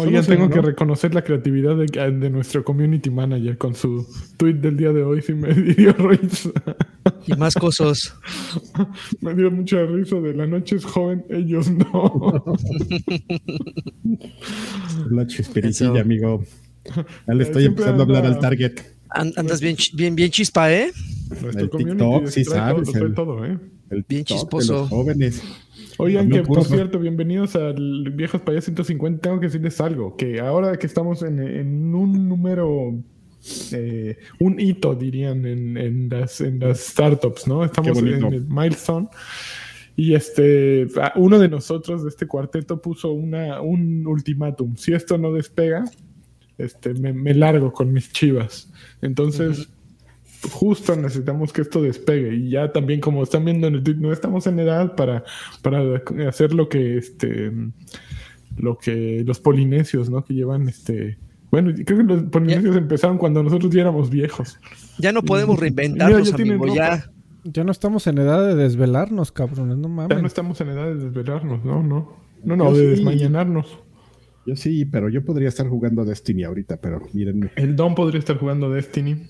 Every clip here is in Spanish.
Oigan, tengo que reconocer la creatividad de, nuestro community manager con su tweet del día de hoy. Sí me dio risa. Y más cosas. me dio mucha risa de la noche es joven, ellos no. la chispericilla, amigo. Ya le estoy empezando a hablar al target. Andas bien, bien, bien chispa, ¿eh? el TikTok, sí sabes. el, todo, ¿eh? El bien chisposo. jóvenes. Oigan, que por cierto, bienvenidos al Viejos Payas 150. Tengo que decirles algo: que ahora que estamos en, un número, eh, un hito, dirían, en, las, en las startups, ¿no? Estamos en el milestone. Y este, uno de nosotros de este cuarteto puso una, un ultimátum. Si esto no despega, este, me, largo con mis chivas. Entonces, justo necesitamos que esto despegue. Y ya también, como están viendo en el tweet, no estamos en edad para, para hacer lo que este lo que los polinesios, ¿no? Que llevan este. Bueno, creo que los polinesios empezaron cuando nosotros ya éramos viejos. Ya no podemos reinventarnos, ya, ya. no estamos en edad de desvelarnos, cabrones, no mames. Ya no estamos en edad de desvelarnos, no, no. No, no, de desmañanarnos. Yo sí, pero yo podría estar jugando Destiny ahorita, pero miren. El Don podría estar jugando Destiny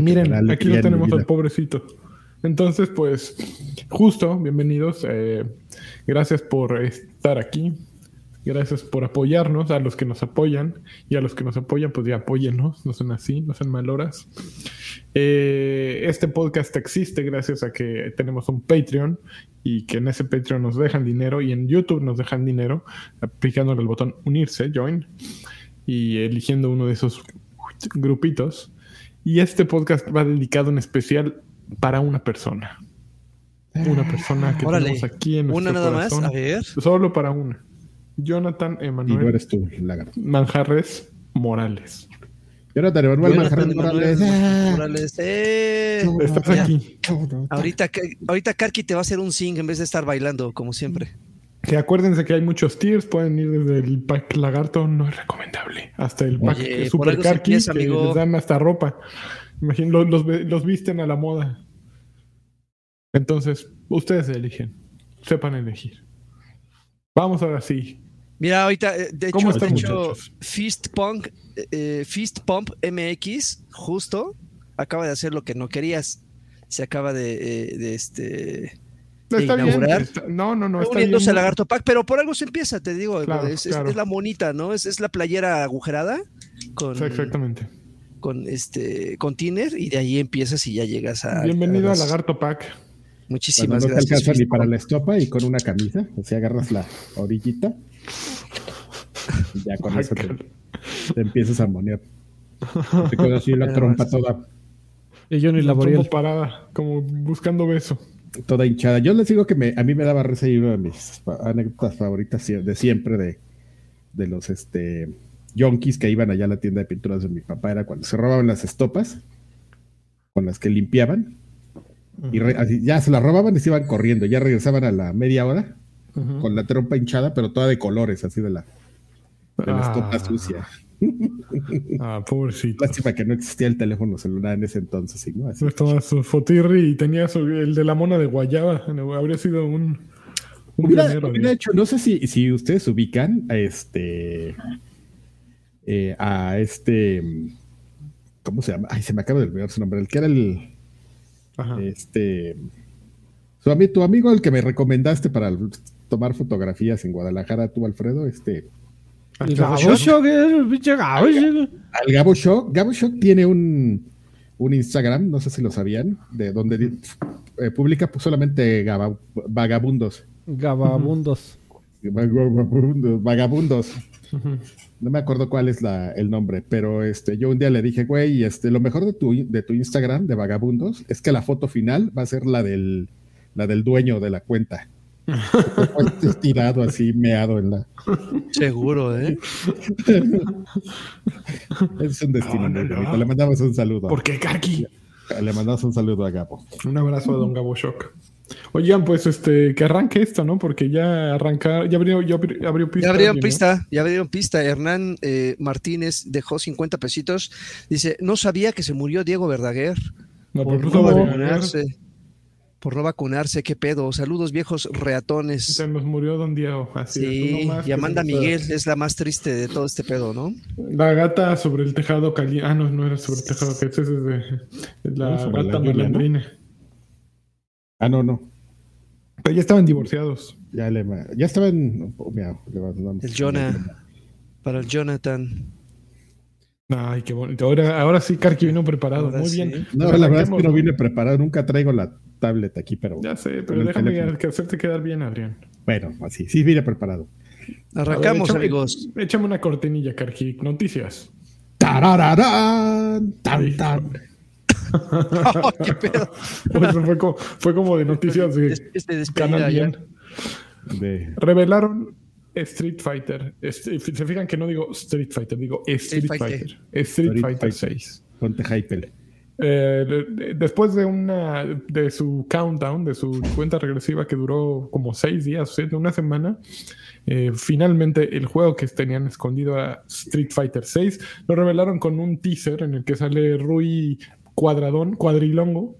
miren, aquí lo tenemos al pobrecito. Entonces, pues, justo, bienvenidos. Eh, gracias por estar aquí. Gracias por apoyarnos, a los que nos apoyan. Y a los que nos apoyan, pues ya apóyennos. No son así, no son maloras. Eh, este podcast existe gracias a que tenemos un Patreon y que en ese Patreon nos dejan dinero y en YouTube nos dejan dinero aplicándole el botón unirse, join, y eligiendo uno de esos grupitos. Y este podcast va dedicado en especial para una persona. Una ah, persona que tenemos aquí en nuestro Una nada más, a ver. Solo para una. Jonathan Emanuel. Y no eres tú, Manjarres Morales. Jonathan Emanuel Manjarres Morales. Morales. Eh. Estás aquí. Ahorita, ahorita Karki te va a hacer un sing en vez de estar bailando, como siempre. Que acuérdense que hay muchos tiers, pueden ir desde el pack lagarto, no es recomendable, hasta el pack super carqui, que les dan hasta ropa. Los, visten a la moda. Entonces, ustedes eligen, sepan elegir. Vamos ahora sí. Mira, ahorita, eh, de hecho, de hecho Fist Pump, eh, Fist Pump MX, justo, acaba de hacer lo que no querías. Se acaba de, eh, de este está inaugurar. no, no, no. Está uniéndose al Lagarto Pack, pero por algo se empieza, te digo. es, la monita, ¿no? Es, es la playera agujerada. Con, exactamente. Con este con Tiner y de ahí empiezas y ya llegas a. Bienvenido al Lagarto Pack. Muchísimas gracias. No te alcanza ni para la estopa y con una camisa. O sea, agarras la orillita y ya con eso te, empiezas a monear. Te quedas así la trompa toda. Y yo ni la parada, como buscando beso toda hinchada. Yo les digo que me, a mí me daba risa y una de mis anécdotas favoritas de siempre de, de los este yonkis que iban allá a la tienda de pinturas de mi papá era cuando se robaban las estopas con las que limpiaban y ya se las robaban y se iban corriendo, ya regresaban a la media hora con la trompa hinchada, pero toda de colores, así de la, de la estopa ah. sucia. Ah, pobrecito. Lástima que no existía el teléfono celular en ese entonces. ¿no? Así. Estaba su fotirri y tenía el de la mona de Guayaba. Habría sido un. un hecho, no sé si, si ustedes ubican a este. Eh, a este. ¿Cómo se llama? Ay, se me acaba de olvidar su nombre. El que era el. Este. Su, tu amigo, el que me recomendaste para tomar fotografías en Guadalajara, tú, Alfredo, este. El Gabo Shock, el pinche Gabo Shock. El Gabo Shock, Gabo Shock tiene un, un Instagram, no sé si lo sabían, de donde eh, publica pues, solamente vagabundos. Gababundos. Vagabundos. vagabundos. No me acuerdo cuál es la, el nombre, pero este, yo un día le dije, güey, este, lo mejor de tu, de tu Instagram de vagabundos es que la foto final va a ser la del, la del dueño de la cuenta. tirado así, meado en la. Seguro, ¿eh? es un destino Le mandamos un saludo. ¿Por qué, Kaki? Le mandamos un saludo a Gabo. Un abrazo a don Gabo Shock. Oigan, pues este, que arranque esto, ¿no? Porque ya arranca, ya abrió, ya abrió, pista. Ya abrieron pista, ya abrieron pista. Hernán eh, Martínez dejó 50 pesitos. Dice, no sabía que se murió Diego Verdaguer. No, por, por por no vacunarse, qué pedo. Saludos viejos reatones. Se nos murió Don Diego. Así sí, y Amanda Miguel es la más triste de todo este pedo, ¿no? La gata sobre el tejado caliente. Ah, no, no era sobre el tejado caliente, es de, la gata malandrina. Ah, no, no. Pero ya estaban divorciados. Ya, le, ya estaban. el Jonah. Para el Jonathan. Ay, qué bonito. Ahora, ahora sí, Karki vino preparado. Muy bien. No, la verdad es que no vine preparado. Nunca traigo la tablet aquí, pero. Ya sé, pero déjame hacerte quedar bien, Adrián. Bueno, así, sí vine preparado. Arrancamos, amigos. Échame una cortinilla, Karki. Noticias. ¡Tarararán! ¡Tan, tan! ¿Qué pedo? Pues fue, como, fue, como, de noticias de este Canal bien. Revelaron Street Fighter. Se fijan que no digo Street Fighter, digo Street, Fighter. Street, Fighter 6. Ponte hyper. Eh, después de una de su countdown, de su cuenta regresiva que duró como seis días, o una semana, eh, finalmente el juego que tenían escondido a Street Fighter 6 lo revelaron con un teaser en el que sale Rui Cuadradón, Cuadrilongo,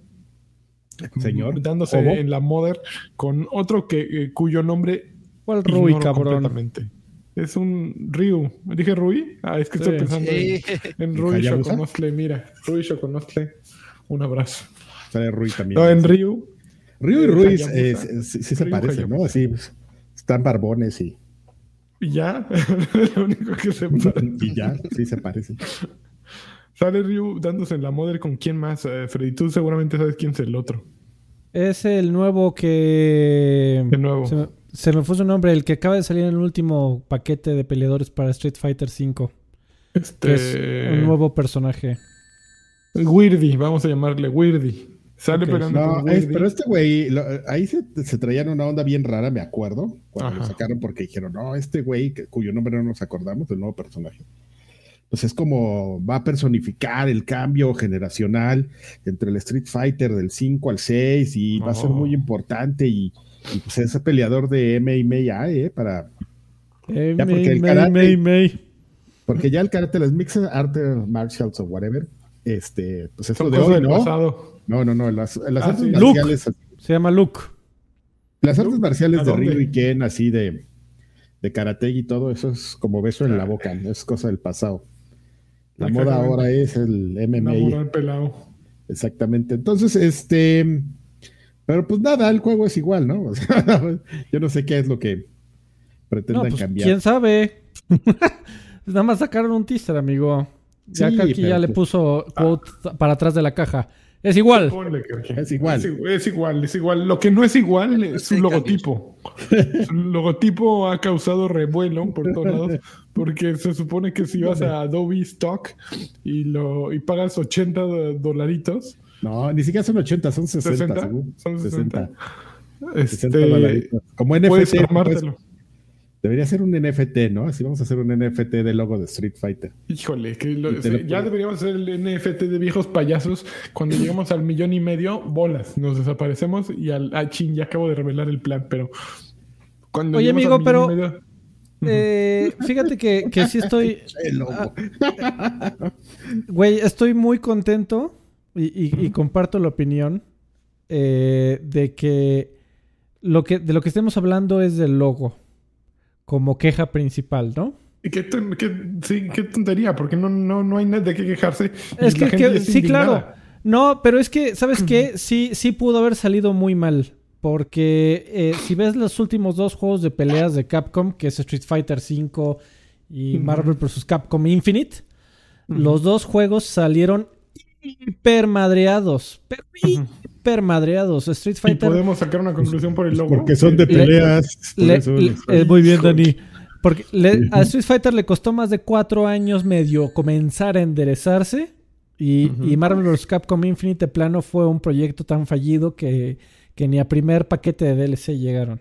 señor, dándose en la Mother con otro que eh, cuyo nombre ¿Cuál Rui, cabrón? Es un Ryu. ¿Dije Rui? Ah, es que estoy pensando en, Rui Shokonosle. Mira, Rui Shokonosle. Un abrazo. Sale Rui también. No, en Ryu. Ryu y Rui sí, se parecen, ¿no? Así están barbones y. Y ya, lo único que se y ya, sí se parecen. Sale Ryu dándose en la madre con quién más, eh, Freddy. Tú seguramente sabes quién es el otro. Es el nuevo que. El nuevo. Se me fue su nombre, el que acaba de salir en el último paquete de peleadores para Street Fighter V. Este... es un nuevo personaje. Weirdy, vamos a llamarle Weirdy. Sale pero no, pero este güey, ahí se, se, traían una onda bien rara, me acuerdo, cuando lo sacaron porque dijeron, no, este güey, cuyo nombre no nos acordamos, el nuevo personaje. Pues es como va a personificar el cambio generacional entre el Street Fighter del 5 al 6 y va a ser muy importante y y pues ese peleador de MMA, ¿eh? Para. ya porque el karate, Porque ya el karate, las mixed arts martials o whatever, este, pues eso de hoy, ¿no? No, no, no, las, las ah, artes marciales. Se llama Luke. Las artes marciales de Ryu y Ken, así de, de karate y todo, eso es como beso en la boca, es cosa del pasado. La moda ahora es el MMA. pelado. Exactamente. Entonces, este pero pues nada, el juego es igual, ¿no? yo no sé qué es lo que pretendan pues, cambiar. ¿Quién sabe? Nada más sacaron un teaser, amigo. Ya aquí ya le pues, puso quote para atrás de la caja. Es igual. Es igual. Es, igual, es igual. Lo que no es igual es su logotipo. su logotipo ha causado revuelo por todos lados. Porque se supone que si vas a Adobe Stock y, lo, y pagas 80 dolaritos, no, ni siquiera son 80, son 60. 60 son 60. 60, este, Como NFT. debería ser un NFT, ¿no? Así vamos a hacer un NFT de logo de Street Fighter. Híjole, que ya deberíamos hacer el NFT de viejos payasos. Cuando llegamos al millón y medio, bolas, nos desaparecemos y al ah, chin, ya acabo de revelar el plan, pero cuando Oye, amigo, pero eh, fíjate que, que sí estoy. Ah, güey, estoy muy contento y, comparto la opinión eh, de que lo que de lo que estemos hablando es del logo como queja principal, ¿no? Y qué, tontería, porque no, no, no hay nada de qué quejarse. Es que, sí, claro. No, pero es que, ¿sabes qué? Sí, sí pudo haber salido muy mal. Porque eh, si ves los últimos dos juegos de peleas de Capcom, que es Street Fighter V y Marvel vs. Capcom Infinite, los dos juegos salieron hipermadreados. Pero hipermadreados. Street Fighter. Y podemos sacar una conclusión por el logo. Porque son de peleas. Eh, muy bien, Dani. Porque a Street Fighter le costó más de cuatro años medio comenzar a enderezarse. Y, Marvel vs. Capcom Infinite plano fue un proyecto tan fallido que, ni a primer paquete de DLC llegaron.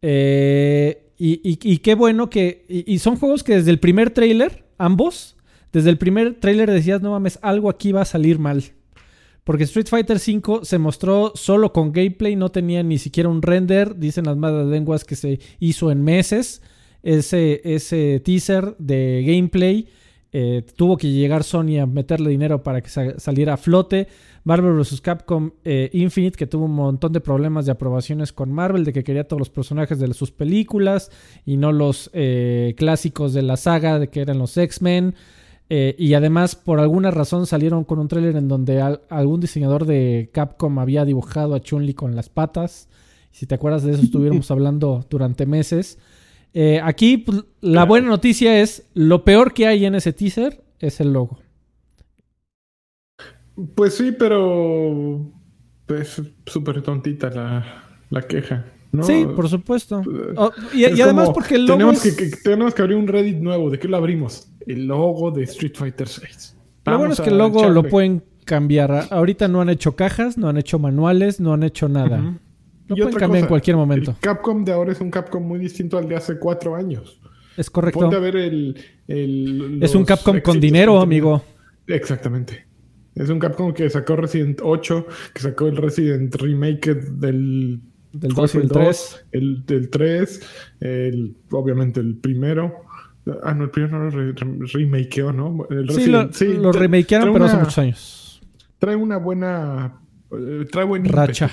Eh, y, qué bueno que. Y, son juegos que desde el primer trailer, ambos, desde el primer tráiler decías, no mames, algo aquí va a salir mal. Porque Street Fighter V se mostró solo con gameplay, no tenía ni siquiera un render, dicen las malas lenguas que se hizo en meses ese, ese teaser de gameplay. Eh, tuvo que llegar Sony a meterle dinero para que saliera a flote. Marvel vs. Capcom eh, Infinite, que tuvo un montón de problemas de aprobaciones con Marvel, de que quería todos los personajes de sus películas y no los eh, clásicos de la saga, de que eran los X-Men. Y además, por alguna razón, salieron con un tráiler en donde algún diseñador de Capcom había dibujado a Chun-Li con las patas. Si te acuerdas de eso, estuvimos hablando durante meses. Eh, aquí pues, la buena noticia es, lo peor que hay en ese teaser es el logo. Pues sí, pero es súper tontita la, queja. Sí, por supuesto. Eh, oh, y, además porque el logo tenemos, que, tenemos que abrir un Reddit nuevo. ¿De qué lo abrimos? El logo de Street Fighter 6. Lo bueno es que el logo lo pueden cambiar. Ahorita no han hecho cajas, no han hecho manuales, no han hecho nada. Lo pueden cambiar en cualquier momento. El Capcom de ahora es un Capcom muy distinto al de hace cuatro años. Es correcto. Ponte a ver el. es un Capcom con dinero, amigo. Exactamente. Es un Capcom que sacó Resident 8, que sacó el Resident Remake del. Del 2 y el 3. El, del 3, el, obviamente el primero. Ah, no, el primero no lo remakeó, ¿no? El sí, lo, sí, lo remakearon, pero hace muchos años. Trae una buena. Eh, trae buen racha.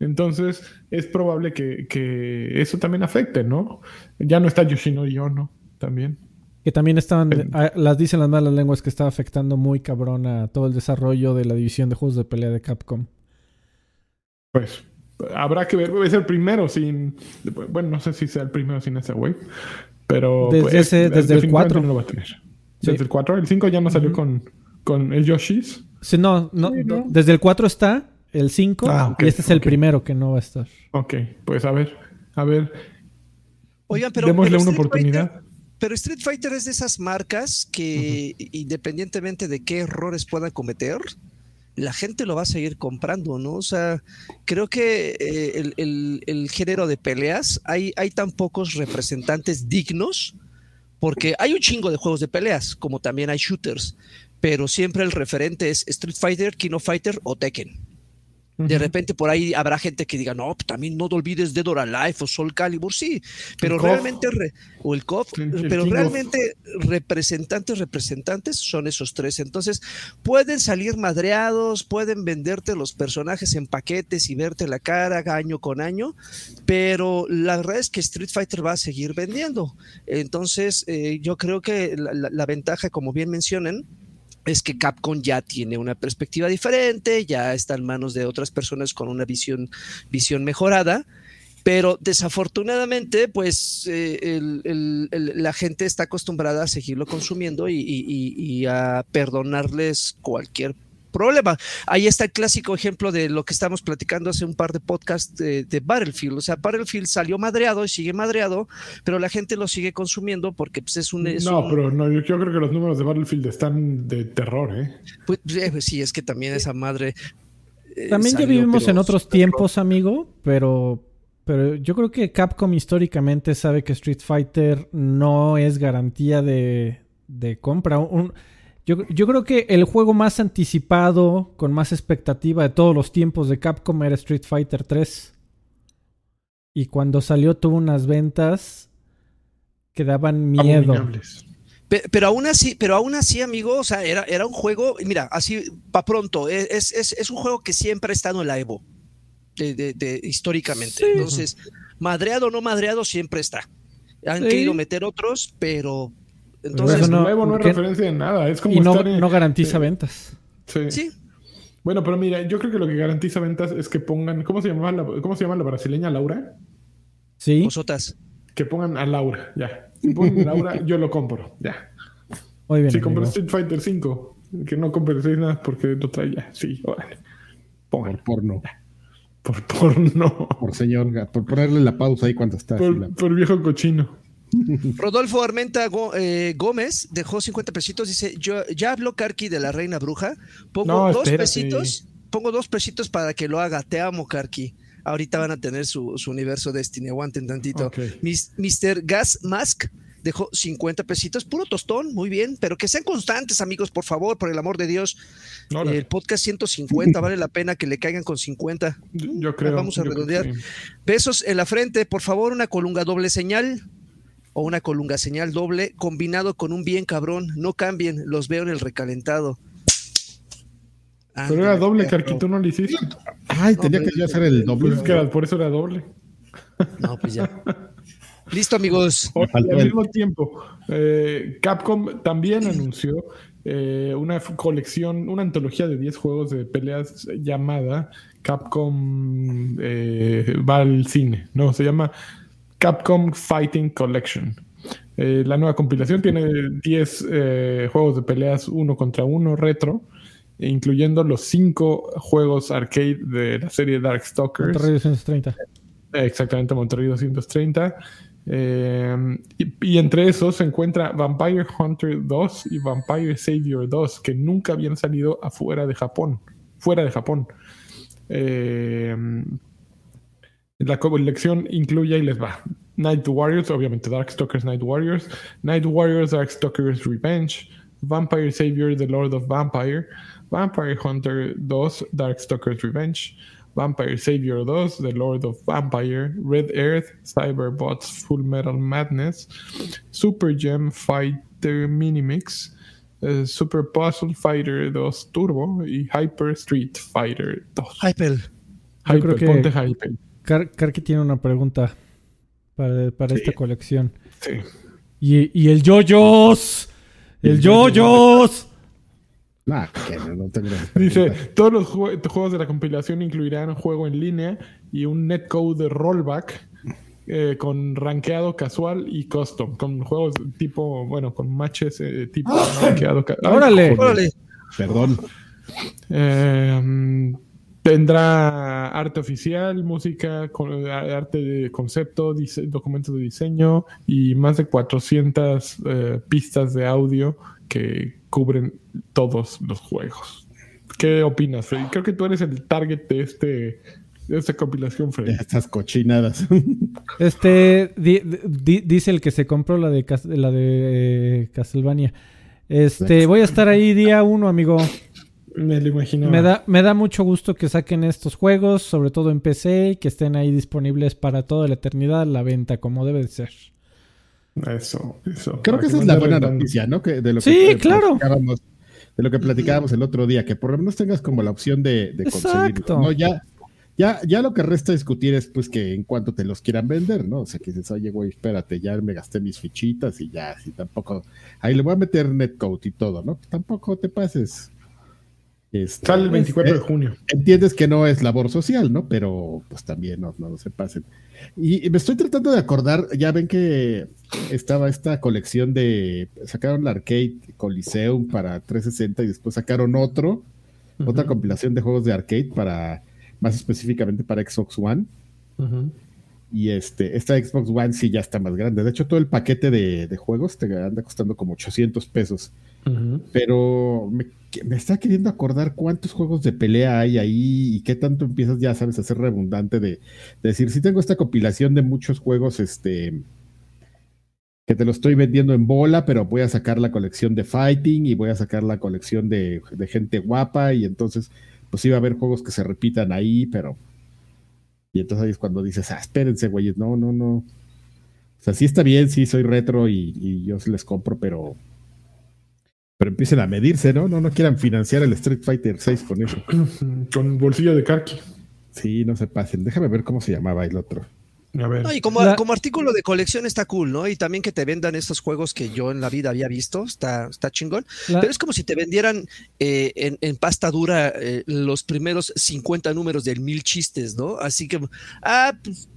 Entonces, es probable que, eso también afecte, ¿no? Ya no está Yoshinori Ono también. Que también estaban, ah, las dicen las malas lenguas que está afectando muy cabrón a todo el desarrollo de la división de juegos de pelea de Capcom. Pues habrá que ver, es el primero sin, bueno, no sé si sea el primero sin ese güey, pero desde, pues, ese, desde el 4 no lo va a tener. Desde el 4, el 5 ya no salió con, con el Yoshis. Sí, no, no, desde el 4 está el 5 ah, y este es el primero que no va a estar. Ok, pues a ver, a ver. Oigan, pero. Démosle una oportunidad. pero Street Fighter es de esas marcas que, independientemente de qué errores pueda cometer, la gente lo va a seguir comprando, ¿no? O sea, creo que eh, el, género de peleas, hay, hay tan pocos representantes dignos, porque hay un chingo de juegos de peleas, como también hay shooters, pero siempre el referente es Street Fighter, Kino Fighter o Tekken. De repente por ahí habrá gente que diga, no, pues, también no te olvides de Dora Life o Soul Calibur, sí, pero realmente, o el COF, pero realmente representantes, representantes son esos tres. Entonces, pueden salir madreados, pueden venderte los personajes en paquetes y verte la cara año con año, pero la verdad es que Street Fighter va a seguir vendiendo. Entonces, eh, yo creo que la ventaja, como bien mencionan, es que Capcom ya tiene una perspectiva diferente, ya está en manos de otras personas con una visión, visión mejorada, pero desafortunadamente, pues eh, la gente está acostumbrada a seguirlo consumiendo y a perdonarles cualquier problema. Ahí está el clásico ejemplo de lo que estamos platicando hace un par de podcasts de, Battlefield. O sea, Battlefield salió madreado y sigue madreado, pero la gente lo sigue consumiendo porque pues, es un... no, pero no, yo, creo que los números de Battlefield están de terror, ¿eh? Pues, eh, pues sí, es que también esa madre... Eh, también ya vivimos en otros tiempos, amigo, pero... Pero yo creo que Capcom históricamente sabe que Street Fighter no es garantía de, de compra. Un, yo, creo que el juego más anticipado, con más expectativa de todos los tiempos de Capcom era Street Fighter 3. Y cuando salió tuvo unas ventas que daban miedo. Pero, aún así, pero aún así, amigo, o sea, era, era un juego, mira, así para pronto, e, es, es, un juego que siempre ha estado en la Evo, de, históricamente. Entonces, madreado o no madreado, siempre está. Han querido meter otros, pero entonces, no, nuevo no es referencia en nada. Es como y no, no garantiza ventas. Sí. Bueno, pero mira, yo creo que lo que garantiza ventas es que pongan. ¿Cómo se llama la, cómo se llama la brasileña Laura? Sí. Vosotras. Que pongan a Laura, ya. Si ponen a Laura, yo lo compro, ya. Muy bien. Si compro Street Fighter 5, que no compre nada porque lo trae ya. Sí, órale. Pongan. Por porno. Por porno. Por señor, por ponerle la pausa ahí cuando está. por viejo cochino. Rodolfo Armenta eh, Gómez dejó 50 pesitos. Dice: Yo ya habló Karki de la reina bruja. Pongo dos pesitos. Pongo dos pesitos para que lo haga. Te amo, Karki. Ahorita van a tener su, universo Destiny. Aguanten tantito. Mr. Gas Mask dejó 50 pesitos, puro tostón, muy bien, pero que sean constantes, amigos, por favor, por el amor de Dios. el podcast 150, vale la pena que le caigan con 50. Yo creo. Vamos a redondear. Besos en la frente, por favor, una colunga doble señal. O una colunga señal doble combinado con un bien cabrón. No cambien, los veo en el recalentado. Pero era doble, Carquito, no lo hiciste. Ay, tenía que yo hacer el doble. Pues por eso era doble. No, pues ya. Listo, amigos. al mismo tiempo, eh, Capcom también anunció eh, una colección, una antología de 10 juegos de peleas llamada Capcom eh, va al cine, ¿no? Se llama Capcom Fighting Collection. la nueva compilación tiene 10 juegos de peleas uno contra uno retro, incluyendo los 5 juegos arcade de la serie Darkstalkers. Monterrey 230. Exactamente, Monterrey 230. Eh, y, entre esos se encuentra Vampire Hunter 2 y Vampire Savior 2, que nunca habían salido afuera de Japón. Fuera de Japón. La colección incluye y les va. Night Warriors, obviamente Darkstalkers Night Warriors, Night Warriors Darkstalkers Revenge, Vampire Savior The Lord of Vampire, Vampire Hunter 2 Darkstalkers Revenge, Vampire Savior 2, The Lord of Vampire, Red Earth, Cyberbots Full Metal Madness, Super Gem Fighter Minimix, uh, Super Puzzle Fighter 2 Turbo y Hyper Street Fighter 2. Hyper. Hyper, que ponte Hyper. Karki tiene una pregunta para, para esta colección. Sí. Y, y el Yoyos. El Yoyos. Nah, que no, tengo Dice, todos los juegos de la compilación incluirán un juego en línea y un netcode de rollback eh, con rankeado casual y custom, con juegos tipo, bueno, con matches eh, tipo ah. rankeado casual. ¡Órale! ¡Órale! Perdón. Eh, tendrá arte oficial, música, arte de concepto, documentos de diseño y más de 400 pistas de audio que cubren todos los juegos. ¿Qué opinas, Freddy? Creo que tú eres el target de este de esta compilación, Freddy. Estas cochinadas. Este dice el que se compró la de la de eh, Castlevania. Este, voy a estar ahí día uno, amigo. Me lo imaginaba. Me da, me da mucho gusto que saquen estos juegos, sobre todo en PC, y que estén ahí disponibles para toda la eternidad la venta, como debe de ser. Eso, eso. Creo que esa es la buena noticia, ¿no? Que de lo sí, que claro. De lo que platicábamos el otro día, que por lo menos tengas como la opción de, de conseguirlo. ¿no? Ya, ya, ya lo que resta discutir es pues que en cuanto te los quieran vender, ¿no? O sea, que dices, oye, güey, espérate, ya me gasté mis fichitas y ya, si tampoco, ahí le voy a meter netcode y todo, ¿no? Tampoco te pases. Este, Sale el 24 de junio. Entiendes que no es labor social, ¿no? Pero pues también no, no se pasen. Y me estoy tratando de acordar, ya ven que estaba esta colección de, sacaron la arcade Coliseum para 360 y después sacaron otro, otra compilación de juegos de arcade para, más específicamente para Xbox One. Y este, esta Xbox One sí ya está más grande. De hecho, todo el paquete de, de juegos te anda costando como 800 pesos. Pero me, está queriendo acordar cuántos juegos de pelea hay ahí y qué tanto empiezas, ya sabes, a ser redundante de, decir, si tengo esta compilación de muchos juegos, este, que te lo estoy vendiendo en bola, pero voy a sacar la colección de fighting y voy a sacar la colección de, gente guapa y entonces, pues iba a haber juegos que se repitan ahí, pero... Y entonces ahí es cuando dices, ah, espérense, güeyes, no, no, no. O sea, sí está bien, sí soy retro y, y yo les compro, pero pero empiecen a medirse, ¿no? No, no quieran financiar el Street Fighter 6 con eso. con bolsillo de Karki. Sí, no se pasen. Déjame ver cómo se llamaba el otro. A ver. y como, como, artículo de colección está cool, ¿no? Y también que te vendan estos juegos que yo en la vida había visto, está, está chingón. Pero es como si te vendieran eh, en, pasta dura eh, los primeros 50 números del mil chistes, ¿no? Así que, ah, pues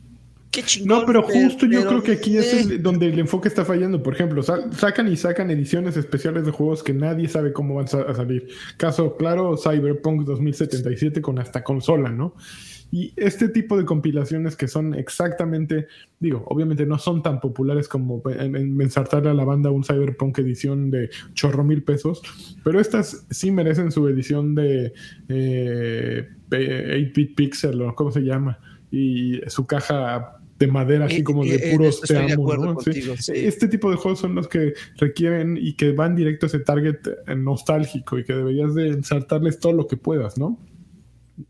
no, pero justo yo creo que aquí es donde el enfoque está fallando. Por ejemplo, sacan y sacan ediciones especiales de juegos que nadie sabe cómo van a salir. Caso claro, Cyberpunk 2077 con hasta consola, ¿no? Y este tipo de compilaciones que son exactamente, digo, obviamente no son tan populares como ensartarle a la banda un Cyberpunk edición de chorro mil pesos, pero estas sí merecen su edición de eh, 8-bit pixel o cómo se llama, y su caja de madera, así como de puros te amo, ¿no? Este tipo de juegos son los que requieren y que van directo a ese target nostálgico y que deberías de ensartarles todo lo que puedas, ¿no?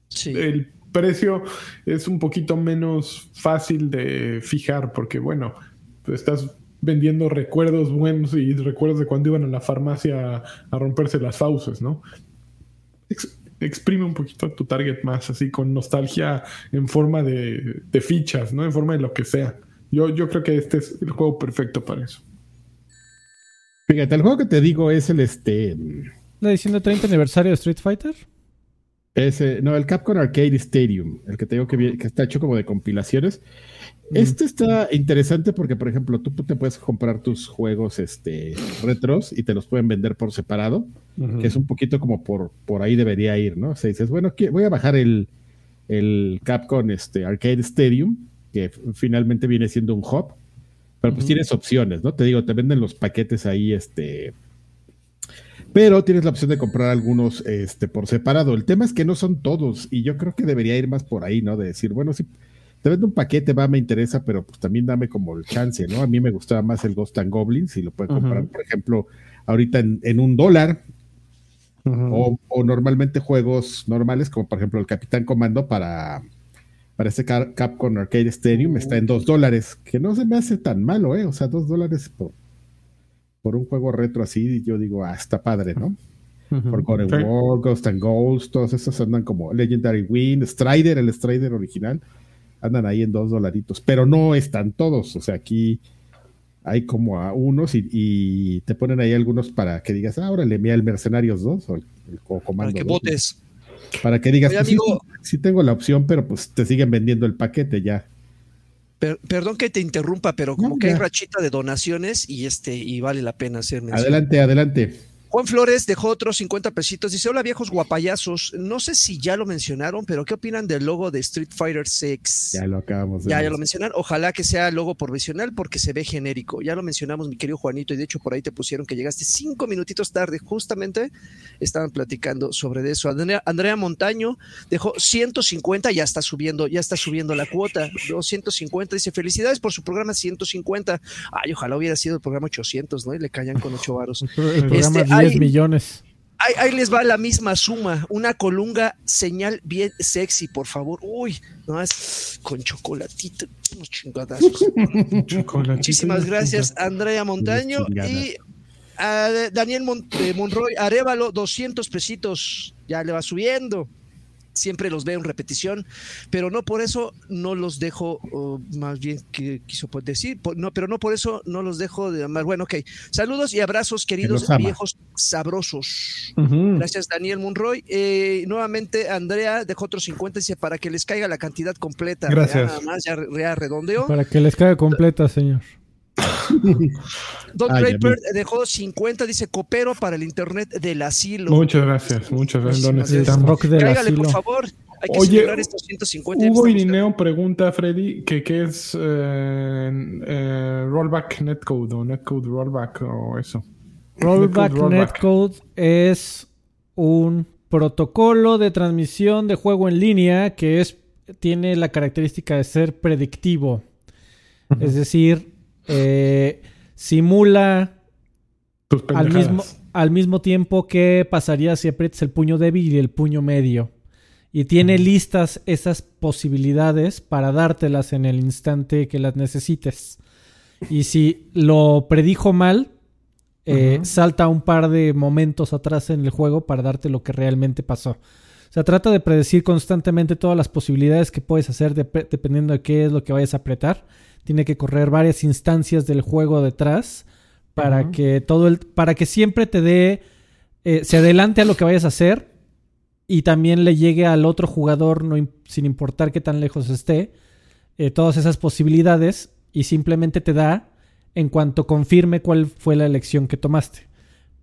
Sí. El precio es un poquito menos fácil de fijar porque, bueno, estás vendiendo recuerdos buenos y recuerdos de cuando iban a la farmacia a, romperse las fauces, ¿no? Exprime un poquito tu target más, así con nostalgia en forma de, fichas, ¿no? En forma de lo que sea. Yo, yo creo que este es el juego perfecto para eso. Fíjate, el juego que te digo es el este. ¿La edición de 30 aniversario de Street Fighter? Ese, no, el Capcom Arcade Stadium, el que te digo que, que está hecho como de compilaciones. Este está interesante porque, por ejemplo, tú te puedes comprar tus juegos este, retros y te los pueden vender por separado, que es un poquito como por, por ahí debería ir, ¿no? O sea, dices, bueno, voy a bajar el, el Capcom este, Arcade Stadium, que finalmente viene siendo un hub, pero pues tienes opciones, ¿no? Te digo, te venden los paquetes ahí, este... Pero tienes la opción de comprar algunos este, por separado. El tema es que no son todos, y yo creo que debería ir más por ahí, ¿no? De decir, bueno, sí te vendo un paquete, va, me interesa, pero pues también dame como el chance, ¿no? A mí me gustaba más el Ghost and Goblins, si lo puedes comprar, por ejemplo, ahorita en, un dólar, o, normalmente juegos normales, como por ejemplo el Capitán Comando para, para este Capcom Arcade Stadium, está en dos dólares, que no se me hace tan malo, ¿eh? O sea, dos dólares por, por un juego retro así, yo digo, ah, está padre, ¿no? Por God War, Ghost and Ghosts, todos esos andan como Legendary Wind, Strider, el Strider original andan ahí en dos dolaritos, pero no están todos, o sea, aquí hay como a unos y, te ponen ahí algunos para que digas, ah, ahora le mía el Mercenarios 2 o el, Para que votes. Para que digas, pues sí, tengo la opción, pero pues te siguen vendiendo el paquete ya. perdón que te interrumpa, pero como que hay rachita de donaciones y este y vale la pena hacer Adelante, adelante. Juan Flores dejó otros 50 pesitos. Dice: Hola, viejos guapayazos. No sé si ya lo mencionaron, pero ¿qué opinan del logo de Street Fighter 6? Ya lo acabamos de Ya, ya lo mencionaron. Ojalá que sea logo provisional porque se ve genérico. Ya lo mencionamos, mi querido Juanito, y de hecho por ahí te pusieron que llegaste cinco minutitos tarde. Justamente estaban platicando sobre eso. Andrea, Montaño dejó 150, ya está subiendo, ya está subiendo la cuota. 250. Dice: Felicidades por su programa 150. Ay, ojalá hubiera sido el programa 800, ¿no? Y le callan con ocho varos. este, 10 millones. Ahí, les va la misma suma. Una colunga señal bien sexy, por favor. Uy, no es con chocolatito. Muchísimas gracias, Andrea Montaño. Y a Daniel Monroy Arevalo, 200 pesitos. Ya le va subiendo siempre los veo en repetición, pero no por eso no los dejo, más bien que quiso decir, no, pero no por eso no los dejo de amar. Bueno, ok. Saludos y abrazos, queridos viejos sabrosos. Gracias, Daniel Monroy. Eh, nuevamente, Andrea dejó otros 50, dice, para que les caiga la cantidad completa. Gracias. nada más, ya, ya redondeo. Para que les caiga completa, señor. Don Draper dejó 50, dice copero para el internet del asilo. Muchas gracias, muchas gracias. Lo necesitamos. Cáigale, por favor. Hay que Oye, estos 150. Hugo Irineo pregunta a Freddy que qué es eh, eh, rollback netcode o netcode rollback o eso. Rollback netcode es un protocolo de transmisión de juego en línea que es tiene la característica de ser predictivo. Es decir, eh, simula al mismo, al mismo tiempo que pasaría si aprietas el puño débil y el puño medio. Y tiene listas esas posibilidades para dártelas en el instante que las necesites. Y si lo predijo mal, eh, salta un par de momentos atrás en el juego para darte lo que realmente pasó. O sea, trata de predecir constantemente todas las posibilidades que puedes hacer dependiendo de qué es lo que vayas a apretar tiene que correr varias instancias del juego detrás para que todo el, para que siempre te dé, eh, se adelante a lo que vayas a hacer y también le llegue al otro jugador, no, sin importar qué tan lejos esté, eh, todas esas posibilidades y simplemente te da en cuanto confirme cuál fue la elección que tomaste.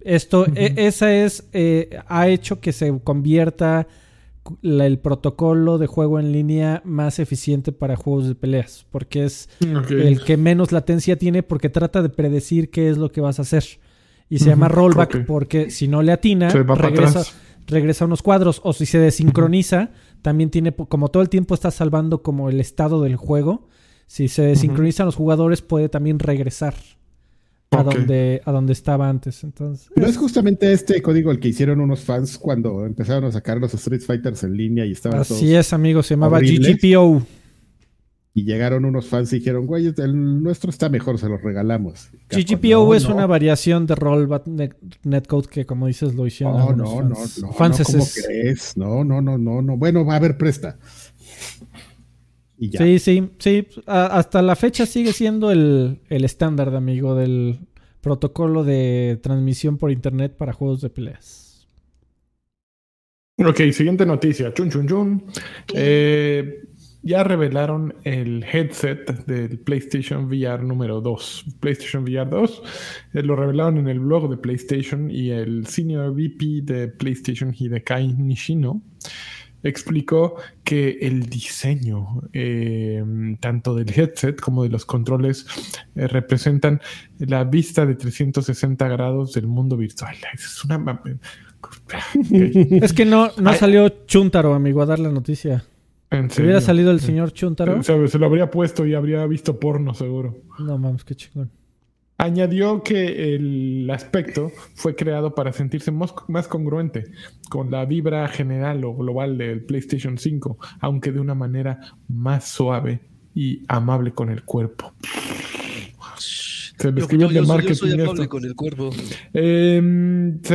Esto, e, esa es, eh, ha hecho que se convierta el protocolo de juego en línea más eficiente para juegos de peleas, porque es el que menos latencia tiene porque trata de predecir qué es lo que vas a hacer. Y se llama rollback porque si no le atina, regresa, regresa a unos cuadros. O si se desincroniza, también tiene, como todo el tiempo está salvando como el estado del juego, si se desincronizan los jugadores puede también regresar a, donde, a donde estaba antes. Entonces, Pero es justamente este código el que hicieron unos fans cuando empezaron a sacar los Street Fighters en línea y estaban Así es, amigo, se llamaba GGPO. Y llegaron unos fans y dijeron, güey, el nuestro está mejor, se los regalamos. GGPO es una variación de Rollback Netcode que, como dices, lo hicieron. No, no, no, no, ¿Cómo crees? No, no, no, no, no. Bueno, va a haber presta. Sí, sí, sí. hasta la fecha sigue siendo el, el estándar, amigo, del protocolo de transmisión por internet para juegos de peleas. Ok, siguiente noticia. Chun, chun, chun. Eh, ya revelaron el headset del PlayStation VR número 2. PlayStation VR 2 eh, lo revelaron en el blog de PlayStation y el senior VP de PlayStation Hidekai Nishino explicó que el diseño eh, tanto del headset como de los controles eh, representan la vista de 360 grados del mundo virtual. Es una... es que no, no salió Chuntaro, amigo, a dar la noticia. Si hubiera salido el señor Chuntaro. Se, lo habría puesto y habría visto porno, seguro. No mames, qué chingón. Añadió que el aspecto fue creado para sentirse más congruente con la vibra general o global del PlayStation 5, aunque de una manera más suave y amable con el cuerpo. Se describe de marketing. amable con el cuerpo. Em, se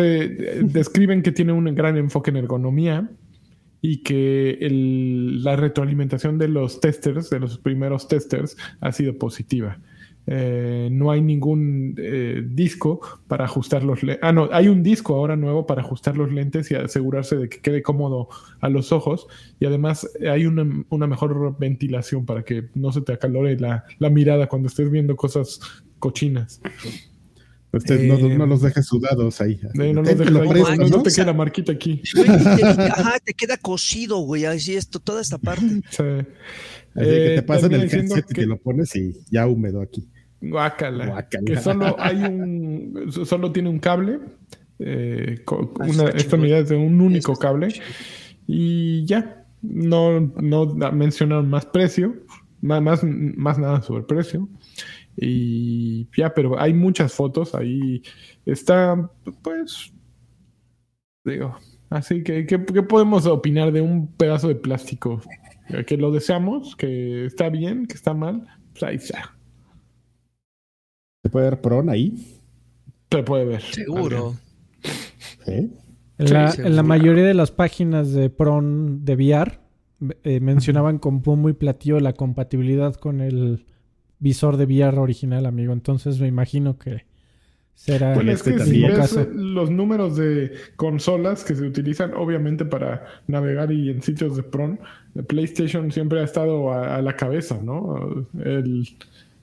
describen que tiene un gran enfoque en ergonomía y que la retroalimentación de los testers, de los primeros testers, ha sido positiva. Eh, no hay ningún eh, disco para ajustar los lentes. Ah, no, hay un disco ahora nuevo para ajustar los lentes y asegurarse de que quede cómodo a los ojos. Y además hay una, mejor ventilación para que no se te acalore la, mirada cuando estés viendo cosas cochinas. Usted no, eh, los dejes sudados ahí. no, no, te queda marquita aquí. ajá, te queda cosido, güey. Así esto, toda esta parte. Sí. Así que te pasan el headset y te lo pones y ya húmedo aquí. Guácala. Que solo hay un. Solo tiene un cable. Eh, una, esta unidad es de un único cable. Y ya. No, no mencionaron más precio. Más, más, nada sobre precio. Y ya, pero hay muchas fotos. Ahí está. Pues. Digo. Así que, ¿qué, ¿qué podemos opinar de un pedazo de plástico? Que lo deseamos, que está bien, que está mal. Pues ahí está. ¿Se puede ver PRON ahí? Se puede ver. Seguro. En, la, mayoría de las páginas de PRON de VR eh, mencionaban con muy platillo la compatibilidad con el visor de VR original, amigo. Entonces me imagino que será bueno, es que si ves los números de consolas que se utilizan obviamente para navegar y en sitios de PRON, PlayStation siempre ha estado a, la cabeza, ¿no? el,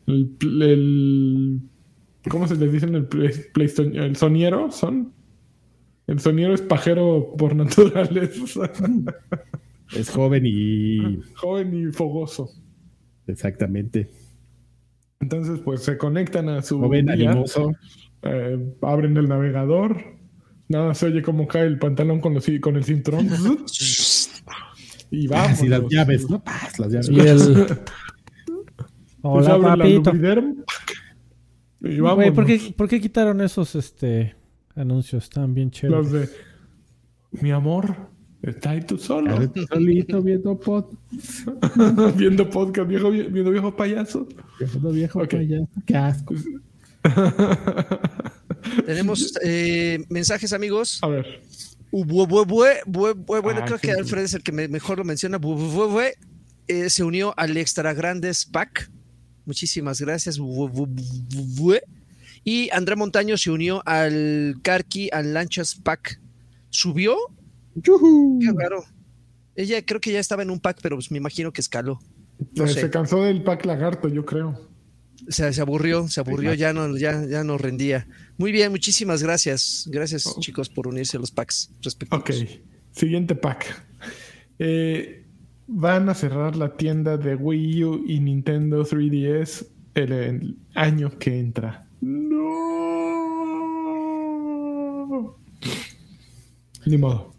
el ¿Cómo se les dice en el PlayStation? ¿El soniero? ¿Son? El soniero es pajero por naturaleza. Es joven y. Joven y fogoso. Exactamente. Entonces, pues se conectan a su. Joven, animoso. Eh, abren el navegador. Nada, se oye como cae el pantalón con, los, con el cinturón. y vamos. Y las llaves, ¿no? las llaves. Y el... Hola, papito. ¿Por, qué, quitaron esos este, anuncios? tan bien chéveres. Los de mi amor, está ahí tú solo. solito viendo podcast. viendo podcast, viejo, viendo viejo payaso. Viendo viejo payaso. Qué asco. Tenemos eh, mensajes, amigos. A ver. bueno, ah, creo que Alfred es el que mejor lo menciona. Eh, se unió al Extra Grandes Pack Muchísimas gracias. Y André Montaño se unió al Karki al Lanchas Pack. ¿Subió? Qué raro. Ella creo que ya estaba en un pack, pero pues me imagino que escaló. Eh, se cansó del pack lagarto, yo creo. O sea, se aburrió, se aburrió, ya no, ya, ya no rendía. Muy bien, muchísimas gracias. Gracias, oh. chicos, por unirse a los packs respectivos. Ok, siguiente pack. Eh, van a cerrar la tienda de Wii U y Nintendo 3DS el, año que entra. No. Ni modo.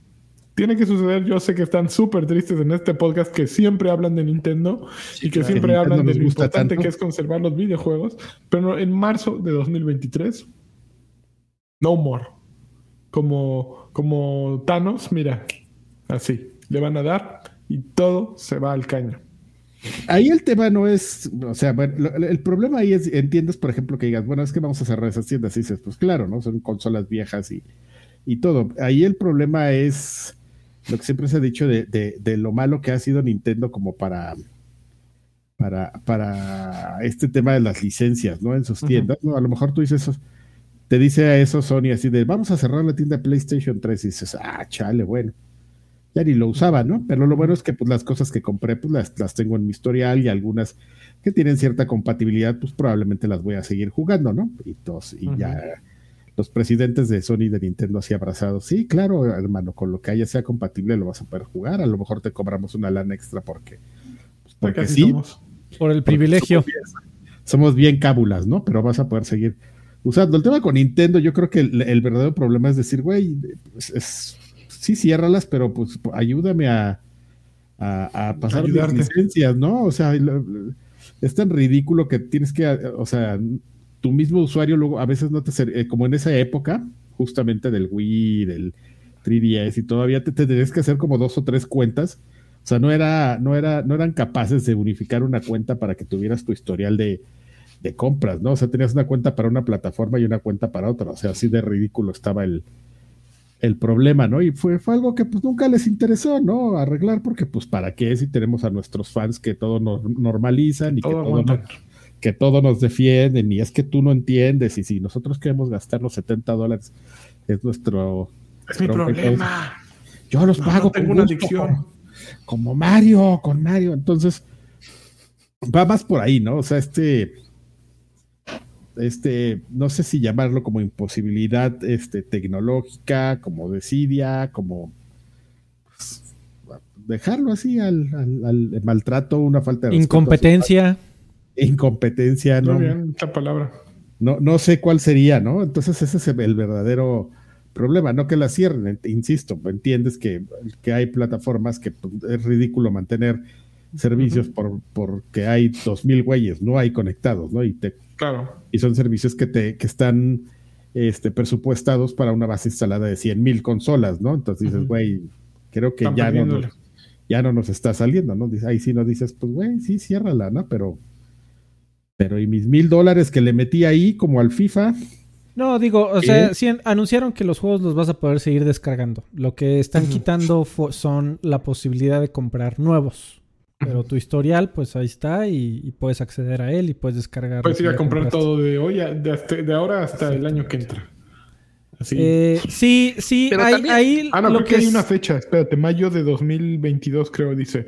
Tiene que suceder. Yo sé que están súper tristes en este podcast que siempre hablan de Nintendo y que siempre hablan de lo importante que es conservar los videojuegos. Pero en marzo de 2023, no more. Como, como Thanos, mira, así. Le van a dar y todo se va al caño. ahí el tema no es, o sea, bueno, el problema ahí es, entiendes, por ejemplo, que digas, bueno, es que vamos a cerrar esas tiendas y dices, pues claro, ¿no? Son consolas viejas y, y todo. Ahí el problema es lo que siempre se ha dicho de, de, lo malo que ha sido Nintendo como para, para, para este tema de las licencias, ¿no? En sus tiendas, ¿no? A lo mejor tú dices eso, te dice a eso Sony así de, vamos a cerrar la tienda de PlayStation 3 y dices, ah, chale, bueno ya ni lo usaba, ¿no? Pero lo bueno es que pues las cosas que compré pues las, las tengo en mi historial y algunas que tienen cierta compatibilidad pues probablemente las voy a seguir jugando, ¿no? Y, y ya los presidentes de Sony y de Nintendo así abrazados, sí, claro, hermano, con lo que haya sea compatible lo vas a poder jugar, a lo mejor te cobramos una lana extra porque, pues, porque sí, por el privilegio. Somos bien, cábulas, ¿no? Pero vas a poder seguir usando. El tema con Nintendo, yo creo que el, verdadero problema es decir, güey, es sí, ciérralas, pero pues ayúdame a, a, pasar las licencias, ¿no? O sea, es tan ridículo que tienes que, o sea, tu mismo usuario luego a veces no te, eh, como en esa época, justamente del Wii, del 3DS y todavía te, tendrías que hacer como dos o tres cuentas. O sea, no era, no era, no eran capaces de unificar una cuenta para que tuvieras tu historial de, de compras, ¿no? O sea, tenías una cuenta para una plataforma y una cuenta para otra. O sea, así de ridículo estaba el, el problema, ¿no? Y fue, fue, algo que pues nunca les interesó, ¿no? Arreglar, porque pues para qué si tenemos a nuestros fans que todo nos normalizan y que, todo nos, que todo nos defienden y es que tú no entiendes y si nosotros queremos gastar los 70 dólares es nuestro... Es mi problema. Yo los pago. tengo una adicción. como Mario, con Mario. Entonces, va más por ahí, ¿no? O sea, este este, no sé si llamarlo como imposibilidad este, tecnológica, como desidia, como pues, dejarlo así al, maltrato, una falta de incompetencia. Incompetencia, ¿no? Muy bien, esta palabra. No, no sé cuál sería, ¿no? Entonces ese es el verdadero problema, no que la cierren, insisto, entiendes que, que hay plataformas que pues, es ridículo mantener servicios por, porque hay dos mil güeyes, no hay conectados, ¿no? Y te Claro. Y son servicios que, te, que están este, presupuestados para una base instalada de 100 mil consolas, ¿no? Entonces dices, güey, creo que ya no, nos, ya no nos está saliendo, ¿no? Ahí sí no dices, pues, güey, sí, ciérrala, ¿no? Pero, pero y mis mil dólares que le metí ahí como al FIFA. No, digo, o sea, sí, anunciaron que los juegos los vas a poder seguir descargando. Lo que están quitando son la posibilidad de comprar nuevos. Pero tu historial, pues ahí está y, puedes acceder a él y puedes descargar. Puedes ir a comprar todo de hoy, de, de ahora hasta el año que entra. Eh, sí, sí, hay, Ah, no, creo que, hay una fecha, espérate, mayo de 2022 creo, dice.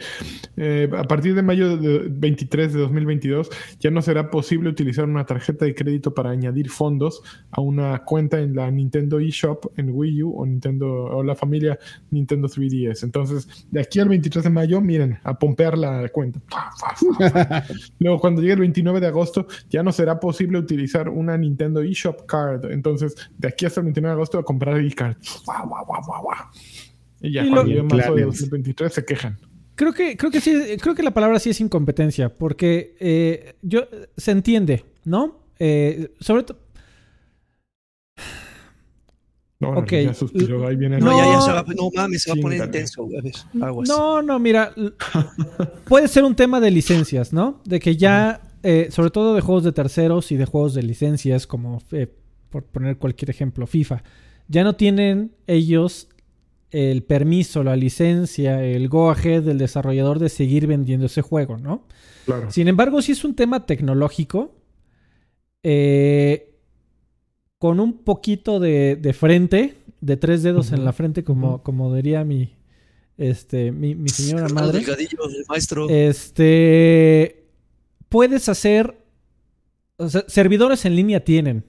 Eh, a partir de mayo de 23 de 2022 ya no será posible utilizar una tarjeta de crédito para añadir fondos a una cuenta en la Nintendo eShop en Wii U o Nintendo o la familia Nintendo 3DS. Entonces, de aquí al 23 de mayo, miren, a pompear la cuenta. Luego, cuando llegue el 29 de agosto, ya no será posible utilizar una Nintendo eShop card. Entonces, de aquí hasta el 29 de agosto a comprar el card. Y ya cuando llegue marzo de 2023 se quejan. Creo que, creo que sí, creo que la palabra sí es incompetencia, porque eh, yo se entiende, ¿no? Eh, sobre todo. No, okay. ya suspiró, ahí viene no, ya, ya se va, no mames, se va a poner intenso, No, no, mira, puede ser un tema de licencias, ¿no? De que ya, eh, sobre todo de juegos de terceros y de juegos de licencias, como por poner cualquier ejemplo, FIFA, ya no tienen ellos el permiso, la licencia, el go ahead del desarrollador de seguir vendiendo ese juego, ¿no? Claro. Sin embargo, si es un tema tecnológico, eh, con un poquito de, frente, de tres dedos en la frente, como, como diría mi, este, mi, señora madre. maestro. Este, puedes hacer, o sea, servidores en línea tienen.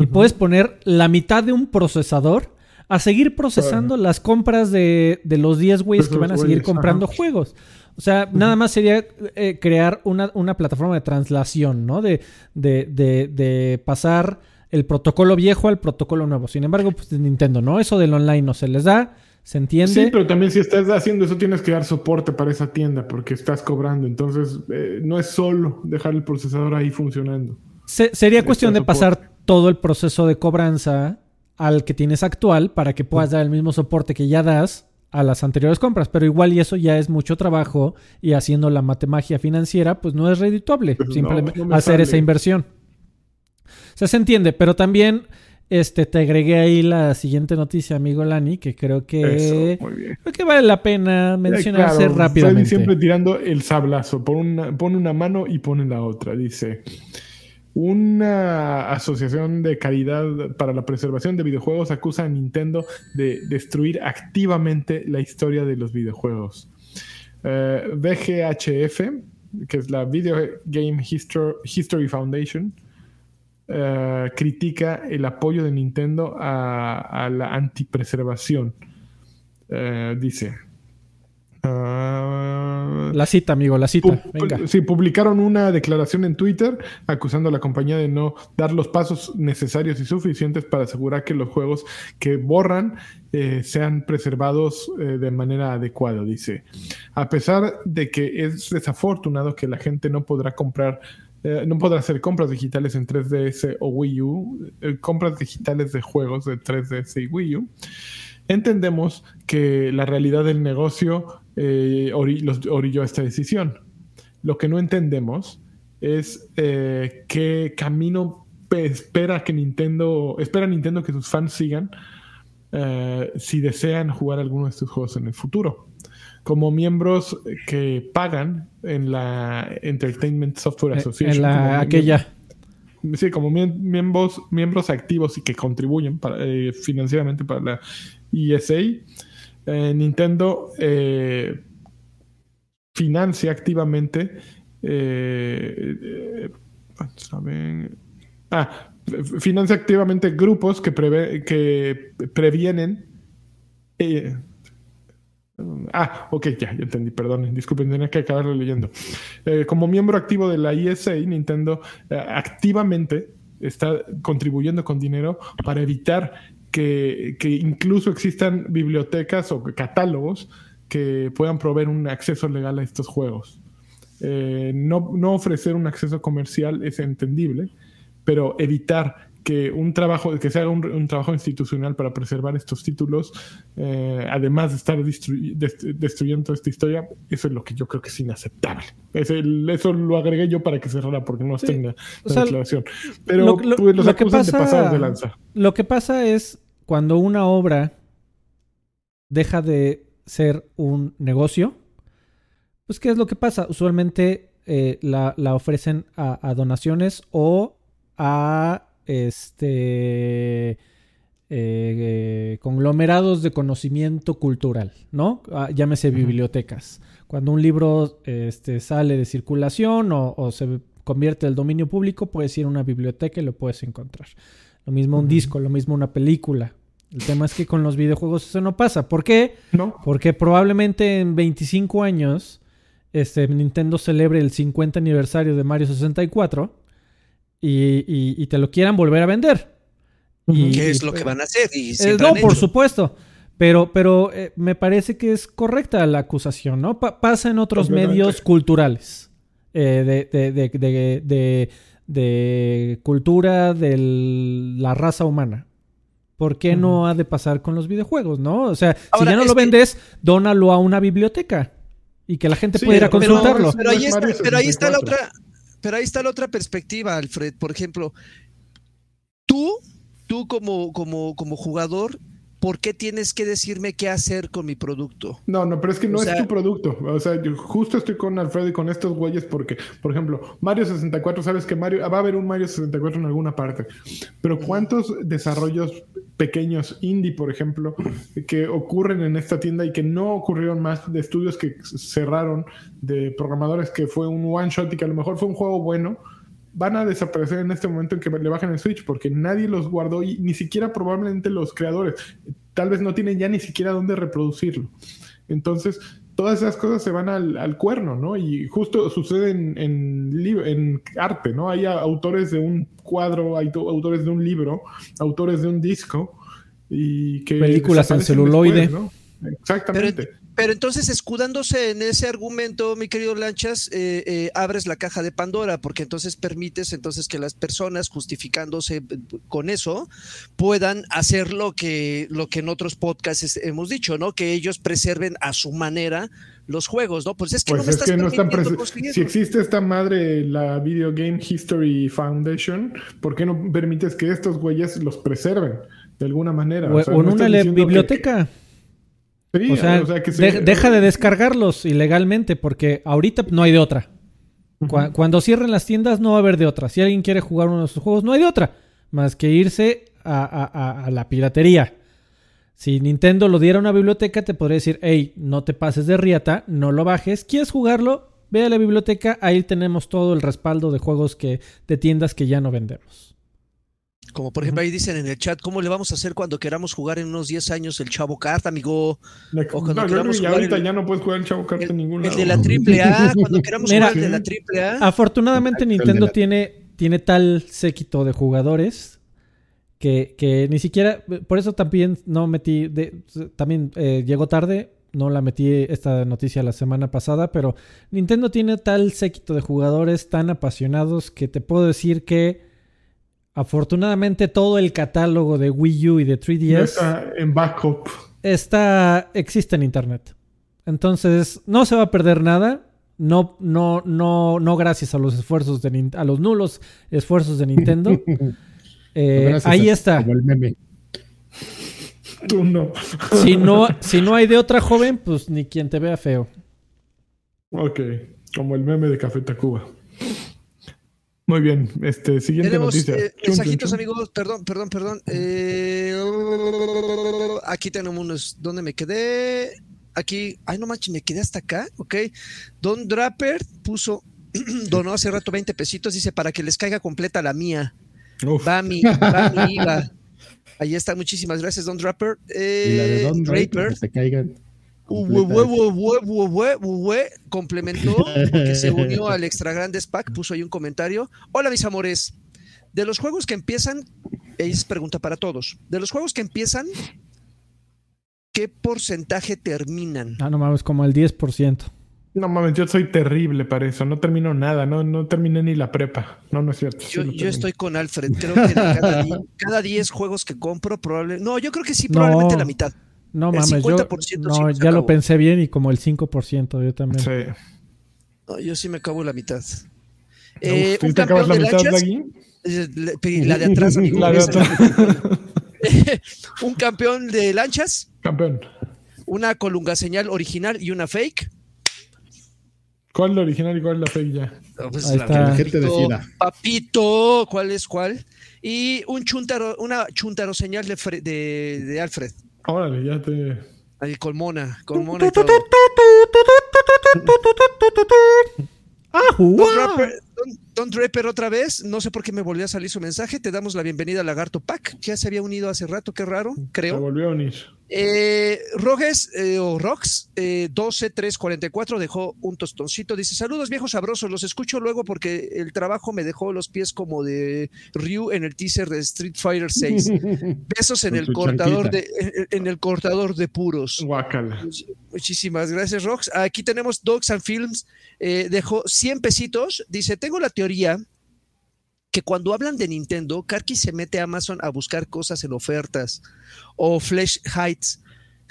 Y puedes poner la mitad de un procesador a seguir procesando las compras de, los 10 güeyes que van a seguir comprando juegos. O sea, nada más sería eh, crear una, plataforma de translación, ¿no? De, de, de, pasar el protocolo viejo al protocolo nuevo. Sin embargo, pues Nintendo, ¿no? Eso del online no se les da, se entiende. Sí, pero también si estás haciendo eso tienes que dar soporte para esa tienda porque estás cobrando. Entonces, eh, no es solo dejar el procesador ahí funcionando. sería cuestión de pasar todo el proceso de cobranza al que tienes actual para que puedas dar el mismo soporte que ya das a las anteriores compras, pero igual y eso ya es mucho trabajo y haciendo la matemagia financiera, pues no es redituable simplemente no hacer sale. esa inversión. O sea, se entiende, pero también este, te agregué ahí la siguiente noticia, amigo Lani, que creo que, Eso, muy bien. creo que vale la pena mencionarse Eh, claro, rápidamente. Siempre tirando el sablazo. Una, pone una mano y pone la otra. Dice: Una asociación de caridad para la preservación de videojuegos acusa a Nintendo de destruir activamente la historia de los videojuegos. Eh, VGHF, que es la Video Game Histor- History Foundation, eh, critica el apoyo de Nintendo a, a la antipreservación. Eh, dice. Ah, La cita, amigo, la cita. Venga. Sí, publicaron una declaración en Twitter acusando a la compañía de no dar los pasos necesarios y suficientes para asegurar que los juegos que borran eh, sean preservados eh, de manera adecuada, dice. A pesar de que es desafortunado que la gente no podrá comprar, eh, no podrá hacer compras digitales en 3DS o Wii U, eh, compras digitales de juegos de 3DS y Wii U, entendemos que la realidad del negocio eh, ori- los orilló a esta decisión. Lo que no entendemos es eh, qué camino pe- espera que Nintendo, espera Nintendo que sus fans sigan eh, si desean jugar alguno de estos juegos en el futuro. Como miembros que pagan en la Entertainment Software Eh, Association. en la- aquella. Sí, como miem- miembros, miembros activos y que contribuyen para, financieramente para la ESA, eh, Nintendo eh, financia activamente. eh, saben- ah, financia activamente grupos que, preve- que previenen. Ah, ok, ya, ya entendí, perdón, disculpen, tenía que acabarlo leyendo. Como miembro activo de la ESA, Nintendo activamente está contribuyendo con dinero para evitar que, incluso existan bibliotecas o catálogos que puedan proveer un acceso legal a estos juegos. Eh, no, no ofrecer un acceso comercial es entendible, pero evitar que un trabajo, que se haga un, un trabajo institucional para preservar estos títulos, eh, además de estar destru- dest- destruyendo toda esta historia, eso es lo que yo creo que es inaceptable. Es el- eso lo agregué yo para que cerrara, porque no está en la, O la sea, declaración. Pero lo- lo- pues, los lo acusan de pasa- pasar de lanza. Lo que pasa es cuando una obra deja de ser un negocio, pues ¿qué es lo que pasa? Usualmente eh, la, la ofrecen a, a donaciones o a este eh, conglomerados de conocimiento cultural, ¿no? Ah, llámese bibliotecas. Cuando un libro este, sale de circulación o, o se convierte al dominio público, puedes ir a una biblioteca y lo puedes encontrar. Lo mismo un disco, lo mismo una película. El tema es que con los videojuegos eso no pasa. ¿Por qué? ¿No? Porque probablemente en 25 años este, Nintendo celebre el 50 aniversario de Mario 64 y, y- y te lo quieran volver a vender. Y- ¿Qué es lo que van a hacer? Y eh, no, por supuesto. Pero, pero eh, me parece que es correcta la acusación, ¿no? Pa- pasa en otros medios culturales. eh, de, de, de, de, de- de cultura de la raza humana. ¿Por qué no ha de pasar con los videojuegos, no? O sea, Ahora, si ya no lo que- vendes, dónalo a una biblioteca y que la gente Sí, pueda ir a pero- consultarlo. Pero ahí, está, pero ahí está la 64. otra, pero ahí está la otra perspectiva, Alfred. Por ejemplo, tú, tú como, como, como jugador, ¿por qué tienes que decirme qué hacer con mi producto? No, no, pero es que no O es sea- tu producto. O sea, yo justo estoy con Alfredo y con estos güeyes porque, por ejemplo, Mario 64, sabes que Mario va a haber un Mario 64 en alguna parte. Pero ¿cuántos desarrollos pequeños indie, por ejemplo, que ocurren en esta tienda y que no ocurrieron más de estudios que cerraron, de programadores que fue un one shot y que a lo mejor fue un juego bueno? Van a desaparecer en este momento en que le bajan el Switch porque nadie los guardó y ni siquiera probablemente los creadores tal vez no tienen ya ni siquiera dónde reproducirlo. Entonces, todas esas cosas se van al, al cuerno, ¿no? Y justo sucede en, en, arte, ¿no? Hay autores de un cuadro, hay to- autores de un libro, autores de un disco y que... Películas en celuloide. después, ¿no? Exactamente. pero entonces, escudándose en ese argumento, mi querido Lanchas, eh, eh, abres la caja de Pandora, porque entonces permites entonces que las personas, justificándose con eso, puedan hacer lo que, lo que en otros podcasts hemos dicho, ¿no? Que ellos preserven a su manera los juegos, ¿no? Pues es que Pues no me es estás que no están permitiendo prese- conseguirlo. Si existe esta madre, la Video Game History Foundation, ¿por qué no permites que estos güeyes los preserven de alguna manera? O, sea, o en no una que- biblioteca. Sí, O sea, o sea, que de- se- deja de descargarlos ilegalmente porque ahorita no hay de otra. Cu- Cuando cierren las tiendas no va a haber de otra. Si alguien quiere jugar uno de sus juegos, no hay de otra. Más que irse a, a- a- a la piratería. Si Nintendo lo diera a una biblioteca, te podría decir, hey, no te pases de riata, no lo bajes. ¿Quieres jugarlo? Ve a la biblioteca, ahí tenemos todo el respaldo de juegos que, de tiendas que ya no vendemos. Como por ejemplo ahí dicen en el chat, ¿cómo le vamos a hacer cuando queramos jugar en unos 10 años el Chavo Kart, amigo? La- o cuando no, queramos jugar ahorita el- ya no puedes jugar el Chavo Kart en ningún El de la triple A, cuando queramos Mira, jugar el de la triple A. Afortunadamente Nintendo la- tiene, tiene tal séquito de jugadores que, que ni siquiera, por eso también no metí, de- también eh, llegó tarde, no la metí esta noticia la semana pasada, pero Nintendo tiene tal séquito de jugadores tan apasionados que te puedo decir que afortunadamente todo el catálogo de Wii U y de 3DS Ya está en backup. está existe en internet. Entonces, no se va a perder nada. No, no, no, no gracias a los esfuerzos de a los nulos esfuerzos de Nintendo. Eh, ahí a- está. Como el meme. Tú no. Si no, si no hay de otra joven, pues ni quien te vea feo. Ok, como el meme de Café Tacuba. Muy bien, este, siguiente Tenemos noticia. eh, mensajitos, amigos. Perdón, perdón, perdón. Eh, aquí tenemos unos. ¿Dónde me quedé? Aquí. Ay, no manches, me quedé hasta acá. Ok. Don Draper puso. donó hace rato 20 pesitos. Dice para que les caiga completa la mía. Uf, Va mi, va mi IVA. Ahí está. Muchísimas gracias, Don Draper. Y la de Eh, Don Draper, Draper. que te caigan. Uwe, completas. uwe, uwe, uwe, uwe, uwe, complementó porque se unió al Extra Grandes Pack, puso ahí un comentario. Hola mis amores, de los juegos que empiezan, es pregunta para todos, de los juegos que empiezan, ¿qué porcentaje terminan? Ah, no mames, como el 10%. no mames, yo soy terrible para eso. No termino nada, no, no terminé ni la prepa. No, no es cierto. Yo, estoy con Alfred, creo que de cada, di- cada 10 juegos que compro, probable, no, yo creo que sí, probablemente No. la mitad. No El mames, yo 50% no, sí se ya lo pensé bien y como el 5% yo también. Sí. No, yo sí me acabo la mitad. Uf, Eh, ¿tú un te acabas la de mitad, lanchas, Dagui? eh, la- la de atrás, amigo. La de atrás. un campeón de lanchas, Campeón. una colunga señal original y una fake. ¿Cuál es la original y cuál es la fake ya? No, pues, Ahí la- está. Gente papito, decida. Papito, ¿cuál es cuál? Y un chuntaro, una chuntaro señal de, de, de Alfred. Órale, ya te. Ahí con Mona, con Mona y todo. Don- Draper otra vez, no sé por qué me volvió a salir su mensaje. Te damos la bienvenida a Lagarto Pack. Ya se había unido hace rato, qué raro, Se creo. volvió a unir. Eh, Roges eh, o Rox eh, 12344 dejó un tostoncito. Dice: Saludos viejos sabrosos, los escucho luego porque el trabajo me dejó los pies como de Ryu en el teaser de Street Fighter 6. Besos en el cortador de en, en el cortador de puros. Guácala. Much- Muchísimas gracias, Rox. Aquí tenemos Dogs and Films. eh, dejó 100 pesitos. Dice: Tengo la teoría que cuando hablan de Nintendo, Karki se mete a Amazon a buscar cosas en ofertas o Flash Heights.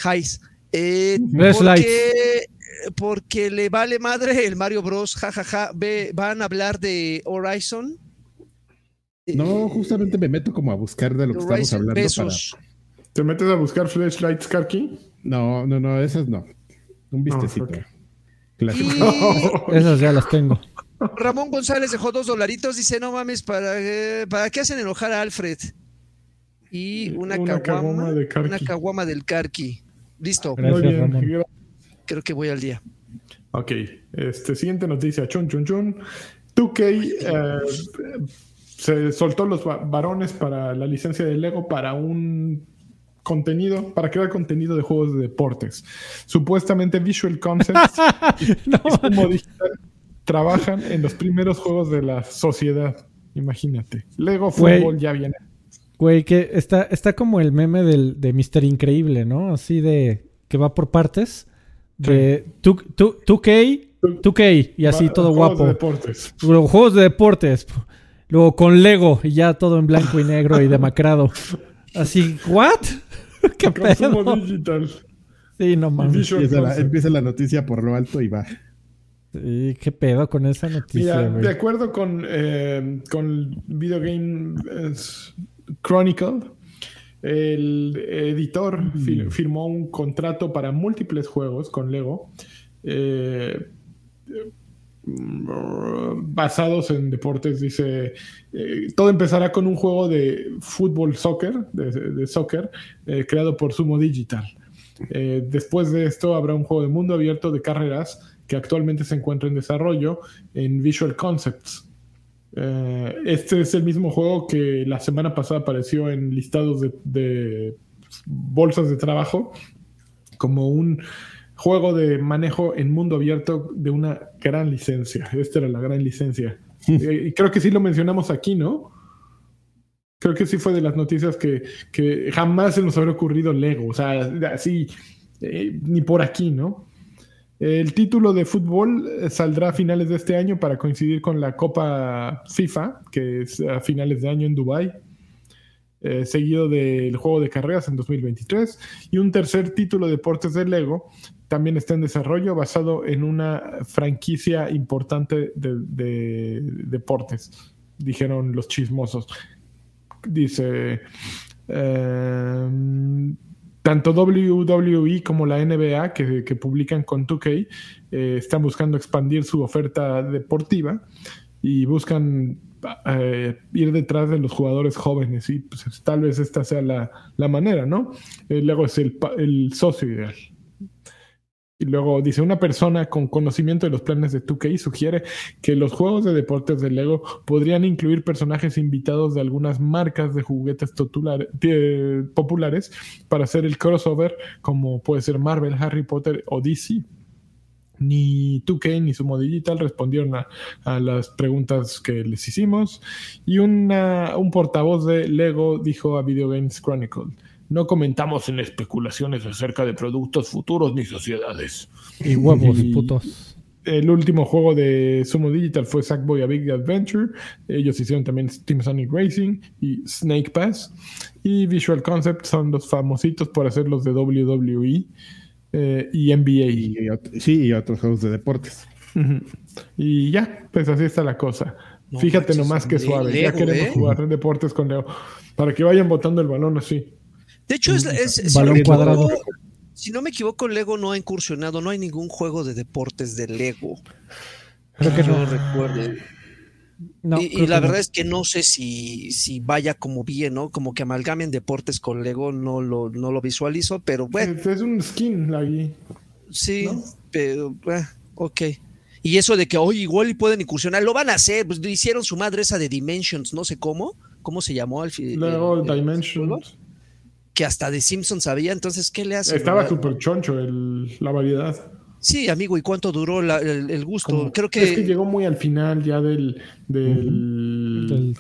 Highs. Eh, Flashlights. porque, porque le vale madre el Mario Bros. jajaja. Ve, van a hablar de Horizon. Eh, No, justamente me meto como a buscar de lo que estamos Horizon hablando Besos. ¿Te metes a buscar flashlights, Karki? para... No, no, no, esas no. Un vistecito. Clásico. Y Esas ya las tengo. Ramón González dejó dos dolaritos. Dice: No mames, ¿para, eh, ¿para qué hacen enojar a Alfred? Y una, Una caguama, de una caguama del Karki. Listo, Gracias, Muy bien. Ramón. creo que voy al día. Ok, este, siguiente noticia. Chun, chun, chun. 2K eh, se soltó los va- varones para la licencia de Lego para un contenido, para crear contenido de juegos de deportes. Supuestamente Visual Concepts No, y Sumo Digital trabajan en los primeros juegos de la sociedad. Imagínate. Lego Güey. Fútbol ya viene. Güey, que está, está como el meme del, de Mister Increíble, ¿no? Así de que va por partes. de 2K, 2K y así todo juegos guapo. De deportes. Luego juegos de deportes. Luego con Lego y ya todo en blanco y negro y demacrado. Así, ¿what? ¿Qué pedo? digital. Sí, no mames. La, empieza la noticia por lo alto y va. Sí, qué pedo con esa noticia, Mira, de acuerdo con, eh, con Video Game eh, Chronicle, el editor fir- firmó un contrato para múltiples juegos con Lego eh, mm, basados en deportes. Dice, eh, todo empezará con un juego de fútbol soccer, de, de soccer, creado por Sumo Digital. Después de esto habrá un juego de mundo abierto de carreras que actualmente se encuentra en desarrollo en Visual Concepts. Eh, este es el mismo juego que la semana pasada apareció en listados de, de bolsas de trabajo como un juego de manejo en mundo abierto de una gran licencia. Esta era la gran licencia. Eh, y creo que sí lo mencionamos aquí, ¿no? Creo que sí fue de las noticias que, que jamás se nos habría ocurrido Lego. O sea, así, eh, ni por aquí, ¿no? El título de fútbol eh, saldrá a finales de este año para coincidir con la Copa FIFA, que es a finales de año en Dubái, eh, seguido del juego de carreras en 2023. Y un tercer título de deportes de Lego también está en desarrollo, basado en una franquicia importante de, de deportes, dijeron los chismosos. Dice, eh, tanto WWE como la NBA, que, publican con 2K, eh, están buscando expandir su oferta deportiva y buscan eh, ir detrás de los jugadores jóvenes y pues, tal vez esta sea la, la manera, ¿no? Eh, luego es el, el socio ideal. Y luego dice, una persona con conocimiento de los planes de 2K sugiere que los juegos de deportes de Lego podrían incluir personajes invitados de algunas marcas de juguetes populares para hacer el crossover, como puede ser Marvel, Harry Potter o DC. Ni 2K ni Sumo Digital respondieron a, a las preguntas que les hicimos. Y una- un portavoz de Lego dijo a Video Games Chronicle: No comentamos en especulaciones acerca de productos futuros ni sociedades. Y huevos, Y- putos. El último juego de Sumo Digital fue Sackboy A Big Adventure. Ellos hicieron también Team Sonic Racing y Snake Pass. Y Visual Concept son los famositos por hacer los de WWE eh, y NBA. Y, y ot- sí, y otros juegos de deportes. Y ya, pues así está la cosa. No Fíjate manches, nomás que suave. ya queremos ¿eh? jugar deportes con Leo. Para que vayan botando el balón así. De hecho, es, es- si, Balón no me cuadrado. equivoco, si no me equivoco, Lego no ha incursionado, no hay ningún juego de deportes de Lego. Creo que yo no. recuerde. No, y, la que no. verdad es que no sé si, si vaya como bien, ¿no? Como que amalgamen deportes con Lego, no lo, no lo visualizo, pero bueno, Es, un skin aquí. sí, ¿no? pero bueno, ok. Y eso de que hoy igual y pueden incursionar, lo van a hacer, pues hicieron su madre esa de Dimensions, no sé cómo, ¿cómo se llamó al fin? Luego Dimensions. Que hasta de Simpsons había, entonces, ¿qué le hace? Estaba súper choncho el- la variedad. Sí, amigo, ¿y cuánto duró la- el, el gusto? Como- Creo Es que que, llegó muy al final ya del. del Del-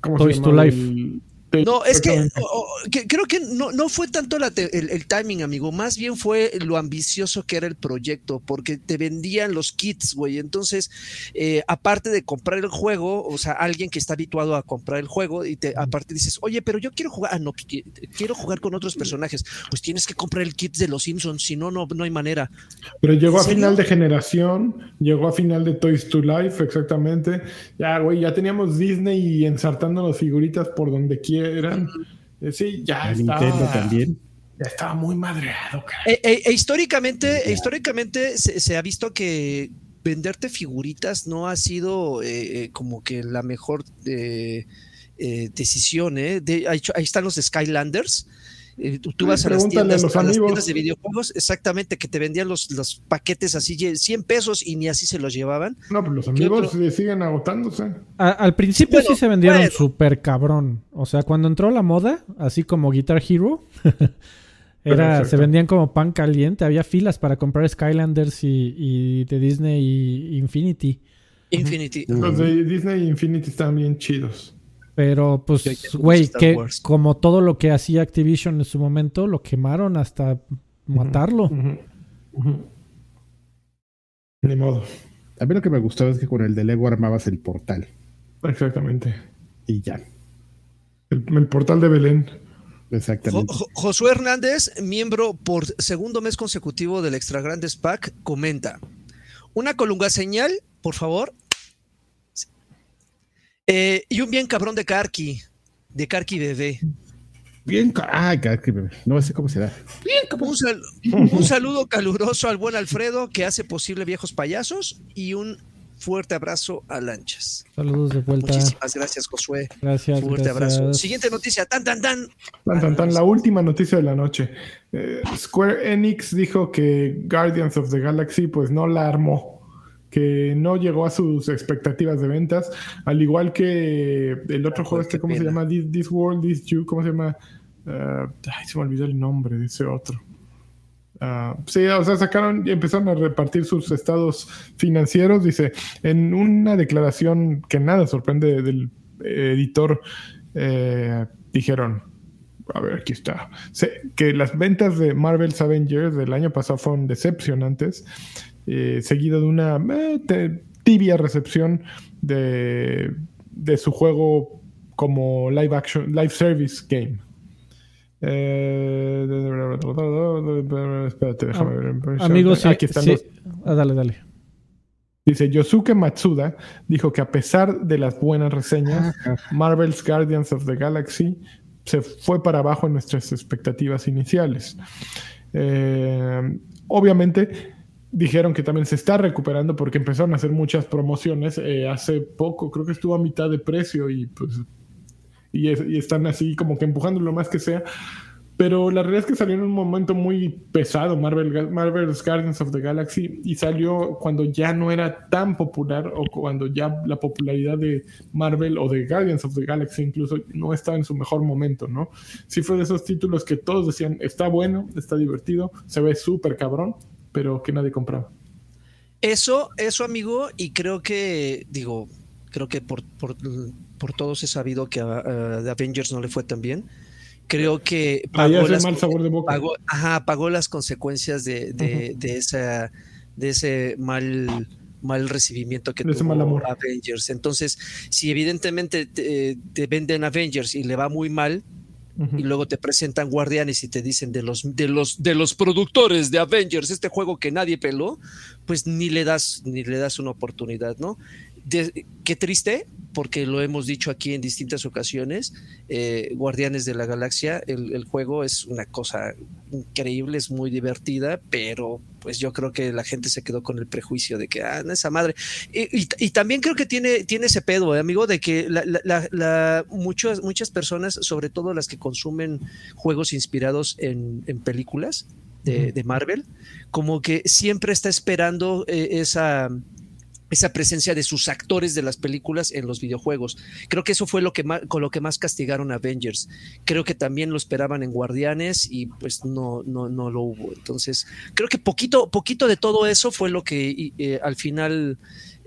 ¿Cómo Toys se to llama? Life. Del- del- No, es que, o- creo que no, no fue tanto la te- el, el timing, amigo, más bien fue lo ambicioso que era el proyecto, porque te vendían los kits, güey. Entonces, eh, aparte de comprar el juego, o sea, alguien que está habituado a comprar el juego, y te, aparte dices, oye, pero yo quiero jugar, ah, no, qui- quiero jugar con otros personajes, pues tienes que comprar el kit de los Simpsons, si no, no, no hay manera. Pero llegó ¿En a serio? final de generación, llegó a final de Toys to Life, exactamente. Ya, güey, ya teníamos Disney y ensartándonos figuritas por donde quieran. Eh, sí, ya estaba, Nintendo también. ya estaba muy madreado. E, e- e históricamente, e históricamente se, se ha visto que venderte figuritas no ha sido eh, eh, como que la mejor eh, eh, decisión. ¿eh? De- ahí, ahí están los Skylanders. Eh, tú, vas a las, a tiendas, los a las tiendas de videojuegos, exactamente, que te vendían los, los paquetes así, ye- 100 pesos y ni así se los llevaban. No, pues los ¿Qué amigos siguen agotándose. A- al principio Bueno, sí se vendieron bueno. súper cabrón. O sea, cuando entró la moda, así como Guitar Hero, era, se vendían como pan caliente. Había filas para comprar Skylanders y, y de Disney y Infinity. Infinity. Los de Disney y Infinity están bien chidos. Pero pues, güey, que Wars. como todo lo que hacía Activision en su momento, lo quemaron hasta matarlo. Ni modo. A mí lo que me gustaba es que con el de Lego armabas el portal. Exactamente. Y ya. El, portal de Belén. Exactamente. Josué Hernández, miembro por segundo mes consecutivo del Extra Grandes Pack, comenta: Una colunga señal, por favor. Eh, y un bien cabrón de Karki, de Karki Bebé. Bien, ay, Karki Bebé. No sé cómo será. Bien, un, un saludo caluroso al buen Alfredo que hace posible viejos payasos y un Fuerte abrazo a Lanchas. Saludos de vuelta. Muchísimas gracias, Josué. Gracias. Fuerte abrazo. Siguiente noticia. Tan, tan, tan. Tan, tan, tan. La última noticia de la noche. Eh, Square Enix dijo que Guardians of the Galaxy, pues no la armó. Que no llegó a sus expectativas de ventas. Al igual que el otro juego, este, ¿cómo se llama? This, World, This You, ¿cómo se llama? Uh, ay, se me olvidó el nombre de ese otro. Ah, sí, o sea, sacaron y empezaron a repartir sus estados financieros. Dice, en una declaración que nada sorprende del editor, eh, dijeron, a ver, aquí está, que las ventas de Marvel's Avengers del año pasado fueron decepcionantes, eh, seguido de una eh, tibia recepción de, de su juego como live action, live service game. Eh, espérate, déjame ver. Amigos, aquí están ah, dale, dale. Dice Yosuke Matsuda dijo que a pesar de las buenas reseñas, Marvel's Guardians of the Galaxy se fue para abajo en nuestras expectativas iniciales. Eh, obviamente dijeron que también se está recuperando porque empezaron a hacer muchas promociones. Eh, hace poco, creo que estuvo a mitad de precio y pues y, están así como que empujando lo más que sea. Pero la realidad es que salió en un momento muy pesado Marvel, Marvel's Guardians of the Galaxy y salió cuando ya no era tan popular o cuando ya la popularidad de Marvel o de Guardians of the Galaxy incluso no estaba en su mejor momento, ¿no? Sí fue de esos títulos que todos decían, está bueno, está divertido, se ve súper cabrón, pero que nadie compraba. Eso, eso amigo, y creo que, digo, creo que por, por por todos he sabido que a, Avengers no le fue tan bien. Creo que pagó, las, pagó, las consecuencias de, de, esa, de ese mal, mal recibimiento que tuvo Avengers. Entonces, si evidentemente te, venden Avengers y le va muy mal, y luego te presentan Guardianes y te dicen de los, de los, de los productores de Avengers, este juego que nadie peló, pues ni le das, ni le das una oportunidad, ¿no? Qué triste, porque lo hemos dicho aquí en distintas ocasiones, eh, Guardianes de la Galaxia, el, juego es una cosa increíble, es muy divertida, pero pues yo creo que la gente se quedó con el prejuicio de que, ah, esa madre. Y, también creo que tiene, tiene ese pedo, eh, amigo, de que la, muchas, muchas personas, sobre todo las que consumen juegos inspirados en, películas de, Marvel, como que siempre está esperando eh, esa esa presencia de sus actores de las películas en los videojuegos. Creo que eso fue lo que más, con lo que más castigaron a Avengers. Creo que también lo esperaban en Guardianes y pues no, no, no lo hubo. Entonces, creo que poquito, poquito de todo eso fue lo que eh, al final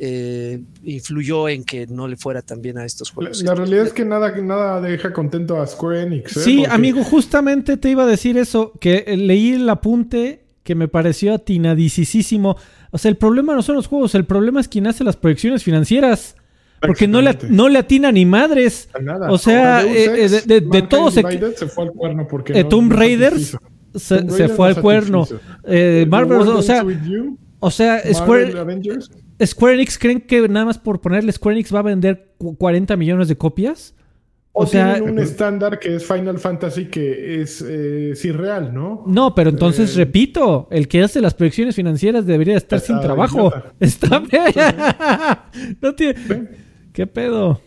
eh, influyó en que no le fuera tan bien a estos juegos. La, realidad es que nada, nada deja contento a Square Enix. ¿eh? Sí, amigo, justamente te iba a decir eso, que leí el apunte que me pareció atinadicísimo o sea, el problema no son los juegos, el problema es quien hace las proyecciones financieras. Porque no le, no le atina ni madres. O sea, eh, de, de, todos se... se fue al cuerno porque eh, Tomb Raiders se, fue al cuerno. Eh, Marvel, o sea, o sea Square, Square Enix creen que nada más por ponerle Square Enix va a vender 40 millones de copias. O, sea, tienen un estándar que es Final Fantasy que es, eh, irreal, ¿no? No, pero entonces, eh, repito, el que hace las proyecciones financieras debería estar sin trabajo. Está bien. no tiene... ¿Qué pedo?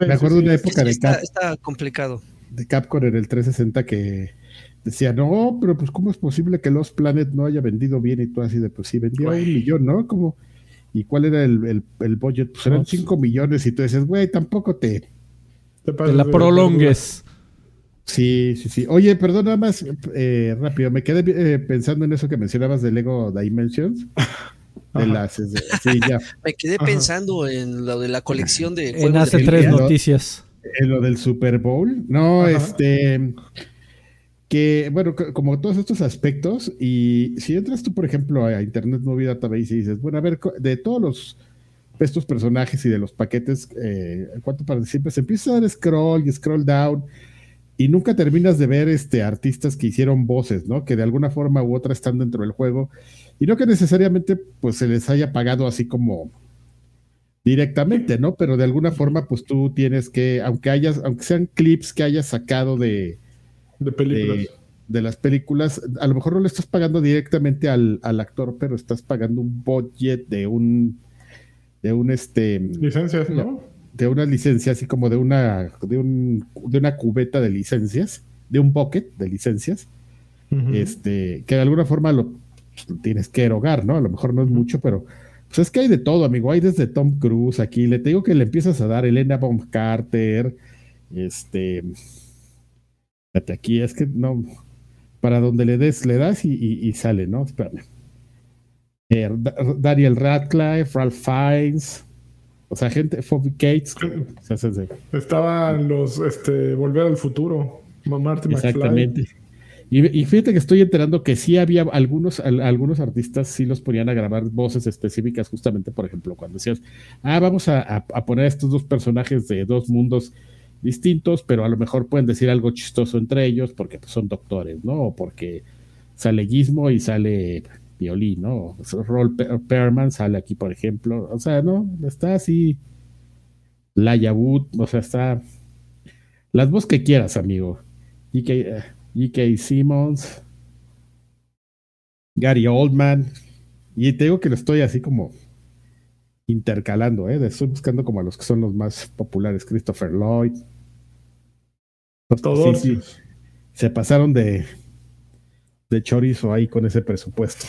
Me acuerdo de una época de está, está complicado. De Capcom en el 360 que decía, no, pero pues ¿cómo es posible que Los Planet no haya vendido bien? Y tú así de, pues sí, vendió un millón, ¿no? Como, ¿Y cuál era el, el, budget? Pues eran 5 millones y tú dices, güey, tampoco te te la prolongues. Sí, sí, sí. Oye, perdón, nada más eh, rápido. Me quedé eh, pensando en eso que mencionabas de Lego Dimensions. De las, sí, ya. Me quedé pensando en lo de la colección de. En hace tres noticias. En lo del Super Bowl. No, este. que, bueno, como todos estos aspectos, y si entras tú, por ejemplo, a Internet Movie Database y dices, bueno, a ver, de todos los estos personajes y de los paquetes, eh, ¿cuánto participas? Empiezas a dar scroll y scroll down y nunca terminas de ver este, artistas que hicieron voces, ¿no? Que de alguna forma u otra están dentro del juego y no que necesariamente pues se les haya pagado así como directamente, ¿no? Pero de alguna forma pues tú tienes que, aunque hayas, aunque sean clips que hayas sacado de... De películas. De, las películas, a lo mejor no le estás pagando directamente al, al actor, pero estás pagando un budget de un de un este licencias, ¿no? De una licencia, así como de una, de un, de una cubeta de licencias, de un bucket de licencias, este, que de alguna forma lo, tienes que erogar, ¿no? A lo mejor no es mucho, pero pues es que hay de todo, amigo. Hay desde Tom Cruise aquí, le digo que le empiezas a dar Elena Bonham Carter, este, aquí, es que no, para donde le des, le das y, y sale, ¿no? Espérame. Eh, Daniel Radcliffe, Ralph Fiennes, o sea, gente, Phoebe Cates. Estaban los, este, Volver al Futuro, Marty Exactamente. Y, fíjate que estoy enterando que sí había algunos, algunos artistas sí los ponían a grabar voces específicas, justamente, por ejemplo, cuando decías, ah, vamos a, poner a estos dos personajes de dos mundos distintos, pero a lo mejor pueden decir algo chistoso entre ellos porque pues, son doctores, ¿no? O porque sale Gizmo y sale violín, ¿no? Roll Perman sale aquí, por ejemplo. O sea, ¿no? Está así. La Wood, o sea, está. Las voz que quieras, amigo. G.K. Simmons. Gary Oldman. Y te digo que lo estoy así como intercalando, ¿eh? Estoy buscando como a los que son los más populares. Christopher Lloyd. Todos. Se pasaron de, de chorizo ahí con ese presupuesto.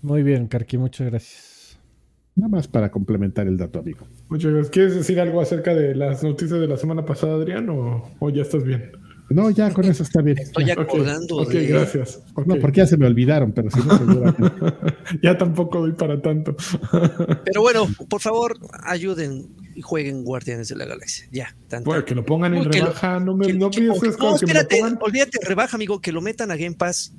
Muy bien, Karki, muchas gracias. Nada más para complementar el dato, amigo. Muchas gracias. ¿Quieres decir algo acerca de las noticias de la semana pasada, Adrián, o, ya estás bien? No, ya con eso está bien. Estoy acordando. Ok, gracias. No, porque ya se me olvidaron, pero si no, ya tampoco doy para tanto. pero bueno, por favor, ayuden y jueguen Guardianes de la Galaxia. Ya, tanto. Bueno, que lo pongan en rebaja. no me no pienses No, espérate, olvídate, rebaja, amigo, que lo metan a Game Pass.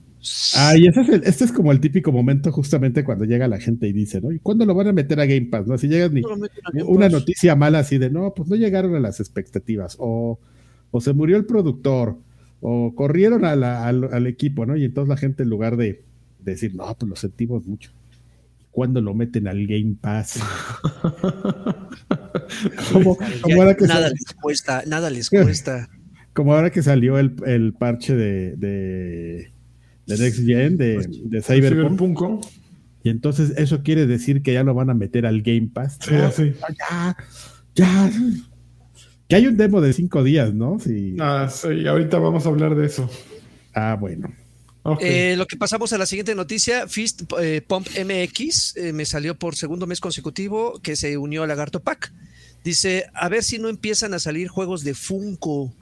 Ah, y ese es este es como el típico momento justamente cuando llega la gente y dice, ¿no? ¿Y cuándo lo van a meter a Game Pass? ¿No? Si llegas ni una noticia mala así de, no, pues no llegaron a las expectativas, o, o se murió el productor, o corrieron al, equipo, ¿no? Y entonces la gente en lugar de, decir, no, pues lo sentimos mucho. ¿Cuándo lo meten al Game Pass? nada les cuesta, nada les cuesta. Como ahora que salió el, el parche de de Next Gen, de, pues, de Cyberpunk. Y entonces eso quiere decir que ya lo van a meter al Game Pass. Sí, sí. Ya, ya. Que hay un demo de cinco días, ¿no? Sí. Ah, sí, ahorita vamos a hablar de eso. Ah, bueno. Eh, lo que pasamos a la siguiente noticia, Fist eh, Pump MX eh, me salió por segundo mes consecutivo que se unió a Lagarto Pack. Dice, a ver si no empiezan a salir juegos de Funko.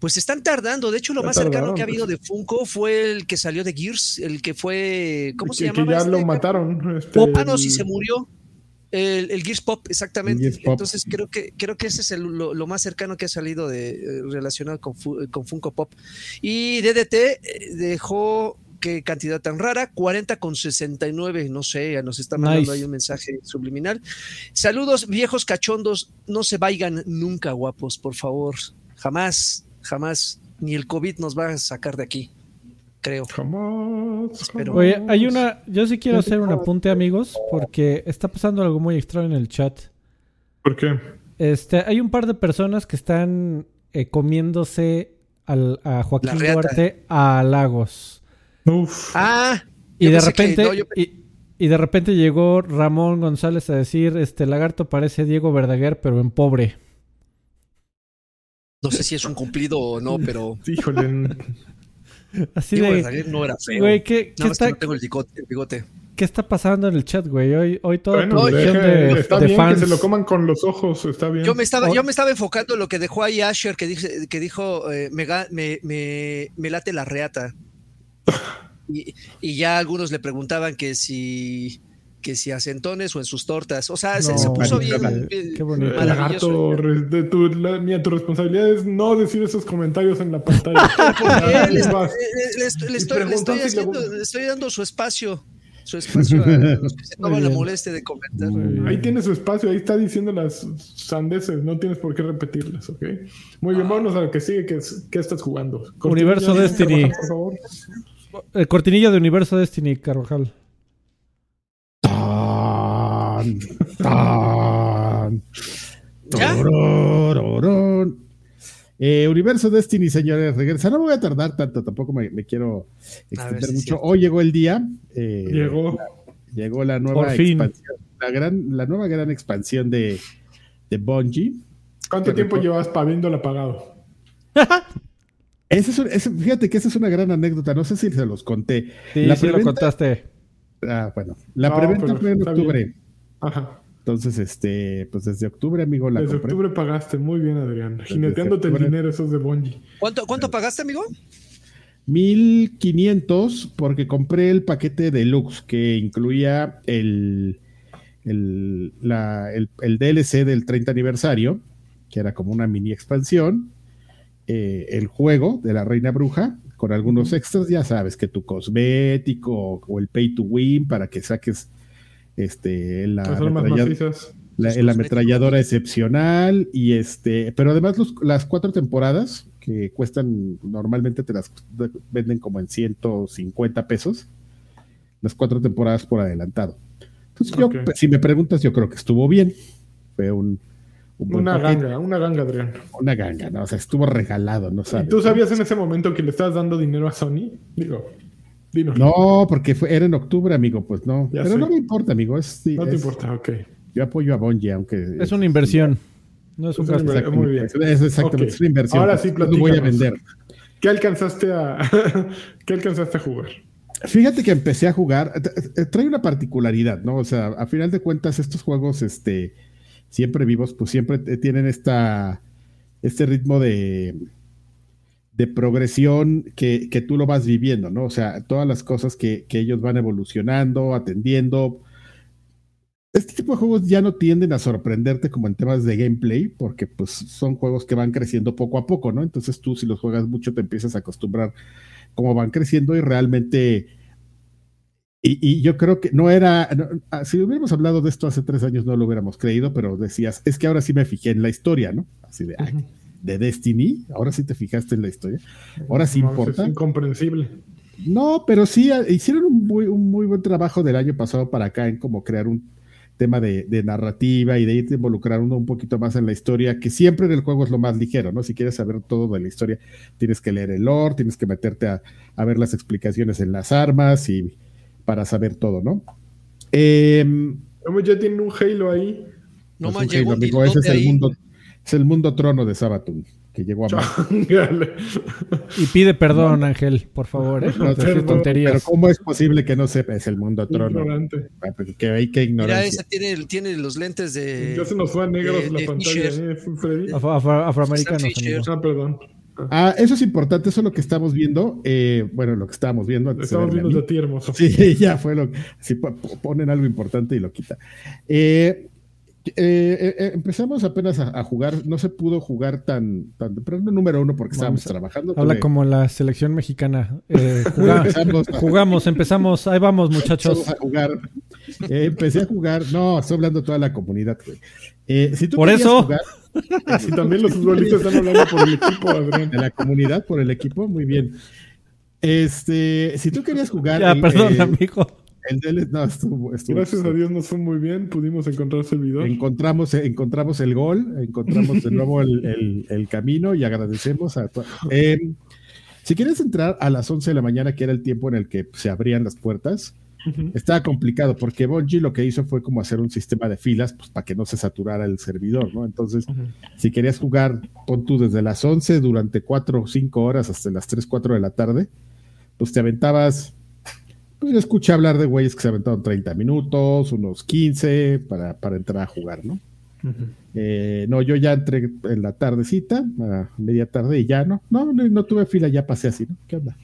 Pues están tardando. De hecho, lo más cercano que ha habido de Funko fue el que salió de Gears, el que fue. ¿Cómo se llama? Que ya lo este? mataron. Este, Pop, no, si se murió. El, Gears Pop, exactamente. Entonces creo que creo que ese es lo, más cercano que ha salido de eh, relacionado con, con Funko Pop. Y DDT eh, dejó qué cantidad tan rara, 40 con 69, no sé, nos está mandando ahí un mensaje subliminal. Saludos, viejos cachondos, no se vayan nunca, guapos, por favor, jamás jamás ni el COVID nos va a sacar de aquí, creo. Jamás. Oye, hay una, yo sí quiero hacer un apunte, amigos, porque está pasando algo muy extraño en el chat. ¿Por qué? Este, hay un par de personas que están eh, comiéndose al, a Joaquín Duarte a Lagos. Uf. Ah. Y de repente, y, de repente llegó Ramón González a decir, este lagarto parece Diego Verdaguer, pero en pobre. No sé si es un cumplido o no, pero. Híjole. Así de. no era feo. Güey, ¿qué, ¿qué está... no tengo el bigote, ¿Qué está pasando en el chat, güey? Hoy, hoy todo bueno, de, está bien que se lo coman con los ojos, está bien. Yo me estaba, yo me estaba enfocando en lo que dejó ahí Asher, que, dice, que dijo, eh, me, me, me, late la reata. y, y, ya algunos le preguntaban que si que si a centones o en sus tortas. O sea, se, se, puso bien. Qué bonito. Maravilloso. De tu, la, mía, tu responsabilidad es no decir esos comentarios en la pantalla. le, le, le, estoy, estoy, haciendo, le estoy dando su espacio su espacio a los que se toman la molestia de comentar. Ahí tiene su espacio, ahí está diciendo las sandeces, no tienes por qué repetirlas, ¿ok? Muy bien, vámonos a lo que sigue, que, que estás jugando. Universo Destiny. Por favor. El cortinilla de Universo Destiny, Carvajal. Tan, tan, eh, Universo Destiny, señores, regresa. No me voy a tardar tanto, tampoco me, quiero extender mucho. Hoy llegó el día. Eh, llegó. llegó la nueva expansión. La, gran, la nueva gran expansión de, de Bungie. ¿Cuánto tiempo llevas habiéndola apagado? fíjate que esa es una gran anécdota. No sé si se los conté. Sí, la sí lo contaste. Ah, bueno. La preventa fue en octubre. Ajá. Entonces, este, pues desde octubre, amigo, la Desde octubre pagaste, muy bien, Adrián. Jineteándote el dinero esos de Bonji. ¿Cuánto, ¿Cuánto pagaste, amigo? 1500 porque compré el paquete deluxe que incluía el, el, la, el, el, DLC del 30 aniversario, que era como una mini expansión, eh, el juego de la Reina Bruja, con algunos extras, ya sabes, que tu cosmético o el pay to win para que saques este, la, la, ametralladora excepcional y este, pero además las cuatro temporadas que cuestan normalmente te las venden como en 150 pesos, las cuatro temporadas por adelantado. Entonces yo, si me preguntas, yo creo que estuvo bien. Fue un, una ganga, una ganga, Adrián. Una ganga, ¿no? O sea, estuvo regalado, ¿no sabes? ¿Y tú sabías en ese momento que le estabas dando dinero a Sony? Digo. No, porque fue, era en octubre, amigo, pues no. Pero no me importa, amigo. Es, no te importa, ok. Yo apoyo a Bungie, aunque. Es una inversión. No es un gasto. Muy bien. Es exactamente es una inversión. Ahora sí, lo voy a vender. ¿Qué alcanzaste a, ¿Qué alcanzaste a jugar? Fíjate que empecé a jugar. Trae una particularidad, ¿no? O sea, a final de cuentas, estos juegos, este, siempre vivos, pues siempre tienen esta, este ritmo de de progresión que, que, tú lo vas viviendo, ¿no? O sea, todas las cosas que, que, ellos van evolucionando, atendiendo. Este tipo de juegos ya no tienden a sorprenderte como en temas de gameplay, porque pues son juegos que van creciendo poco a poco, ¿no? Entonces tú si los juegas mucho te empiezas a acostumbrar cómo van creciendo y realmente... Y, y yo creo que no era, ah, si hubiéramos hablado de esto hace tres años no lo hubiéramos creído, pero decías, es que ahora sí me fijé en la historia, ¿no? Así de, de Destiny. Ahora sí te fijaste en la historia. Ahora sí importa. Es incomprensible. No, pero sí ah, hicieron un muy, un muy buen trabajo del año pasado para acá en como crear un tema de, narrativa y de irte involucrar uno un poquito más en la historia, que siempre en el juego es lo más ligero, ¿no? Si quieres saber todo de la historia, tienes que leer el lore, tienes que meterte a, ver las explicaciones en las armas y para saber todo, ¿no? Eh, ya tienen un Halo ahí. No más llegó, amigo, ese es el mundo es el mundo trono de Sabatun, que llegó a Y pide perdón, Ángel, por favor, ¿eh? No, pero ¿cómo es posible que no sepa? Es el mundo trono. Ah, pues, que hay que ignorar. Mira, esa tiene, tiene, los lentes de. Ya se nos fue a negros la pantalla, ¿eh, Freddy? afroamericanos. Ah, perdón. Ah, eso es importante, eso es lo que estamos viendo. Eh, bueno, lo que estábamos viendo antes. Estamos viendo de ti, hermoso. Sí, ya fue lo que. Si ponen algo importante y lo quita. Eh, eh, eh, eh, empezamos apenas a, jugar, no se pudo jugar tan, tan temprano, número uno, porque estábamos trabajando. Habla como la selección mexicana. jugamos, empezamos, ahí vamos, muchachos. A jugar. empecé a jugar, no, estoy hablando toda la comunidad, si tú por eso. Jugar, si también los futbolistas están hablando por el equipo, Adrián. De la comunidad, por el equipo, muy bien. Este, si tú querías jugar. Ya, perdón, amigo. Gracias a Dios nos fue muy bien, pudimos encontrar servidor. Encontramos, encontramos el gol, encontramos de nuevo el, camino y agradecemos a eh, si quieres entrar a las 11 de la mañana, que era el tiempo en el que se abrían las puertas, estaba complicado porque Bungie lo que hizo fue como hacer un sistema de filas pues, para que no se saturara el servidor, ¿no? Entonces, si querías jugar, pon tú desde las 11 durante 4 o 5 horas hasta las 3, 4 de la tarde, pues te aventabas pues yo escuché hablar de güeyes que se aventaron 30 minutos, unos 15 para, entrar a jugar, ¿no? Eh, no, yo ya entré en la tardecita, a media tarde y ya no, no, no, tuve fila, ya pasé así, ¿no? ¿Qué onda?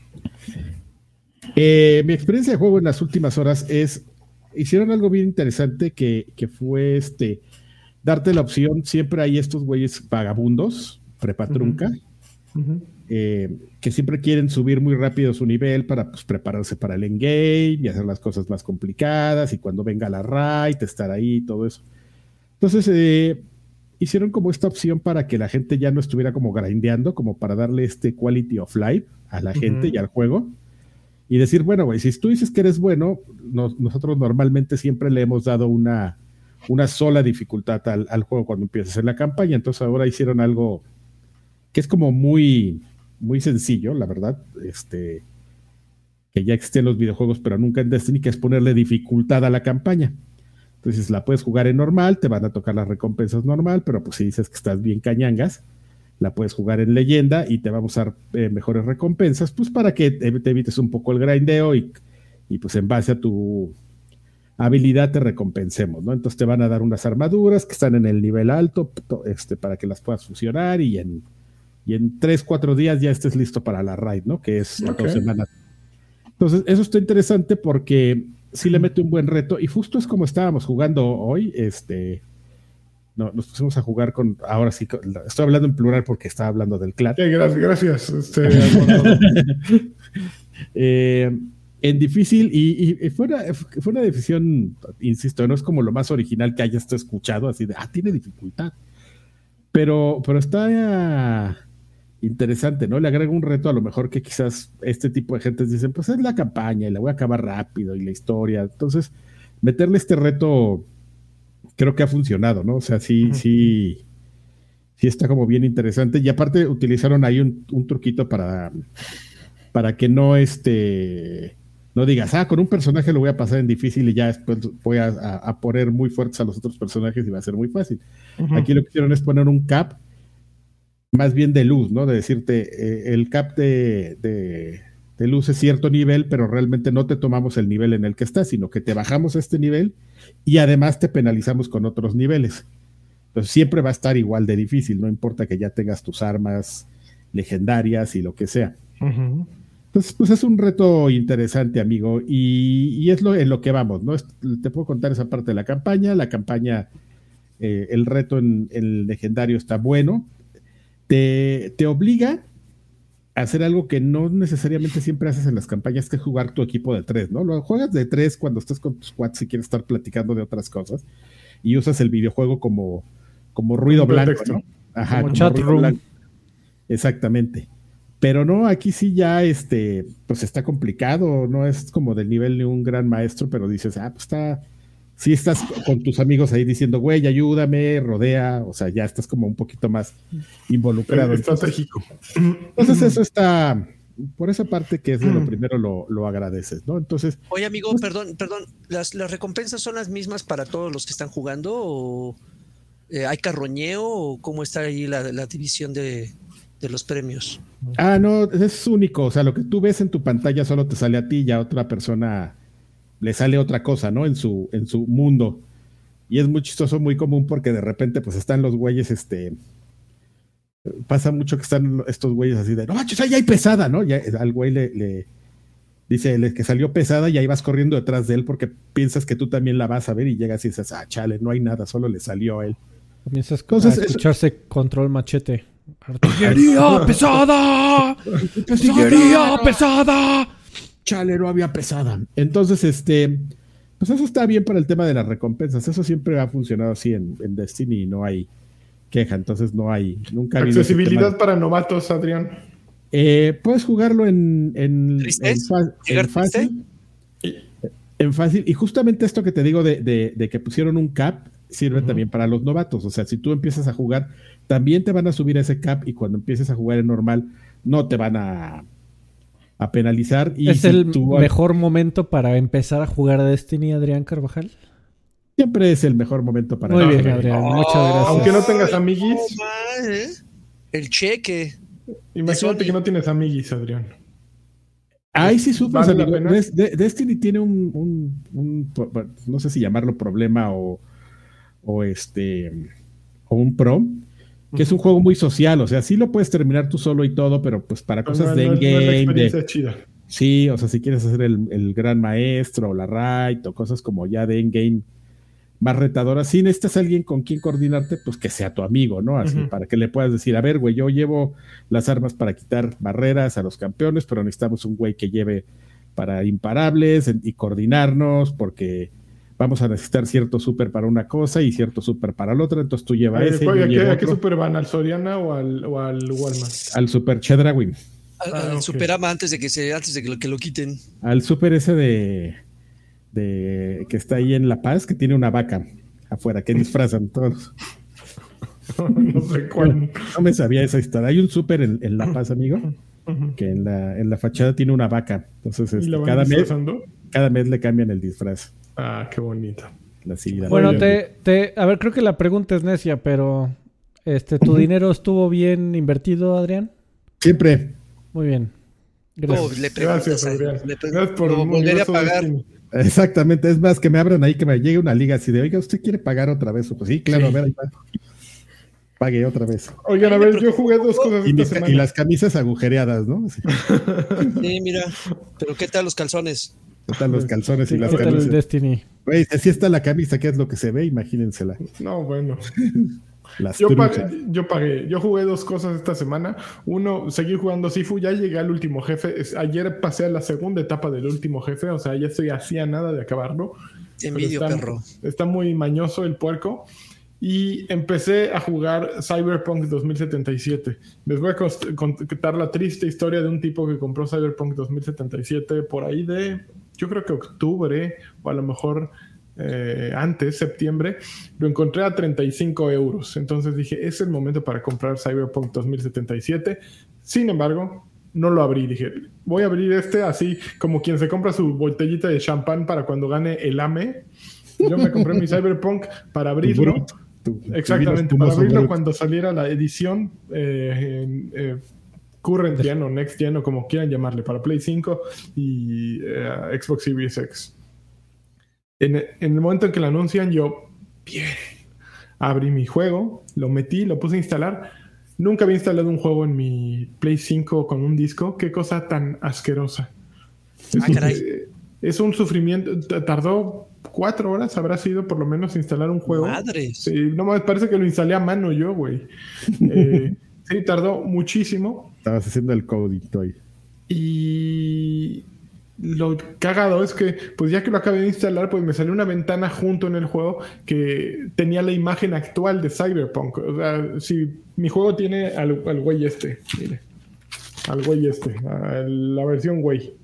Eh, mi experiencia de juego en las últimas horas es hicieron algo bien interesante que, que fue este darte la opción. Siempre hay estos güeyes vagabundos, prepa trunca, eh, que siempre quieren subir muy rápido su nivel para pues, prepararse para el endgame y hacer las cosas más complicadas. Y cuando venga la raid, estar ahí, todo eso. Entonces, eh, hicieron como esta opción para que la gente ya no estuviera como grindeando, como para darle este quality of life a la gente y al juego. Y decir, bueno, güey, si tú dices que eres bueno, nosotros normalmente siempre le hemos dado una, una sola dificultad al, al, juego cuando empiezas en la campaña. Entonces ahora hicieron algo que es como muy, muy sencillo, la verdad. Este, que ya existen los videojuegos, pero nunca en Destiny, que es ponerle dificultad a la campaña. Entonces la puedes jugar en normal, te van a tocar las recompensas normal, pero pues si dices que estás bien cañangas, la puedes jugar en leyenda y te vamos a dar eh, mejores recompensas, pues para que te, evites un poco el grindeo y, y, pues en base a tu habilidad te recompensemos, ¿no? Entonces te van a dar unas armaduras que están en el nivel alto este, para que las puedas fusionar y en, y en 3, 4 días ya estés listo para la raid, ¿no? Que es dos semanas. Entonces, eso está interesante porque sí le mete un buen reto y justo es como estábamos jugando hoy, este, no, nos pusimos a jugar con, ahora sí, estoy hablando en plural porque estaba hablando del clan. gracias, gracias. Este, eh, en difícil y, fue, una, fue, una, decisión, insisto, no es como lo más original que hayas escuchado, así de, ah, tiene dificultad. Pero, pero está interesante, ¿no? Le agrega un reto a lo mejor que quizás este tipo de gentes dicen, pues es la campaña y la voy a acabar rápido y la historia. Entonces, meterle este reto creo que ha funcionado, ¿no? O sea, sí, sí, sí está como bien interesante. Y aparte utilizaron ahí un, truquito para, para que no este no digas, ah, con un personaje lo voy a pasar en difícil y ya después voy a, poner muy fuertes a los otros personajes y va a ser muy fácil. Aquí lo que hicieron es poner un cap más bien de luz, ¿no? De decirte, eh, el cap de, de, luz es cierto nivel, pero realmente no te tomamos el nivel en el que estás, sino que te bajamos a este nivel y además te penalizamos con otros niveles. Entonces siempre va a estar igual de difícil, no importa que ya tengas tus armas legendarias y lo que sea. Entonces, pues es un reto interesante, amigo, y, es lo, en lo que vamos, ¿no? Te puedo contar esa parte de la campaña. La campaña, eh, el reto en el legendario está bueno te, obliga a hacer algo que no necesariamente siempre haces en las campañas, que es jugar tu equipo de tres, ¿no? Lo juegas de tres cuando estás con tus quads y quieres estar platicando de otras cosas y usas el videojuego como, como ruido blanco, ¿no? Ajá, como, chat room. Exactamente. Pero no, aquí sí ya este, pues está complicado, no es como del nivel de un gran maestro, pero dices, ah, pues está, si estás con tus amigos ahí diciendo, güey, ayúdame, rodea, o sea, ya estás como un poquito más involucrado. Estratégico. Entonces, eso está, por esa parte que es de lo mm. primero lo, lo agradeces, ¿no? Entonces. Oye, amigo, pues perdón, perdón, ¿las, ¿las, recompensas son las mismas para todos los que están jugando? ¿O eh, hay carroñeo? ¿O cómo está ahí la, la división de, de, los premios? Ah, no, es único. O sea, lo que tú ves en tu pantalla solo te sale a ti y a otra persona le sale otra cosa, ¿no? En su, en su mundo. Y es muy chistoso, muy común porque de repente pues están los güeyes, este... Pasa mucho que están estos güeyes así de, no, ya hay pesada, ¿no? Ya al güey le, dice que salió pesada y ahí vas corriendo detrás de él porque piensas que tú también la vas a ver y llegas y dices, ah, chale, no hay nada, solo le salió a él. Comienzas a escucharse control machete. ¡Artillería pesada! ¡Artillería pesada! Chale, no había pesada. Entonces, este, pues eso está bien para el tema de las recompensas. Eso siempre ha funcionado así en, Destiny y no hay queja. Entonces no hay, nunca Accesibilidad para novatos, Adrián. Eh, puedes jugarlo en, en, en, fácil. En fácil. Y justamente esto que te digo de, que pusieron un cap sirve también para los novatos. O sea, si tú empiezas a jugar, también te van a subir ese cap y cuando empieces a jugar en normal, no te van a a penalizar. Y ¿Es el mejor momento para empezar a jugar Destiny, Adrián Carvajal? Siempre es el mejor momento para Muy bien, Adrián. Muchas gracias. Aunque no tengas amiguis. El cheque. Imagínate que no tienes amiguis, Adrián. Ahí sí sufres, Destiny tiene un, no sé si llamarlo problema o, o este, o un pro, que es un juego muy social, o sea, sí lo puedes terminar tú solo y todo, pero pues para cosas de endgame. chida. Sí, o sea, si quieres hacer el, gran maestro o la raid o cosas como ya de endgame más retadoras, si necesitas alguien con quien coordinarte, pues que sea tu amigo, ¿no? Así, para que le puedas decir, a ver, güey, yo llevo las armas para quitar barreras a los campeones, pero necesitamos un güey que lleve para imparables y coordinarnos, porque vamos a necesitar cierto super para una cosa y cierto super para la otra, entonces tú llevas ese. ¿A qué, super van? ¿Al Soriana o al, o al Walmart? Al super Chedrawin. Al, ah, Superama antes de que se, antes de que lo, que lo quiten. Al super ese de, de que está ahí en La Paz, que tiene una vaca afuera, que disfrazan todos. no sé cuál. No me sabía esa historia. Hay un super en, La Paz, amigo, que en la, en la fachada tiene una vaca. Entonces, este, cada, mes, cada mes le cambian el disfraz. Ah, qué bonito. bueno, te, te, a ver, creo que la pregunta es necia, pero este, ¿tu dinero estuvo bien invertido, Adrián? Siempre. Muy bien. Gracias. le Gracias, Adrián. Gracias por volver a pagar. Exactamente, es más que me abran ahí, que me llegue una liga así de, oiga, ¿usted quiere pagar otra vez? Pues sí, claro, a ver, ahí Pague otra vez. Oigan, a ver, yo jugué dos cosas y, esta y las camisas agujereadas, ¿no? Sí. mira, pero ¿qué tal los calzones? ¿Qué tal los calzones y las. Güey, así está la camisa, ¿qué es lo que se ve? Imagínensela. No, bueno. yo, pagué, yo jugué dos cosas esta semana. Uno, seguí jugando Sifu, ya llegué al último jefe. ayer pasé a la segunda etapa del último jefe, o sea, ya estoy hacía nada de acabarlo. Envidio, está, perro. Está muy mañoso el puerco. Y empecé a jugar Cyberpunk 2077. Les voy a contar la triste historia de un tipo que compró Cyberpunk 2077 por ahí de, yo creo que octubre, o a lo mejor eh, antes, septiembre, lo encontré a 35 euros. Entonces dije, es el momento para comprar Cyberpunk 2077. Sin embargo, no lo abrí. Dije, voy a abrir este así como quien se compra su botellita de champán para cuando gane el AME. Yo me compré mi Cyberpunk para abrirlo. Exactamente, para abrirlo cuando saliera la edición eh, eh, Current Gen o Next Gen o como quieran llamarle, para Play 5 y Xbox Series X en, el momento en que lo anuncian, yo, bien, abrí mi juego, lo metí, lo puse a instalar. Nunca había instalado un juego en mi Play 5 con un disco. Qué cosa tan asquerosa. Ah, caray. Es un sufrimiento. Tardó cuatro horas, habrá sido por lo menos instalar un juego. Madres. Sí, no me parece que lo instalé a mano yo, güey. Eh, sí, tardó muchísimo. Estabas haciendo el codito ahí. Y lo cagado es que, pues ya que lo acabé de instalar, pues me salió una ventana junto en el juego que tenía la imagen actual de Cyberpunk. O sea, si mi juego tiene al, güey este, mire, al güey este, la versión güey.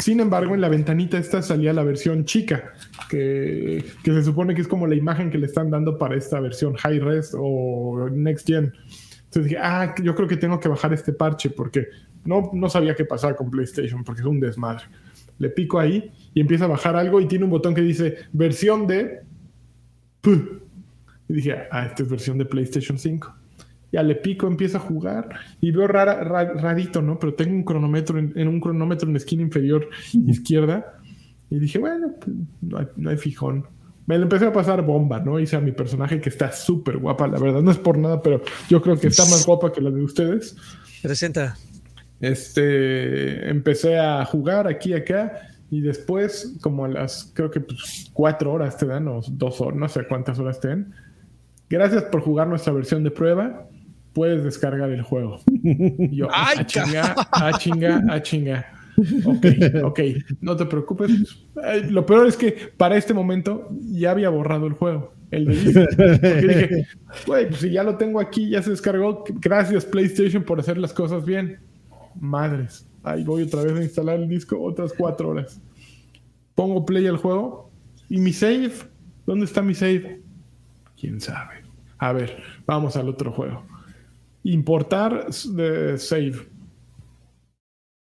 Sin embargo, en la ventanita esta salía la versión chica, que, que, se supone que es como la imagen que le están dando para esta versión High Res o Next Gen. Entonces dije, ah, yo creo que tengo que bajar este parche porque no, no sabía qué pasar con PlayStation porque es un desmadre. Le pico ahí y empieza a bajar algo y tiene un botón que dice versión de... Y dije, ah, esta es versión de PlayStation 5. Ya le pico, empieza a jugar y veo rara, rarito, ¿no? Pero tengo un cronómetro en, un cronómetro en la esquina inferior izquierda. Y dije, bueno, pues, no, hay, no hay fijón me lo empecé a pasar bomba, ¿no? Hice a mi personaje que está súper guapa, la verdad, no es por nada, pero yo creo que está más guapa que la de ustedes. Presenta. Este, empecé a jugar aquí y acá y después, como a las, creo que pues, cuatro horas te dan, o dos horas, no sé cuántas horas te dan. Gracias por jugar nuestra versión de prueba. Puedes descargar el juego. yo, ¡Ay, a chinga, a chinga, a chinga. Ok, ok, no te preocupes. lo peor es que para este momento ya había borrado el juego. El de dije, güey, pues si ya lo tengo aquí, ya se descargó. Gracias, PlayStation, por hacer las cosas bien. Madres. Ahí voy otra vez a instalar el disco, otras cuatro horas. Pongo play al juego. ¿Y mi save? ¿Dónde está mi save? ¿Quién sabe? A ver, vamos al otro juego. Importar de save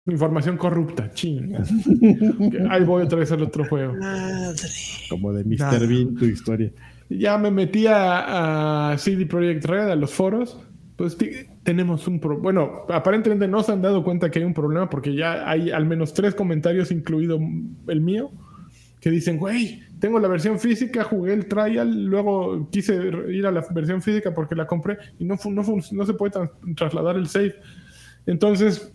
Información corrupta, chinga. Ahí voy otra vez al otro juego. Madre. Como de Mr. Bean, tu historia. Ya me metí a, CD Projekt Red, a los foros. Pues tenemos un problema. Bueno, aparentemente no se han dado cuenta que hay un problema porque ya hay al menos tres comentarios, incluido el mío, que dicen, güey, tengo la versión física, jugué el trial, luego quise ir a la versión física porque la compré y no, no, no se puede trasladar el save. Entonces,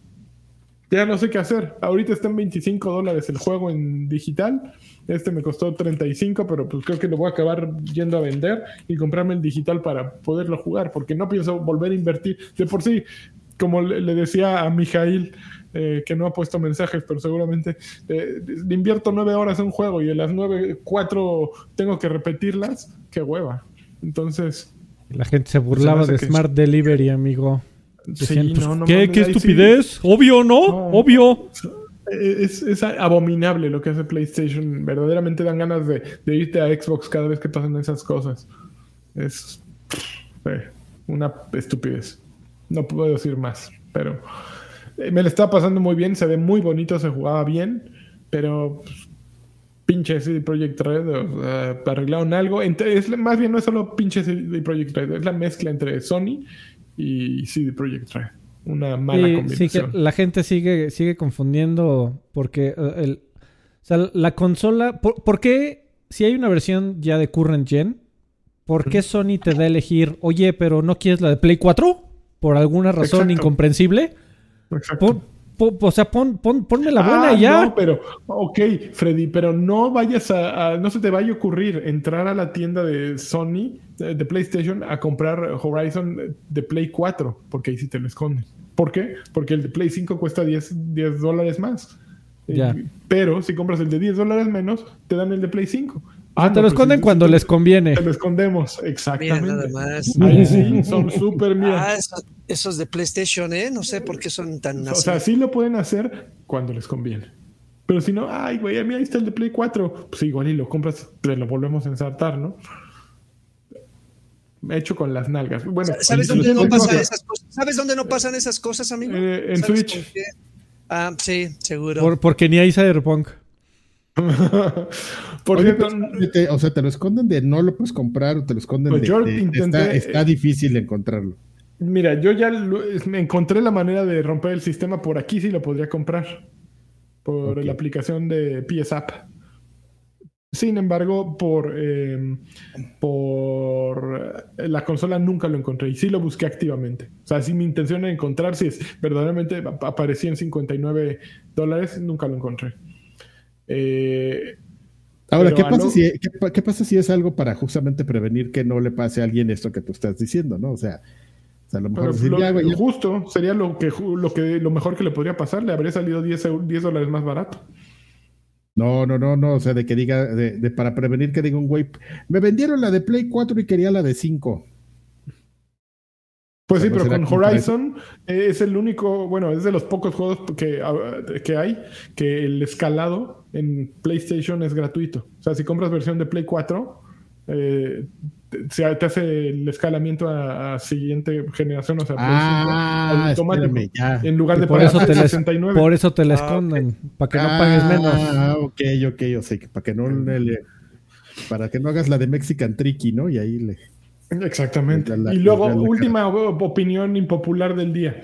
Ya no sé qué hacer. Ahorita está en 25 dólares el juego en digital. Este me costó 35, pero pues creo que lo voy a acabar yendo a vender y comprarme el digital para poderlo jugar, porque no pienso volver a invertir. De por sí, como le decía a Mijail, eh, que no ha puesto mensajes, pero seguramente eh, invierto nueve horas en un juego y en las nueve, cuatro tengo que repetirlas, qué hueva. Entonces... La gente se burlaba de Smart Delivery, amigo. Sí, pues, ¿Qué, estupidez? Obvio, ¿no? Obvio. Es, abominable lo que hace PlayStation. Verdaderamente dan ganas de, irte a Xbox cada vez que pasan esas cosas. Es eh, una estupidez. No puedo decir más, pero eh, me lo estaba pasando muy bien. Se ve muy bonito, se jugaba bien, pero pues, pinche CD Projekt Red arreglaron algo. Es, más bien no es solo pinche CD Projekt Red, es la mezcla entre Sony y CD Projekt Red. Una mala combinación. la gente sigue, sigue confundiendo porque eh, el, o sea, la consola. Por, qué, si hay una versión ya de Current Gen, ¿por qué Sony te da a elegir, oye, pero no quieres la de Play 4? Por alguna razón incomprensible. Exacto o sea, pon, ponme la buena y ya. No, pero, ok, Freddy, pero no vayas a, No se te vaya a ocurrir entrar a la tienda de Sony, de, PlayStation, a comprar Horizon de Play 4, porque ahí sí te lo esconden. ¿Por qué? Porque el de Play 5 cuesta 10, 10 dólares más. Ya. pero si compras el de 10 dólares menos, te dan el de Play 5. Ah, te lo pues esconden cuando les conviene. Te lo escondemos, exactamente. nada más. Ahí sí, son súper, mira. Ah, esos de PlayStation, ¿eh? No sé por qué son tan O sea, sí lo pueden hacer cuando les conviene. Pero si no, ay, güey, a mí ahí está el de Play 4. Pues igual y lo compras, pero lo volvemos a ensartar, ¿no? Hecho con las nalgas. Bueno, ¿sabes dónde no pasan esas cosas? ¿Sabes dónde no pasan esas cosas, amigo? Eh, en Switch. Ah, sí, seguro. porque ni hay Cyberpunk. Por o sea, te lo esconden de no lo puedes comprar o te lo esconden pues de, está, difícil encontrarlo. Mira, yo ya me encontré la manera de romper el sistema por aquí si lo podría comprar. Por la aplicación de PS App. Sin embargo, por, em, por la consola nunca lo encontré y sí lo busqué activamente. O sea, si mi intención era encontrar si es, verdaderamente aparecía en 59 dólares, nunca lo encontré. Eh, Ahora, ¿qué pasa, si, qué, pasa si es algo para justamente prevenir que no le pase a alguien esto que tú estás diciendo, ¿no? O sea, a lo mejor justo sería lo que, lo que lo mejor que le podría pasar, le habría salido 10, 10 dólares más barato. No, no, no, no, o sea, de que diga, de, para prevenir que diga un güey, me vendieron la de Play 4 y quería la de 5. Pues sí, pero con Horizon es el único, bueno, es de los pocos juegos que, que hay que el escalado en PlayStation es gratuito. O sea, si compras versión de Play 4, eh, te hace el escalamiento a, siguiente generación, o sea, ah, En lugar de por eso te 69. por eso te la ah, esconden, para que no pagues menos. Ah, ok, ok, o sea, para que no le, para que no hagas la de Mexican Tricky, ¿no? Y ahí le Exactamente. y luego, última opinión impopular del día.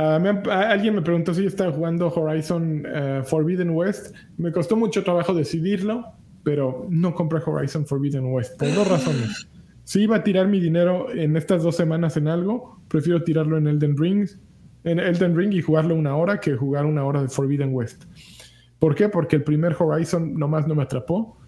Ah, alguien me preguntó si estaba jugando Horizon eh, Forbidden West. Me costó mucho trabajo decidirlo, pero no compré Horizon Forbidden West por dos razones. Si iba a tirar mi dinero en estas dos semanas en algo, prefiero tirarlo en Elden Ring, en Elden Ring y jugarlo una hora que jugar una hora de Forbidden West. ¿Por qué? Porque el primer Horizon nomás no me atrapó.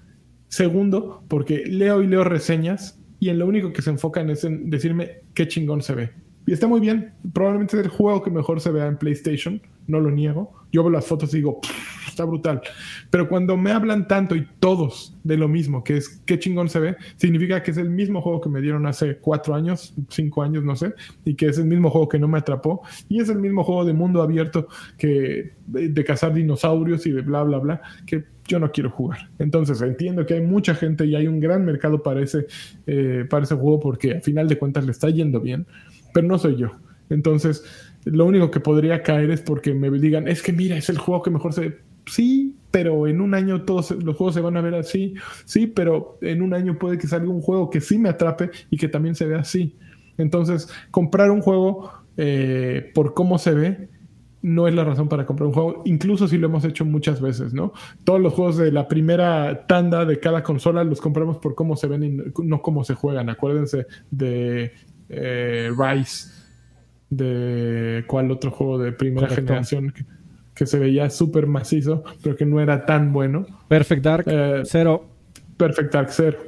Segundo, porque leo y leo reseñas y en lo único que se enfocan es en decirme qué chingón se ve. Y está muy bien. Probablemente es el juego que mejor se vea en PlayStation, no lo niego. Yo veo las fotos y digo, está brutal. Pero cuando me hablan tanto y todos de lo mismo, que es qué chingón se ve, significa que es el mismo juego que me dieron hace cuatro años, cinco años, no sé, y que es el mismo juego que no me atrapó. Y es el mismo juego de mundo abierto que de cazar dinosaurios y de bla, bla, bla, que yo no quiero jugar. Entonces entiendo que hay mucha gente y hay un gran mercado para ese, eh, para ese juego porque a final de cuentas le está yendo bien, pero no soy yo. Entonces, lo único que podría caer es porque me digan, es que mira, es el juego que mejor se... Sí, pero en un año todos los juegos se van a ver así. Sí, pero en un año puede que salga un juego que sí me atrape y que también se vea así. Entonces, comprar un juego eh, por cómo se ve no es la razón para comprar un juego, incluso si lo hemos hecho muchas veces, ¿no? Todos los juegos de la primera tanda de cada consola los compramos por cómo se ven y no cómo se juegan. Acuérdense de eh, Rise, de cuál otro juego de primera generación que, que se veía súper macizo, pero que no era tan bueno. Perfect Dark, Eh, cero. Perfect Dark Zero.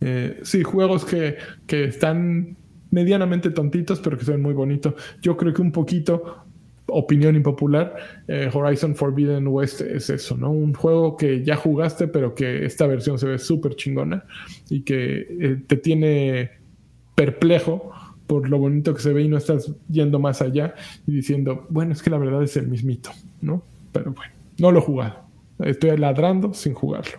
Eh, sí, juegos que, que están medianamente tontitos, pero que se ven muy bonitos. Yo creo que un poquito, opinión impopular, eh, Horizon Forbidden West es eso, ¿no? Un juego que ya jugaste, pero que esta versión se ve súper chingona y que eh, te tiene perplejo por lo bonito que se ve y no estás yendo más allá y diciendo, bueno, es que la verdad es el mismito, ¿no? Pero bueno, no lo he jugado. Estoy ladrando sin jugarlo.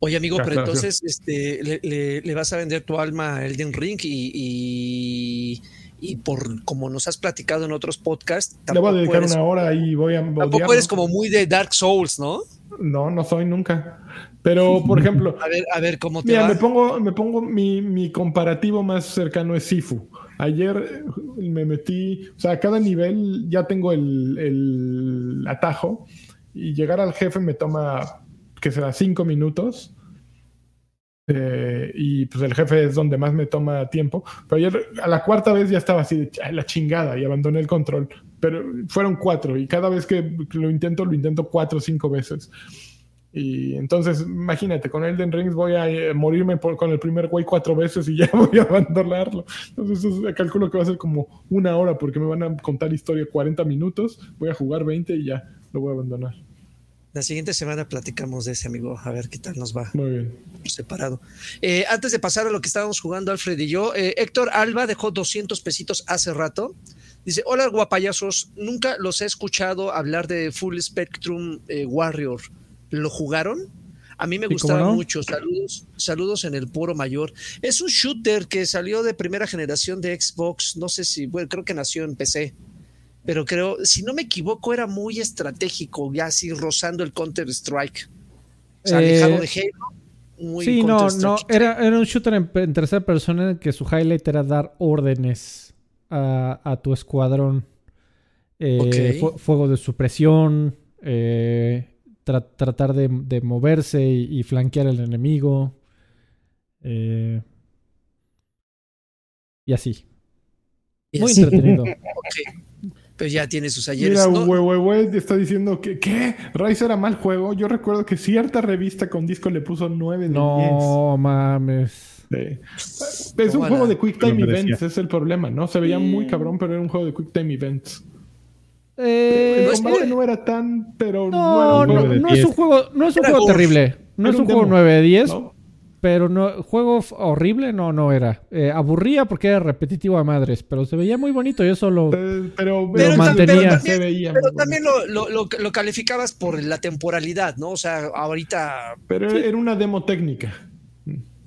Oye, amigo, pero entonces este, le, le- le vas a vender tu alma a Elden Ring y, y, y por como nos has platicado en otros podcasts, Le voy a dedicar eres, una hora y voy a tampoco odiarlo. eres como muy de Dark Souls, ¿no? No, no soy nunca. Pero, por ejemplo, A ver, a ver cómo te mira, va. me pongo, me pongo mi, mi comparativo más cercano es Sifu. Ayer eh, me metí, o sea, a cada nivel ya tengo el, el atajo y llegar al jefe me toma, que será cinco minutos. Eh, y pues el jefe es donde más me toma tiempo. Pero ayer a la cuarta vez ya estaba así de "Ay, la chingada y abandoné el control. Pero fueron cuatro y cada vez que lo intento, lo intento cuatro o cinco veces. Y entonces, imagínate, con Elden Rings voy a eh, morirme por- con el primer güey cuatro veces y ya voy a abandonarlo. Entonces, eso es- calculo que va a ser como una hora porque me van a contar historia 40 minutos, voy a jugar 20 y ya lo voy a abandonar. La siguiente semana platicamos de ese amigo, a ver qué tal nos va Muy bien. por separado. Eh, antes de pasar a lo que estábamos jugando Alfred y yo, eh, Héctor Alba dejó 200 pesitos hace rato. Dice, hola guapayazos, nunca los he escuchado hablar de Full Spectrum Warrior. ¿Lo jugaron? A mí me Sí, gustaba mucho. Saludos, saludos en el puro mayor. Es un shooter que salió de primera generación de Xbox. No sé si, bueno, creo que nació en PC. Pero creo, si no me equivoco, era muy estratégico, ya así rozando el Counter Strike. O sea, Eh, alejado de Halo. Muy Sí, no, no, Counter-Strike. era, era un shooter en, en tercera persona en el que su highlight era dar órdenes a, a tu escuadrón. Eh, fu- fuego de supresión, eh, tra- tratar de, de moverse y, y flanquear al enemigo. eh, y así. Y Muy así. entretenido. Ok. Pero ya tiene sus ayeres. Mira, ¿no? Huehuehue está diciendo que, ¿qué? Rise era mal juego. Yo recuerdo que cierta revista con disco le puso 9 de No mames. 10. Sí. Es un juego de Quick Time. Events, es el problema, ¿no? Se veía muy cabrón, pero era un juego de Quick Time Events. Eh, el combate no era tan, pero no, es 10. un juego, no es un Era juego terrible. No es un un juego demo. 9 de 10. ¿no? Pero no, juego horrible no, no era. Eh, aburría porque era repetitivo a madres, pero se veía muy bonito. Yo solo. Pero, Pero, Lo mantenía. pero se también, veía. pero muy también lo, lo- lo- lo calificabas por la temporalidad, ¿no? O sea, ahorita. Pero era una demo técnica.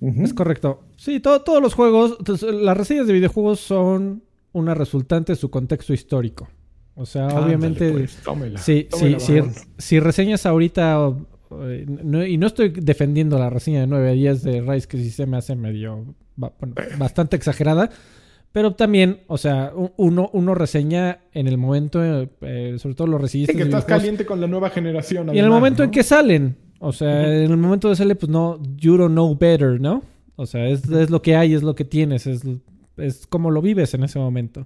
Es correcto. Sí, todo- todos los juegos. entonces, las reseñas de videojuegos son una resultante de su contexto histórico. O sea, Ándale, obviamente. pues, tómela, Sí, sí, tómela, sí, si reseñas ahorita, eh, no- y no estoy defendiendo la reseña de 9 a 10 de Rise, que sí se me hace medio, bueno, bastante exagerada, pero también, o sea, uno, uno reseña en el momento, eh, sobre todo los Sí, reseñistas que estás caliente con la nueva generación. y en el momento en que salen, o sea, en el momento de salir, pues no, you don't know better, ¿no? O sea, es, es lo que hay, es lo que tienes, es, es como lo vives en ese momento.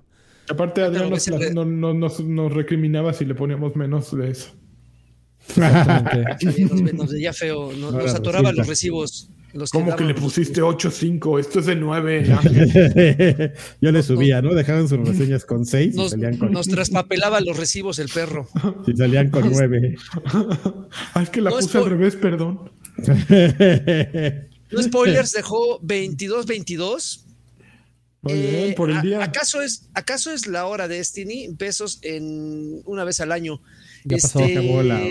Aparte, Adrián nos, que le- no- no- nos, nos recriminaba si le poníamos menos de eso. Exactamente. Nos, nos veía feo, no- Ahora nos atoraba resulta. los recibos. Los ¿Cómo que le daban- pusiste 8.5? Esto es de 9. Yo le subía, ¿no? Dejaban sus reseñas con 6 y Nos, salían con, nos traspapelaba los recibos el perro. y salían con 9. ah, es que la No, puse al revés, perdón. No spoilers, dejó 22-22. Muy Eh, bien, por el ¿a- día. ¿acaso es, ¿Acaso es la hora de Destiny? Pesos en una vez al año. Ya pasó, acabó la-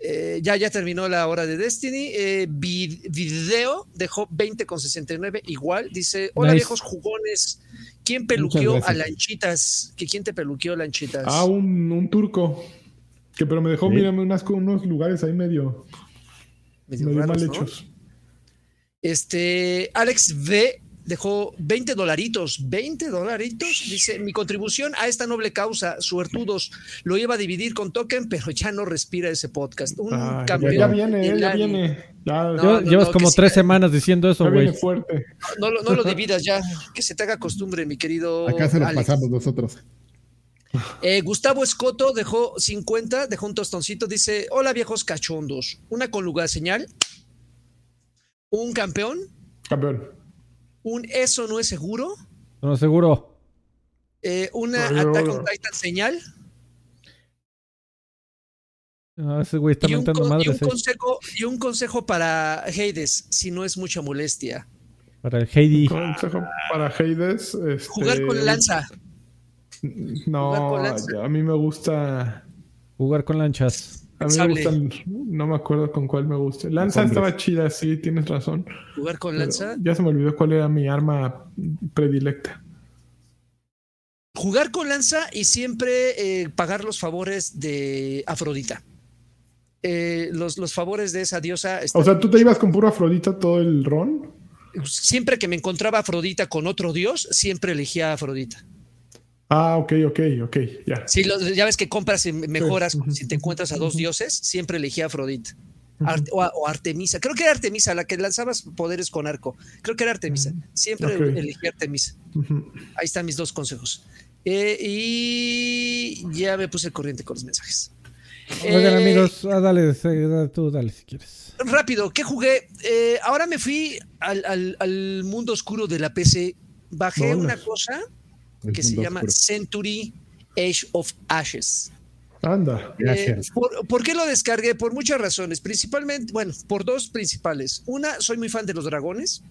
eh, ya, ya terminó la hora de Destiny. Eh, vid- video dejó 20,69. Igual dice: Hola, Nice. viejos jugones. ¿Quién peluqueó a Lanchitas? ¿Que ¿Quién te peluqueó Lanchitas? Ah, un, un turco. Que pero me dejó, Sí. mírame, unas, unos lugares ahí medio, Medio medio raros, mal ¿no? hechos. Este, Alex V dejó 20 dolaritos, 20 dolaritos. Dice, mi contribución a esta noble causa, suertudos, lo iba a dividir con token, pero ya no respira ese podcast. Un Ah, campeón. ya viene, eh, ya viene. Ya, No, Llevas- no, Llevas no, como tres semanas diciendo eso, güey. No, lo- no lo dividas ya, que se te haga costumbre, mi querido Acá se los Alex. pasamos nosotros. Eh, Gustavo Escoto dejó 50, dejó un tostoncito, dice, hola viejos cachondos, una con lugar señal, un campeón, Campeón. Un eso no es seguro, No seguro. eh, una Ay, Attack no. on Titan señal No, ese güey está y un, mentando con- y, un eh. consejo, y un consejo para Hades, si no es mucha molestia. Para el Heidi. Consejo para Hades. Este, Jugar con lanza. No, con lanza. a mí me gusta. Jugar con lanchas. A mí Sable. me gustan. No me acuerdo con cuál me gusta. Lanza estaba chida, sí, tienes razón. Jugar con pero lanza. Ya se me olvidó cuál era mi arma predilecta. Jugar con lanza y siempre eh, pagar los favores de Afrodita. Eh, los, los favores de esa diosa. O sea, tú te ibas con puro Afrodita todo el ron. siempre que me encontraba Afrodita con otro dios, siempre elegía a Afrodita. Ah, ok, ok, ok, ya. Si lo- ya ves que compras y mejoras si te encuentras a dos dioses, siempre elegía a Afrodita. Ar- o, Artemisa. Creo que era Artemisa, la que lanzabas poderes con arco. Creo que era Artemisa. Siempre elegí Artemisa. Ahí están mis dos consejos. Eh, y ya me puse el corriente con los mensajes. Oigan, Eh, amigos, ah, dale, tú dale si quieres. Rápido, ¿qué jugué? Eh, ahora me fui al, al- al mundo oscuro de la PC. Bajé una cosa que se llama oscuro. Century Age of Ashes. Anda. Eh, Gracias. ¿por, por qué lo descargué? Por muchas razones. Principalmente, bueno, por dos principales. Una, soy muy fan de los dragones.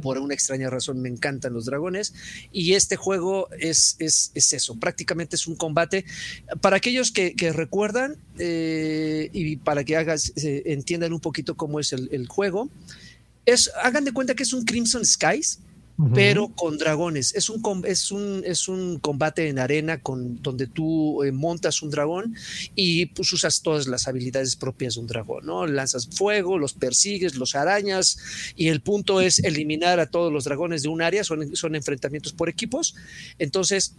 Por una extraña razón me encantan los dragones. Y este juego es, es, es eso. Prácticamente es un combate. Para aquellos que, que recuerdan eh, y para que hagas, eh, entiendan un poquito cómo es el, el juego. Es, hagan de cuenta que es un Crimson Skies, Pero con dragones. Es un, es un, es un combate en arena con, donde tú eh, montas un dragón y pues, usas todas las habilidades propias de un dragón, ¿no? Lanzas fuego, los persigues, los arañas y el punto es eliminar a todos los dragones de un área, son, son enfrentamientos por equipos. Entonces...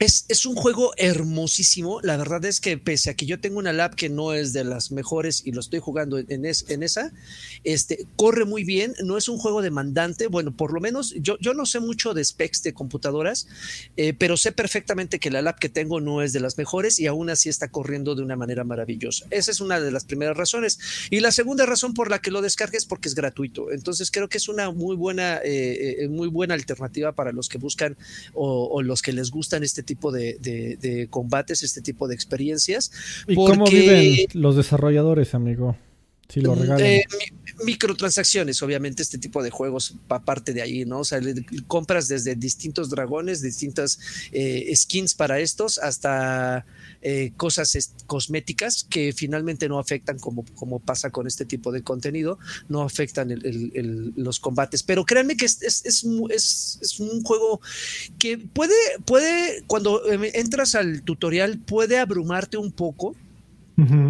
Es, es un juego hermosísimo. La verdad es que pese a que yo tengo una lab que no es de las mejores y lo estoy jugando en, es- en esa, este, corre muy bien, no es un juego demandante, bueno, por lo menos yo, yo no sé mucho de specs de computadoras, eh, pero sé perfectamente que la lab que tengo no es de las mejores y aún así está corriendo de una manera maravillosa. Esa es una de las primeras razones. Y la segunda razón por la que lo descargué es porque es gratuito. Entonces creo que es una muy buena, eh, eh, muy buena alternativa para los que buscan o, o los que les gustan este tipo de, de- de combates, este tipo de experiencias. ¿Y cómo viven los desarrolladores, amigo? Si lo regalan. Eh, mi- microtransacciones, obviamente, este tipo de juegos, aparte de ahí, ¿no? O sea, le- compras desde distintos dragones, distintas eh, skins para estos, hasta eh, cosas cosméticas que finalmente no afectan, como, como pasa con este tipo de contenido, no afectan el- el- el- los combates. Pero créanme que es, es, es es- un juego que puede, puede, cuando eh, entras al tutorial, puede abrumarte un poco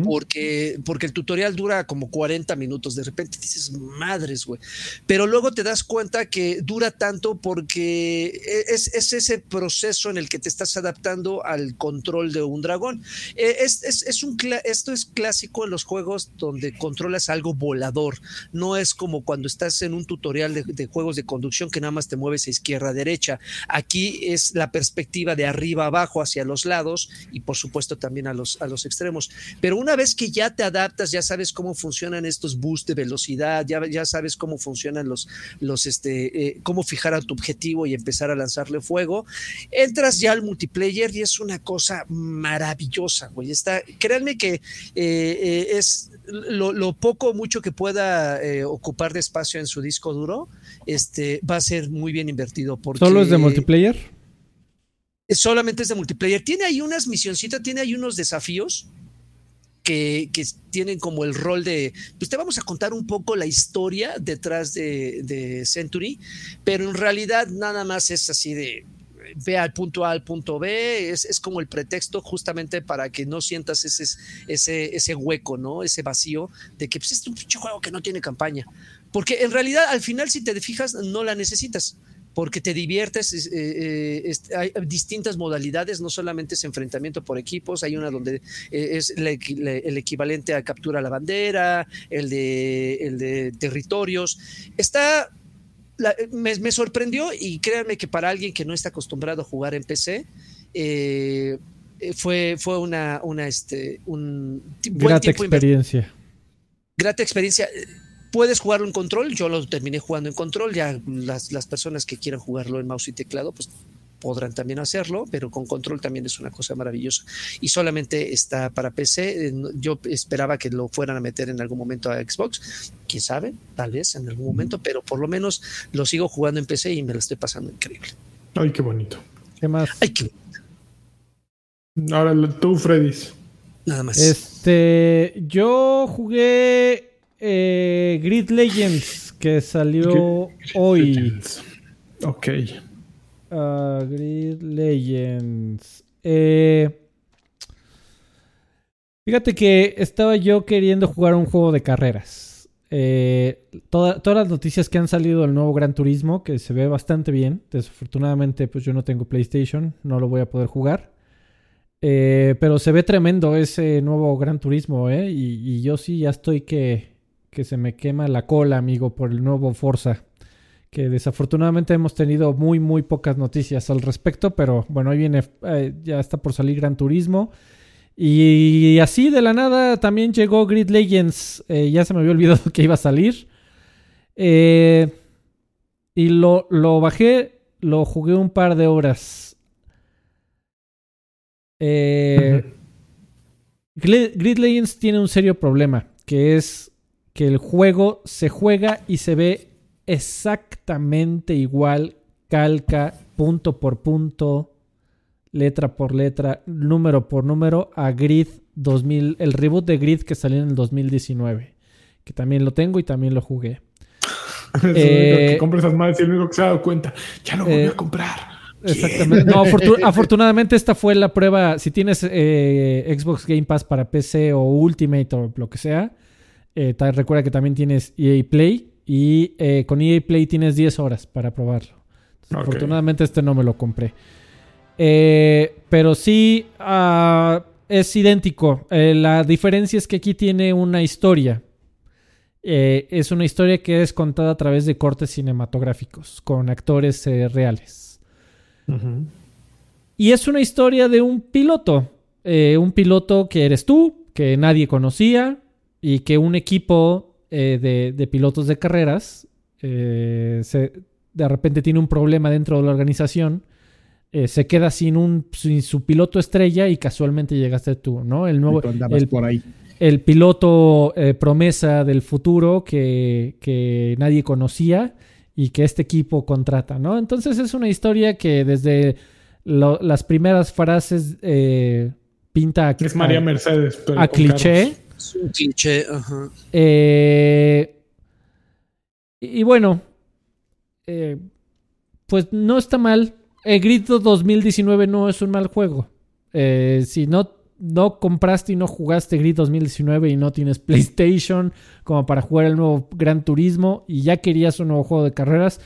Porque, porque el tutorial dura como 40 minutos. De repente dices, madres, güey. Pero luego te das cuenta que dura tanto porque es, es ese proceso en el que te estás adaptando al control de un dragón. Eh, Es, es- es un esto es clásico en los juegos donde controlas algo volador. No es como cuando estás en un tutorial de, de juegos de conducción que nada más te mueves a izquierda a derecha. Aquí es la perspectiva de arriba abajo hacia los lados y por supuesto también a los, a los extremos. Pero una vez que ya te adaptas, ya sabes cómo funcionan estos boosts de velocidad, ya, ya sabes cómo funcionan los, los este, eh, cómo fijar a tu objetivo y empezar a lanzarle fuego, entras ya al multiplayer y es una cosa maravillosa, güey. Está, créanme que eh, eh, es lo, lo poco o mucho que pueda ocupar de espacio en su disco duro, este, va a ser muy bien invertido. Porque ¿Solo es de multiplayer? solamente es de multiplayer. Tiene ahí unas misioncitas, tiene ahí unos desafíos que, tienen como el rol de, pues te vamos a contar un poco la historia detrás de, de Century, pero en realidad nada más es así de ve al punto A al punto B, es, es como el pretexto justamente para que no sientas ese, ese, ese hueco, ¿no? Ese vacío de que pues, es un pinche juego que no tiene campaña. Porque en realidad al final si te fijas no la necesitas porque te diviertes, eh, eh, es- hay distintas modalidades, no solamente es enfrentamiento por equipos, hay una donde eh, es la equi- la- el equivalente a captura la bandera, el de, el de territorios. Está, la- me, me sorprendió y créanme que para alguien que no está acostumbrado a jugar en PC, eh, fue, fue una, una este, un grata experiencia. Grata experiencia. Puedes jugarlo en control, yo lo terminé jugando en control, ya las, las personas que quieran jugarlo en mouse y teclado, pues podrán también hacerlo, pero con control también es una cosa maravillosa. Y solamente está para PC. Yo esperaba que lo fueran a meter en algún momento a Xbox. Quién sabe, tal vez en algún momento, pero por lo menos lo sigo jugando en PC y me lo estoy pasando increíble. Ay, qué bonito. ¿Qué más? Ay, qué Ahora tú, Freddy. Nada más. Este, yo jugué eh, Grid Legends que salió hoy. Ok. Uh, Grid Legends. Eh, fíjate que estaba yo queriendo jugar un juego de carreras. Eh, todas las noticias que han salido del nuevo Gran Turismo, que se ve bastante bien. Desafortunadamente, pues yo no tengo PlayStation, no lo voy a poder jugar. Eh, pero se ve tremendo ese nuevo Gran Turismo, ¿eh? Y, y yo sí ya estoy que, que se me quema la cola, amigo, por el nuevo Forza que desafortunadamente hemos tenido muy, muy pocas noticias al respecto, pero bueno, ahí viene, eh, ya está por salir Gran Turismo. Y así de la nada también llegó Grid Legends, eh, ya se me había olvidado que iba a salir. Eh, y lo, lo, bajé, lo jugué un par de horas. Grid Legends tiene un serio problema, que es que el juego se juega y se ve exactamente igual, calca, punto por punto, letra por letra, número por número, a Grid 2000, el reboot de Grid que salió en el 2019, que también lo tengo y también lo jugué. eh, que compra esas madres y el único que se ha dado cuenta, ya lo voy a eh, comprar. Exactamente. No, afortunadamente esta fue la prueba. Si tienes eh, Xbox Game Pass para PC o Ultimate o lo que sea, eh, recuerda que también tienes EA Play y eh, con EA Play tienes 10 horas para probarlo. Afortunadamente este no me lo compré. Eh, pero sí ah, es idéntico. Eh, la diferencia es que aquí tiene una historia. es una historia que es contada a través de cortes cinematográficos con actores reales. Y es una historia de un piloto. un piloto que eres tú, que nadie conocía y que un equipo eh, de, pilotos de carreras eh, de repente tiene un problema dentro de la organización, eh, se queda sin, un, su piloto estrella y casualmente llegaste tú, ¿no? El nuevo... El, por ahí. el piloto promesa del futuro que, nadie conocía y que este equipo contrata, ¿no? Entonces es una historia que desde las primeras frases pinta a, es María Mercedes, a cliché. Un cliché, eh, y, bueno, eh, pues no está mal. El Grito 2019 no es un mal juego. Eh, si no, no compraste y no jugaste Grid 2019 y no tienes PlayStation como para jugar el nuevo Gran Turismo y ya querías un nuevo juego de carreras,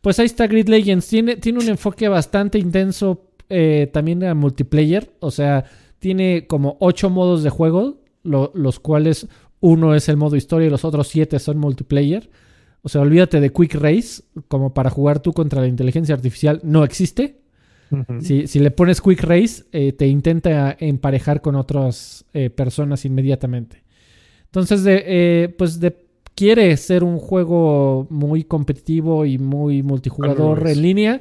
pues ahí está Grid Legends. Tiene, tiene un enfoque bastante intenso también a multiplayer. O sea, tiene como 8 modos de juego los cuales uno es el modo historia y los otros siete son multiplayer. O sea, olvídate de Quick Race, como para jugar tú contra la inteligencia artificial, no existe. si, le pones Quick Race, eh, te intenta emparejar con otras eh, personas inmediatamente. Entonces, de, eh, pues de, quiere ser un juego muy competitivo y muy multijugador en línea.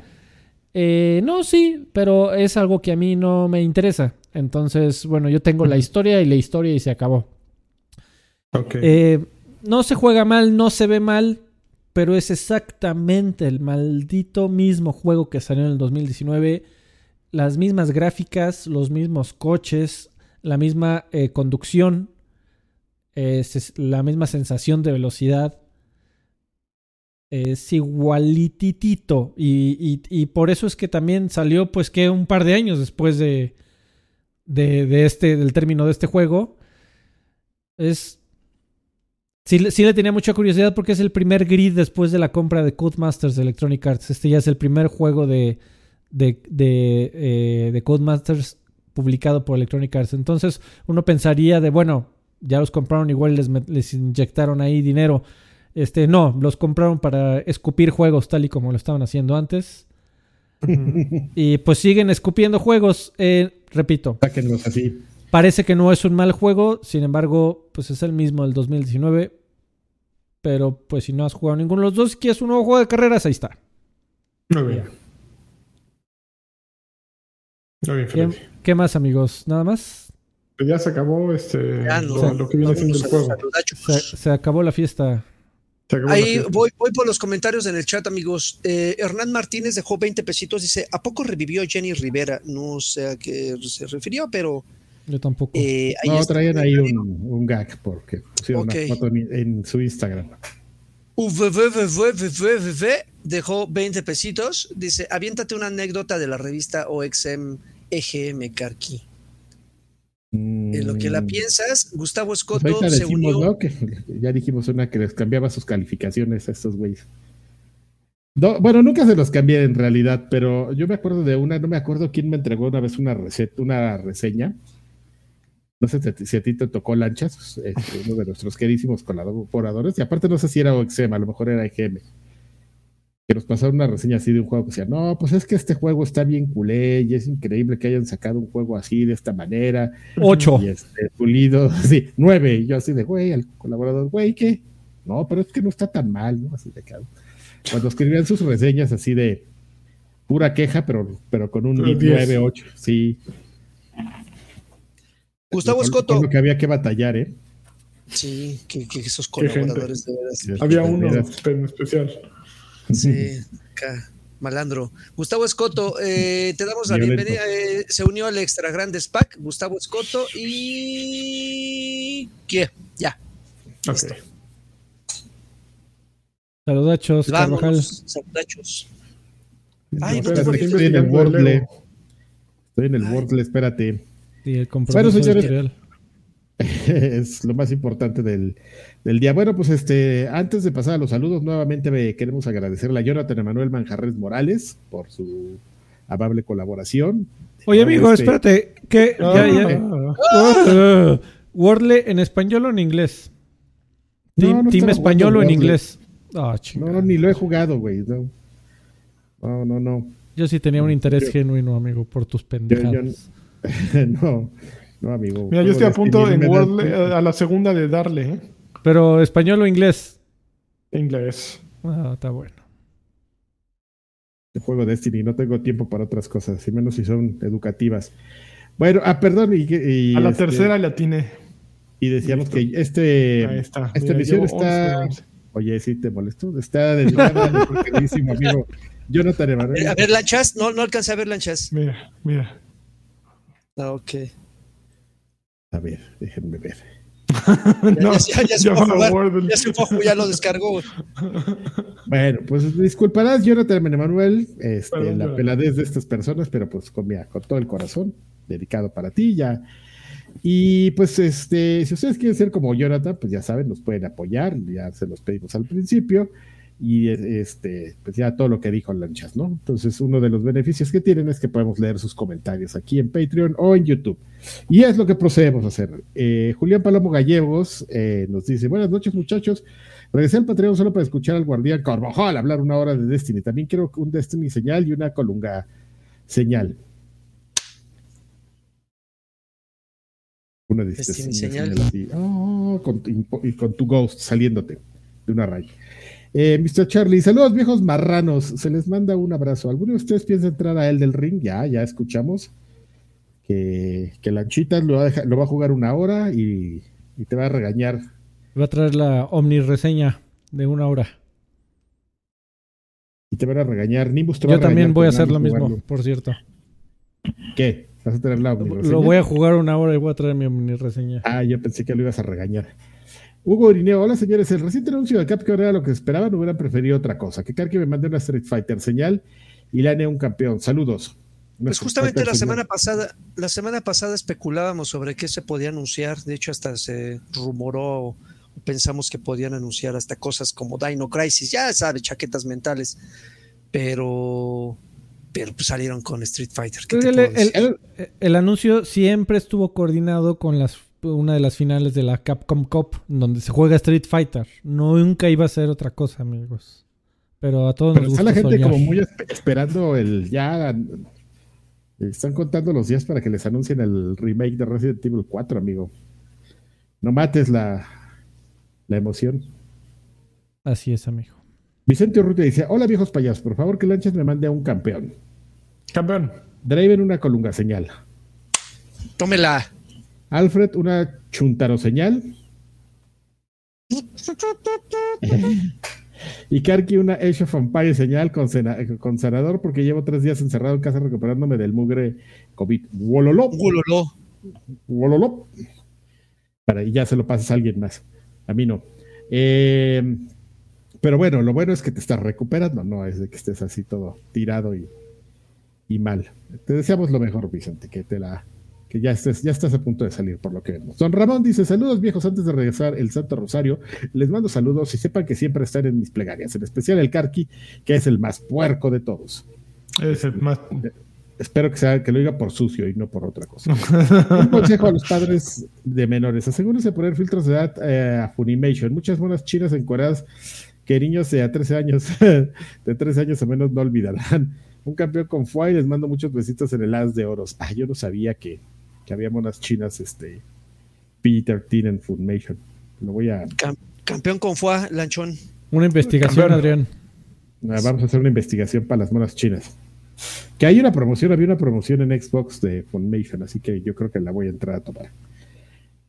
No, sí, pero es algo que a mí no me interesa. Entonces, bueno, yo tengo la historia y la historia y se acabó. Eh, no se juega mal, no se ve mal, pero es exactamente el maldito mismo juego que salió en el 2019. Las mismas gráficas, los mismos coches, la misma eh, conducción, la misma sensación de velocidad. Es igualititito. Y, y, por eso es que también salió, pues, que un par de años después de, de, este, del término de este juego. Es. Sí, le tenía mucha curiosidad porque es el primer grid después de la compra de Codemasters de Electronic Arts. Este ya es el primer juego de, de, de, eh, de Codemasters publicado por Electronic Arts. Entonces uno pensaría de, bueno, ya los compraron igual les, les inyectaron ahí dinero. Este, no, los compraron para escupir juegos tal y como lo estaban haciendo antes. y pues siguen escupiendo juegos. Eh, repito. Sáquenlos así. Parece que no es un mal juego, sin embargo, pues es el mismo del 2019. Pero pues si no has jugado ninguno de los dos, quieres un nuevo juego de carreras, ahí está. Muy bien. Muy bien, ¿Qué, qué más, amigos? ¿Nada más? Pues ya se acabó este, Ya lo, que viene siendo el juego. se acabó la fiesta. Ahí voy, voy por los comentarios en el chat, amigos. Eh, Hernán Martínez dejó 20 pesitos. Dice: ¿A poco revivió Jenny Rivera? No sé a qué se refirió, pero Yo tampoco. eh, ahí No, traían ahí un, un gag porque pusieron una foto en, en su Instagram. VVVVVV dejó 20 pesitos. Dice: Aviéntate una anécdota de la revista OXM EGM Carqui. En lo que la Mm, piensas, Gustavo pues Escoto se decimos, unió. ¿no? Que ya dijimos una que les cambiaba sus calificaciones a estos güeyes. No, bueno, nunca se los cambié en realidad, pero yo me acuerdo de una, no me acuerdo quién me entregó una vez una receta, una reseña. No sé si a ti- si a ti te tocó lanchas, este, uno de nuestros queridísimos colaboradores, y aparte no sé si era OXM, a lo mejor era EGM, que nos pasaron una reseña así de un juego que decía, no, pues es que este juego está bien culé y es increíble que hayan sacado un juego así de esta manera. Ocho. Y este, pulido, sí, nueve. Y yo así de, güey, al colaborador, güey, ¿qué? No, pero es que no está tan mal, ¿no? Así de cabrón. Cuando escribían sus reseñas así de pura queja, pero, pero con un Pero diez. 9, 8, sí. Gustavo Escoto. que había que batallar, ¿eh? Sí, que, que esos colaboradores de veras. Sí. Había uno en especial. Sí, acá, malandro. Gustavo Escoto, eh, te damos la Violento. bienvenida. eh, se unió al Extra Grandes Pack, Gustavo Escoto y. ¿Qué? Ya. Ok. Listo. Saludachos, Carvajal. Saludachos. Ay, no Espérate, puedes- estoy Estoy en el Wordle. Estoy en el. Wordle, espérate. Y el compromiso Bueno, señores. es lo más importante del, del día. Bueno, pues este, antes de pasar a los saludos, nuevamente queremos agradecerle a Jonathan Emanuel Manjarres Morales por su amable colaboración. Oye, amigo, Este, espérate. ¿Qué? Ya, ya. Ah, Wordle en español o en inglés? No, Team, no español o en Wordle. inglés. Ah, chingada. No, ni lo he jugado, güey. No, no, no. no. Yo sí tenía un interés Yo- genuino, amigo, por tus pendejadas. no, no, amigo. Mira, yo estoy a punto en me da- Word eh, a la segunda de darle, ¿eh? Pero español o inglés. Inglés. Ah, está bueno. de juego Destiny, no tengo tiempo para otras cosas, y menos si son educativas. Bueno, ah, perdón, y, y, A la este, tercera le atiné. Y decíamos Listo. que este, Ahí está. esta llevo está, 11, 11. oye, sí te molestó, está dedicada a nuestro queridísimo amigo Jonathan Emanuel. A ver, lanchas, no, no alcancé a ver lanchas. Mira, mira. Ah, ok. A ver, déjenme ver. No, ya, ya se ya jugar. Se fue a jugar, ya lo descargó. Bueno, pues disculparás, Jonathan Emanuel, este, Perdón, la peladez de estas personas, pero pues con, mira, con todo el corazón, dedicado para ti ya. Y pues este, si ustedes quieren ser como Jonathan, pues ya saben, nos pueden apoyar, ya se los pedimos al principio. Y este, pues ya todo lo que dijo Lanchas, ¿no? Entonces, uno de los beneficios que tienen es que podemos leer sus comentarios aquí en Patreon o en YouTube. Y es lo que procedemos a hacer. Eh, Julián Palomo Gallegos eh, nos dice: Buenas noches, muchachos. Regresé al Patreon solo para escuchar al Guardián Carvajal hablar una hora de Destiny. También quiero un Destiny señal y una Colunga señal. Una Destiny señal. así. Oh, con, y con tu ghost saliéndote de una raya. Eh, Mr. Charlie, saludos viejos marranos. Se les manda un abrazo. ¿Alguno de ustedes piensa entrar a él del ring? Ya, ya escuchamos que, que Lanchitas lo va, a dejar- lo va a jugar una hora y, y te va a regañar. Va a traer la omni reseña de una hora. Y te van a regañar. Nimbus te va Yo también regañar voy a hacer lo mismo, por cierto. ¿Qué? ¿Vas a tener la omnireseña? Lo voy a jugar una hora y voy a traer mi omni reseña. Ah, yo pensé que lo ibas a regañar. Hugo Irineo, hola señores, el reciente anuncio de Capcom era lo que esperaban, hubieran preferido otra cosa. Que Karki me mande una Street Fighter señal y la un campeón. Saludos. Pues justamente la semana pasada, la semana pasada especulábamos sobre qué se podía anunciar. De hecho, hasta se rumoró o pensamos que podían anunciar hasta cosas como Dino Crisis, ya sabes, chaquetas mentales. Pero, pero pues salieron con Street Fighter. ¿qué te El, puedo el- decir? el- el anuncio siempre estuvo coordinado con las una de las finales de la Capcom Cup, donde se juega Street Fighter. Nunca iba a ser otra cosa, amigos. Pero a todos Pero nos está gusta la gente soñar. como muy esp- esperando el ya. Están contando los días para que les anuncien el remake de Resident Evil 4, amigo. No mates la, la emoción. Así es, amigo. Vicente Urrutia dice: Hola viejos payasos, por favor que Lanchas me mande a un campeón. Campeón. Draven una colunga señal. Tómela. Alfred una chuntaro señal. y Karki una Age of Empire señal con, sena- con sanador porque llevo tres días encerrado en casa recuperándome del mugre COVID. Wololo, Guloló. wololo. Para y ya se lo pasas a alguien más. A mí no. Eh, pero bueno, lo bueno es que te estás recuperando, no es de que estés así todo tirado y, y mal. Te deseamos lo mejor, Vicente, que te la que ya estés, ya estás a punto de salir por lo que vemos. Don Ramón dice, saludos viejos antes de regresar el Santo Rosario. Les mando saludos y sepan que siempre están en mis plegarias, en especial el Carqui, que es el más puerco de todos. Es el más. Espero que, sea, que lo diga por sucio y no por otra cosa. Un consejo a los padres de menores. Asegúrense de poner filtros de edad eh, a Funimation. Muchas buenas chinas encueradas que niños de a 13 años, de 13 años o menos no olvidarán. Un campeón con Fuai, les mando muchos besitos en el as de oros. Ah, yo no sabía que, que había monas chinas este, P13 en Funimation. Lo voy a... Cam- campeón con Fua, Lanchón. Una investigación, Campeón. Adrián. Ah, Vamos a hacer una investigación para las monas chinas. Que hay una promoción, había una promoción en Xbox de Funimation, así que yo creo que la voy a entrar a tomar.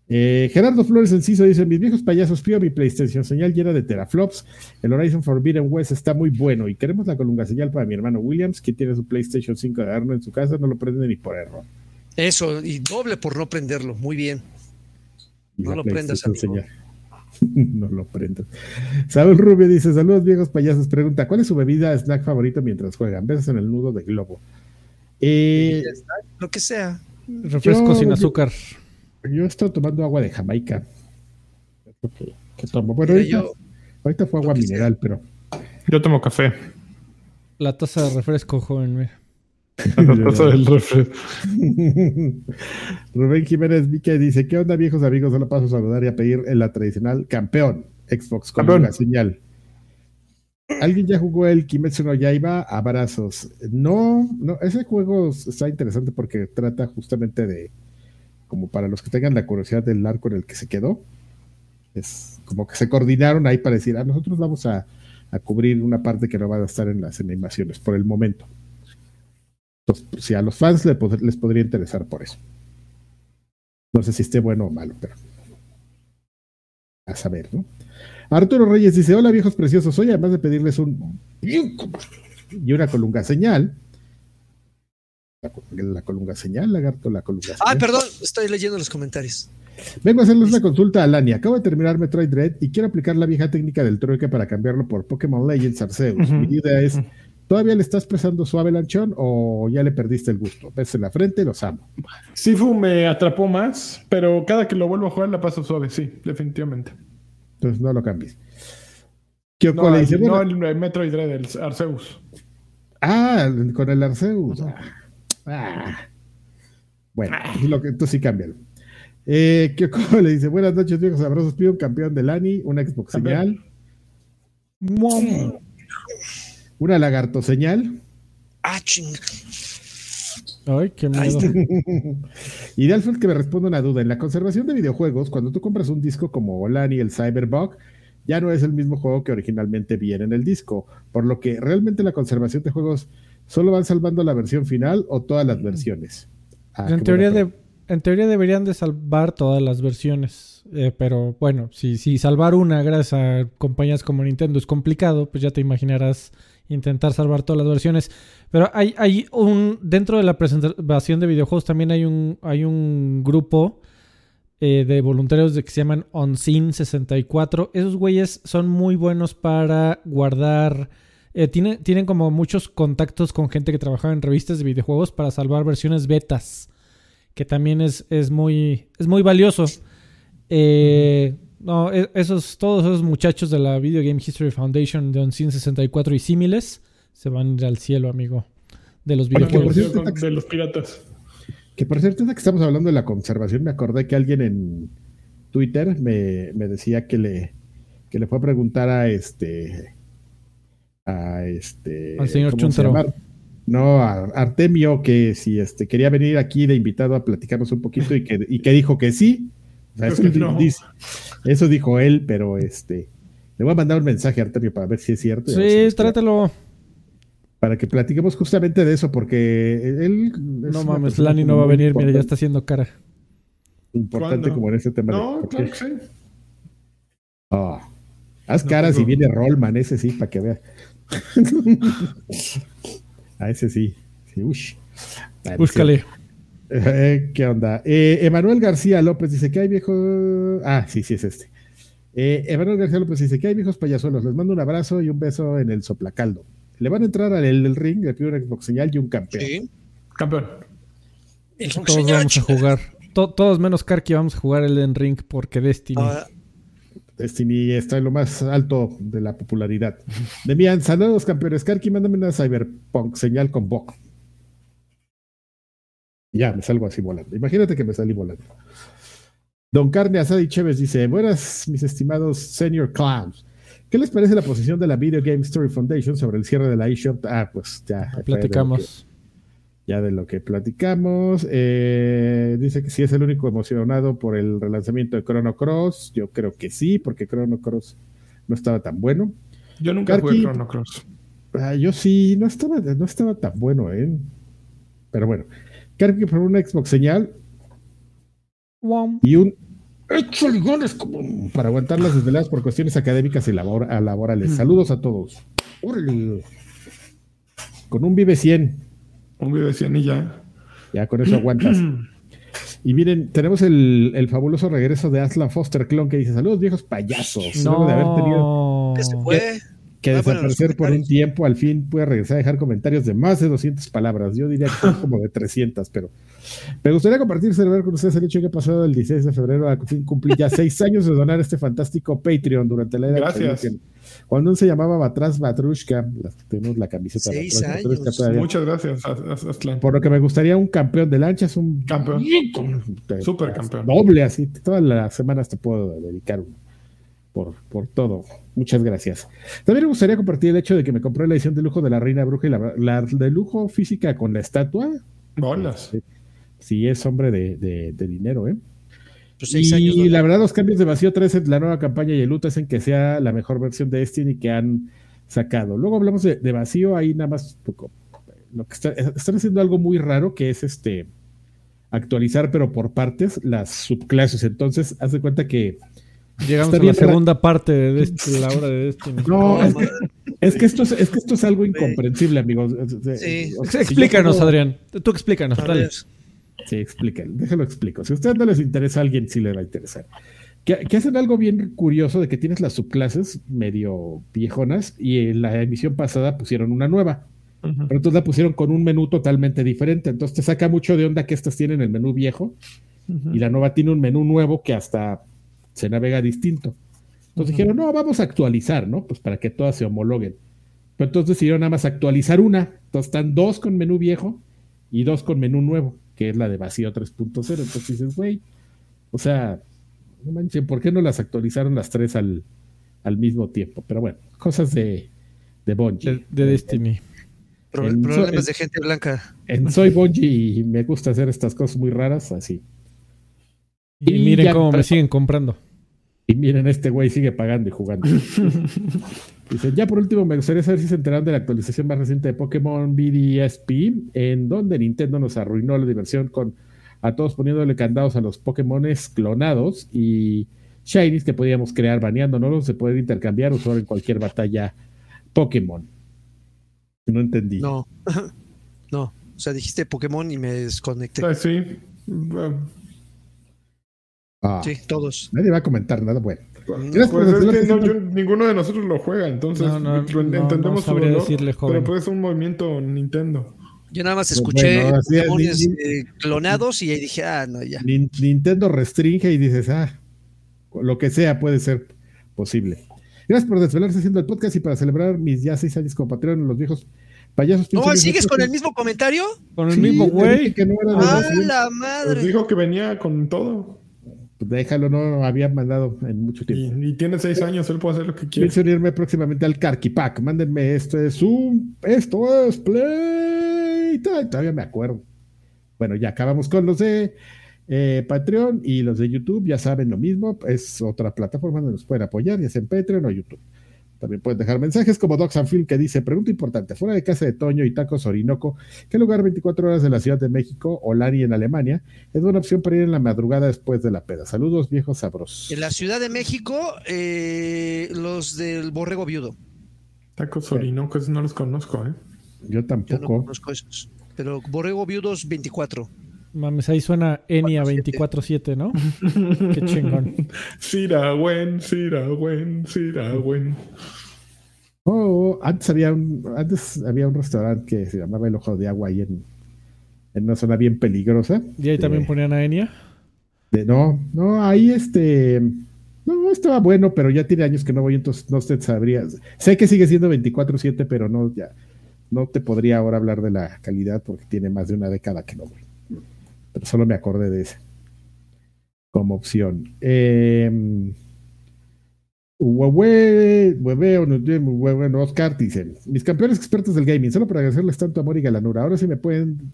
Eh, Gerardo Flores Enciso dice: Mis viejos payasos, pido mi PlayStation señal llena de teraflops. El Horizon Forbidden West está muy bueno y queremos la colunga señal para mi hermano Williams, que tiene su PlayStation 5 de Arno en su casa, no lo prende ni por error. Eso, y doble por no prenderlo. Muy bien. No lo prendas, amigo. señal. no lo prendas. Saúl Rubio dice: Saludos, viejos payasos. Pregunta: ¿Cuál es su bebida snack favorito mientras juegan? Besos en el nudo de globo. Eh, Lo que sea. Refresco Yo- sin yo- azúcar. Yo estoy tomando agua de Jamaica. Que, que tomo. Bueno, ahorita, yo- ahorita fue agua mineral, pero Yo tomo café. La taza de refresco, joven. mira. Del. Rubén Jiménez Vique dice: ¿Qué onda, viejos amigos? Solo paso a saludar y a pedir en la tradicional campeón Xbox con Campeón. una señal. ¿Alguien ya jugó el Kimetsu no Yaiba? Abrazos. No, no, ese juego está interesante porque trata justamente de, como para los que tengan la curiosidad del arco en el que se quedó, es como que se coordinaron ahí para decir, a nosotros vamos a, a cubrir una parte que no va a estar en las animaciones por el momento. Entonces, pues, si a los fans le pod- les podría interesar por eso. No sé si esté bueno o malo, pero a saber, ¿no? Arturo Reyes dice: Hola viejos preciosos, hoy además de pedirles un y una colunga señal. La, la colunga señal, lagarto, la colunga señal. Ah, perdón, estoy leyendo los comentarios. Vengo a hacerles una consulta a Lani. Acabo de terminar Metroid Dread y quiero aplicar la vieja técnica del trueque para cambiarlo por Pokémon Legends Arceus. Mi duda es: ¿todavía le estás prestando suave lanchón o ya le perdiste el gusto? Ves en la frente, los amo. Sifu me atrapó más, pero cada que lo vuelvo a jugar la paso suave, sí, definitivamente. Entonces no lo cambies. Kyoko No, le el, dice: no bueno, el Metroid Dread, el Arceus. Ah, con el Arceus. Ah. Bueno, lo que tú sí cámbialo. Eh, Kyoko le dice: Buenas noches, viejos abrazos. Pido un campeón de Lani, una Xbox señal, una lagarto señal. Ah, ching. Ay, qué miedo. Y de Alfred que me responde una duda. En la conservación de videojuegos, cuando tú compras un disco como Lani, el Cyberbug, ya no es el mismo juego que originalmente viene en el disco. Por lo que realmente la conservación de juegos solo van salvando la versión final o todas las versiones. Ah, en, qué teoría buena de, en teoría deberían de salvar todas las versiones. eh, pero bueno, si, si salvar una gracias a compañías como Nintendo es complicado, pues ya te imaginarás intentar salvar todas las versiones. Pero hay, hay un. Dentro de la presentación de videojuegos también hay un, hay un grupo eh, de voluntarios de que se llaman OnScene 64. Esos güeyes son muy buenos para guardar. eh, tienen como muchos contactos con gente que trabajaba en revistas de videojuegos para salvar versiones betas. Que también es, es muy. es muy valioso. Eh, No, e- esos, todos esos muchachos de la Video Game History Foundation de OnScene 64 y símiles se van a ir al cielo, amigo. De los videojuegos. de los piratas. Que por cierto, que estamos hablando de la conservación, me acordé que alguien en Twitter me, me decía que le, que le fue a preguntar a este a este. Al señor ¿cómo se Chuntaro. No, a Artemio, que si este quería venir aquí de invitado a platicarnos un poquito y que, y que dijo que sí. O sea, Creo eso, que di- no. dice- eso dijo él, pero este. Le voy a mandar un mensaje a Artemio para ver si es cierto. si Sí, nos- trátelo. Para que platiquemos justamente de eso, porque él. No mames, Lani no va a venir, mira, ya está haciendo cara. Importante ¿Cuándo? como en este tema. No, ¿por claro que sí. Ah, haz No caras y viene Rollman, ese sí, para que veas. a ese sí. sí ush. Ah, Búscale. Eh, ¿Qué onda? Eh, Emanuel García López dice que hay viejos. Ah, sí, sí, es este. Eh, Emanuel García López dice que hay viejos payasuelos. Les mando un abrazo y un beso en el soplacaldo. Le van a entrar al el, ring, le pido una Xbox señal y un campeón. Sí. Campeón. El Todos señor vamos a jugar. To- todos menos Karki vamos a jugar el Den Ring porque Destiny. Ah, Destiny está en lo más alto de la popularidad. Demian, saludos campeones. Karki, mándame una Cyberpunk señal con Bok. Ya, me salgo así volando. Imagínate que me salí volando. Don Carne Asada y Chévez dice: Buenas, mis estimados senior clowns. ¿Qué les parece la posición de la Video Game Story Foundation sobre el cierre de la eShop? Ah, pues ya. de que- Platicamos. ya de lo que platicamos. Eh, dice que sí es el único emocionado por el relanzamiento de Chrono Cross. Yo creo que sí, porque Chrono Cross no estaba tan bueno. Yo nunca jugué Karki. Chrono Cross. Ah, yo sí, no estaba, no estaba tan bueno, ¿eh? Pero bueno. Creo que por una Xbox señal y un échale ganas como para aguantar las desveladas por cuestiones académicas y labor- laborales. Saludos a todos. Órale. Con un Vive 100. Un de 100 y ya. Ya con eso aguantas. Y miren, tenemos el, el fabuloso regreso de Aslan Foster Clon que dice: Saludos, viejos payasos. Luego de haber tenido No. que se fue. Que Ah, bueno, desaparecer por un tiempo, al fin puede regresar a dejar comentarios de más de 200 palabras. Yo diría que son como de 300, pero me gustaría compartir, celebrar con ustedes el hecho de que ha pasado el 16 de febrero, a fin cumplí ya seis años de donar este fantástico Patreon durante la era Gracias. Cuando aún se llamaba Batras Batrushka, tenemos la camiseta de Seis Batrás Batrushka años. todavía. Muchas gracias. Por lo que me gustaría un campeón de lanchas, un Campeón. Super campeón. Doble así, todas las semanas te puedo dedicar uno. Por, por todo. Muchas gracias. También me gustaría compartir el hecho de que me compré la edición de lujo de la Reina Bruja y la, la de lujo física con la estatua. Bolas. Sí, sí es hombre de, de- de dinero, ¿eh? Pues seis y años. ¿no? la verdad, los cambios de vacío 3 en la nueva campaña y el loot hacen que sea la mejor versión de Destiny que han sacado. Luego hablamos de, de vacío, ahí nada más poco. Lo que está- están haciendo algo muy raro que es este actualizar, pero por partes, las subclases. Entonces, haz de cuenta que Llegamos a la segunda parte de, de la hora de Destiny. No, es, que, es que esto es, es que esto es algo incomprensible, amigos. Sí. O sea, si yo Explícanos, Adrián. Tú explícanos. Dale. Sí, explíquenlo, déjalo explico. Si a ustedes no les interesa, a alguien sí le va a interesar. Que, que hacen algo bien curioso de que tienes las subclases medio viejonas y en la emisión pasada pusieron una nueva. Pero entonces la pusieron con un menú totalmente diferente. Entonces te saca mucho de onda que estas tienen el menú viejo y la nueva tiene un menú nuevo que hasta se navega distinto. Entonces dijeron, no, vamos a actualizar, ¿no? Pues para que todas se homologuen. Pero entonces decidieron nada más actualizar una. Entonces están dos con menú viejo y dos con menú nuevo, que es la de vacío 3.0. Entonces dices, güey, o sea, no manchen, ¿por qué no las actualizaron las tres al, al mismo tiempo? Pero bueno, cosas de, de Bungie. De, de Destiny. pro- En- problemas en- de gente blanca. En Soy Bungie y me gusta hacer estas cosas muy raras, así. Y, Y miren cómo me siguen comprando. Y miren, este güey sigue pagando y jugando. Dice, ya por último, me gustaría saber si se enteraron de la actualización más reciente de Pokémon BDSP, en donde Nintendo nos arruinó la diversión con a todos poniéndole candados a los Pokémones clonados y Shinies que podíamos crear baneándonos de poder intercambiar o usar en cualquier batalla Pokémon. No entendí. No. no. O sea, dijiste Pokémon y me desconecté. Ah, sí. Bueno, Ah, Sí, todos. Nadie va a comentar nada bueno. Pues Gracias por es decirlo que que no, sí, yo- ninguno de nosotros lo juega, entonces No, no, lo- no, no entendemos su dolor, decirle, joven. pero pues es un movimiento Nintendo. Yo nada más Pues escuché bueno, así es, Pokémones, ni- ni- eh, clonados y ahí dije, ah, no, ya. Nin- Nintendo restringe y dices, ah, lo que sea puede ser posible. Gracias por desvelarse haciendo el podcast y para celebrar mis ya seis años como patrón, los viejos payasos. ¿No sigues con el mismo comentario? Con el Sí, mismo güey. que no era de ¡Ah, la Pues madre! dijo que venía con todo. Déjalo, no había mandado en mucho tiempo. Y, tiene seis años, él puede hacer lo que quiera. Pienso unirme próximamente al Pack. Mándenme esto es un. Esto es Play. Todavía me acuerdo. Bueno, ya acabamos con los de eh, Patreon y los de YouTube. Ya saben lo mismo. Es otra plataforma donde nos pueden apoyar, ya sea en Patreon o YouTube. También pueden dejar mensajes como Docs and Film que dice, pregunta importante, fuera de casa de Toño y Tacos Orinoco, ¿qué lugar 24 horas de la Ciudad de México o Lari en Alemania es buena opción para ir en la madrugada después de la peda? Saludos viejos sabrosos. En la Ciudad de México, eh, los del Borrego Viudo. Tacos Orinoco, esos no los conozco, ¿eh? Yo tampoco. Yo no conozco esos. Pero Borrego Viudos 24. Mames, ahí suena Enia 24-7, ¿no? Qué chingón. Sirawen, Sirawen, Sirawen. Oh, antes había un, antes había un restaurante que se llamaba El Ojo de Agua ahí en, en una zona bien peligrosa. ¿Y ahí también ponían a Enia? De, no, no, ahí este. No, estaba bueno, pero ya tiene años que no voy, entonces no te sabría. Sé que sigue siendo 24-7, pero no, ya, no te podría ahora hablar de la calidad porque tiene más de una década que no voy pero solo me acordé de ese como opción. Eh, Oscar dicen, mis campeones expertos del gaming, solo para agradecerles tanto amor y galanura. Ahora sí me pueden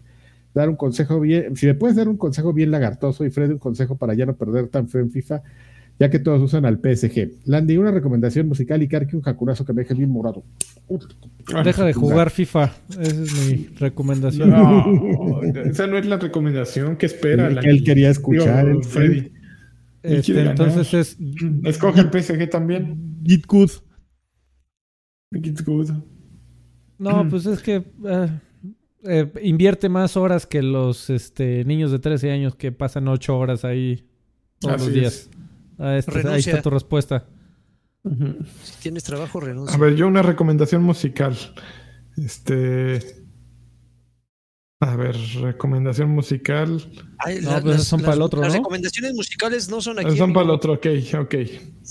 dar un consejo bien, si me puedes dar un consejo bien lagartoso y Fred un consejo para ya no perder tan feo en FIFA, ya que todos usan al PSG. Landy, una recomendación musical y Karki un jacurazo que me deje bien morado. Deja de jugar FIFA, esa es mi recomendación. No, esa no es la recomendación que espera. que él quería escuchar, el Freddy. Este, entonces es. Escoge el PSG también. Git good. Git good. No, pues es que eh, eh, invierte más horas que los este, niños de 13 años que pasan 8 horas ahí todos los días. Ah, este, ahí está tu respuesta. Si tienes trabajo, renuncia. A ver, yo una recomendación musical. Este. A ver, recomendación musical. no, pues son para el otro, Las recomendaciones musicales no son aquí. Son para el otro, ok, ok.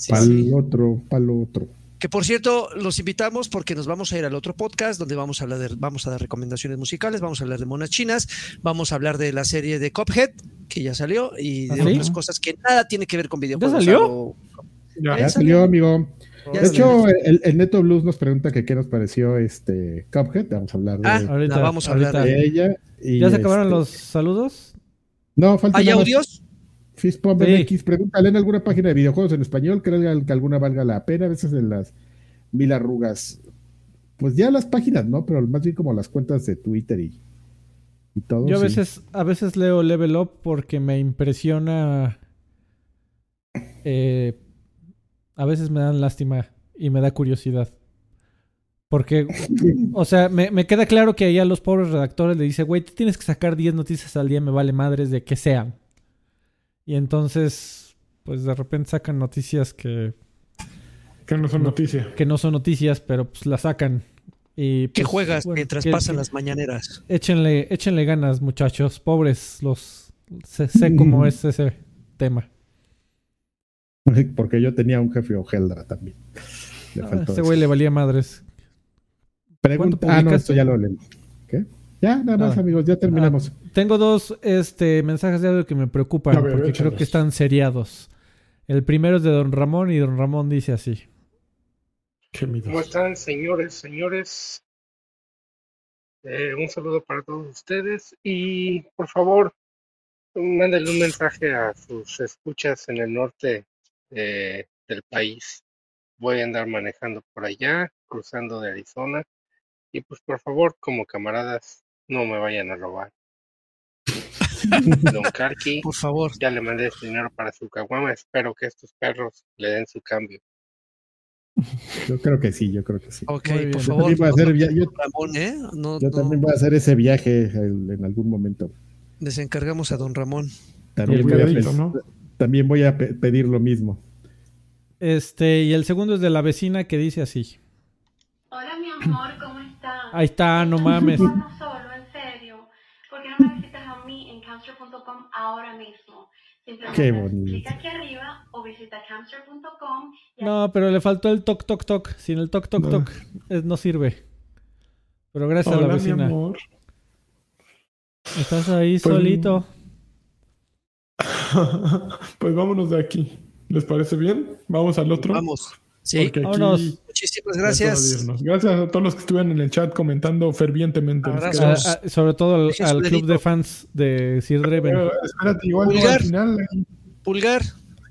para el otro, para el otro. Que por cierto, los invitamos porque nos vamos a ir al otro podcast donde vamos a hablar de, vamos a dar recomendaciones musicales, vamos a hablar de monas chinas, vamos a hablar de la serie de Cophead, que ya salió, y de ¿Ah, otras cosas que nada tiene que ver con videojuegos. ¿Ya salió? Ya, salió, amigo. de hecho, el, Neto Blues nos pregunta que qué nos pareció este Cuphead. Vamos a hablar de, ah, ahorita, vamos a hablar de ella. ¿Ya se acabaron este los saludos? No, falta. ¿Hay audios? Fispom sí. pregunta, ¿leen alguna página de videojuegos en español? ¿Creen que alguna valga la pena? A veces en las mil arrugas. Pues ya las páginas, ¿no? Pero más bien como las cuentas de Twitter y, y todo. Yo a veces, a veces leo Level Up porque me impresiona. Eh, a veces me dan lástima y me da curiosidad. Porque, o sea, me, me queda claro que ahí a los pobres redactores le dice, güey, tienes que sacar 10 noticias al día, me vale madres de que sean. Y entonces, pues de repente sacan noticias que... Que no son noticias. Que no son noticias, pero pues las sacan. Y, ¿Qué pues, juegas mientras pasan las mañaneras? Échenle, échenle ganas, muchachos. Pobres, los sé, sé cómo es ese tema. Porque yo tenía un jefe Ojeldra también. Ah, ese güey le valía madres. Pregunta. Ah, no, esto ya lo leí. ¿Qué? Ya, nada más, amigos, ya terminamos. Ah, tengo dos este, mensajes de audio que me preocupan porque creo que están seriados. El primero es de Don Ramón y Don Ramón dice así. ¿Cómo están, señores, señores? Eh, un saludo para todos ustedes y por favor, mándenle un mensaje a sus escuchas en el norte del país. Voy a andar manejando por allá, cruzando de Arizona y pues por favor, como camaradas, no me vayan a robar. Don Karki, por favor. Ya le mandé dinero para su caguama. Espero que estos perros le den su cambio. Yo creo que sí, yo creo que sí. Ok, por favor. ¿eh? yo, también voy a hacer ese viaje en algún momento. Desencargamos a don Ramón. También, voy a, también voy a pedir lo mismo. Este, y el segundo es de la vecina que dice así. Hola, mi amor, ¿cómo estás? Ahí está, no mames. solo, en serio. ¿Por qué no me visitas a mí en camster.com ahora mismo? Qué bonito. aquí arriba o visita camster.com. No, pero le faltó el toc toc toc. Sin el toc toc toc no sirve. Pero gracias a la vecina. Mi amor. Estás ahí pues, solito. pues vámonos de aquí. ¿Les parece bien? Vamos al otro. Vamos. Sí, vámonos. Muchísimas gracias. Gracias a todos los que estuvieron en el chat comentando fervientemente. sobre todo al, club de fans de Sir Dreven. espérate, igual Pulgar. al final. Pulgar.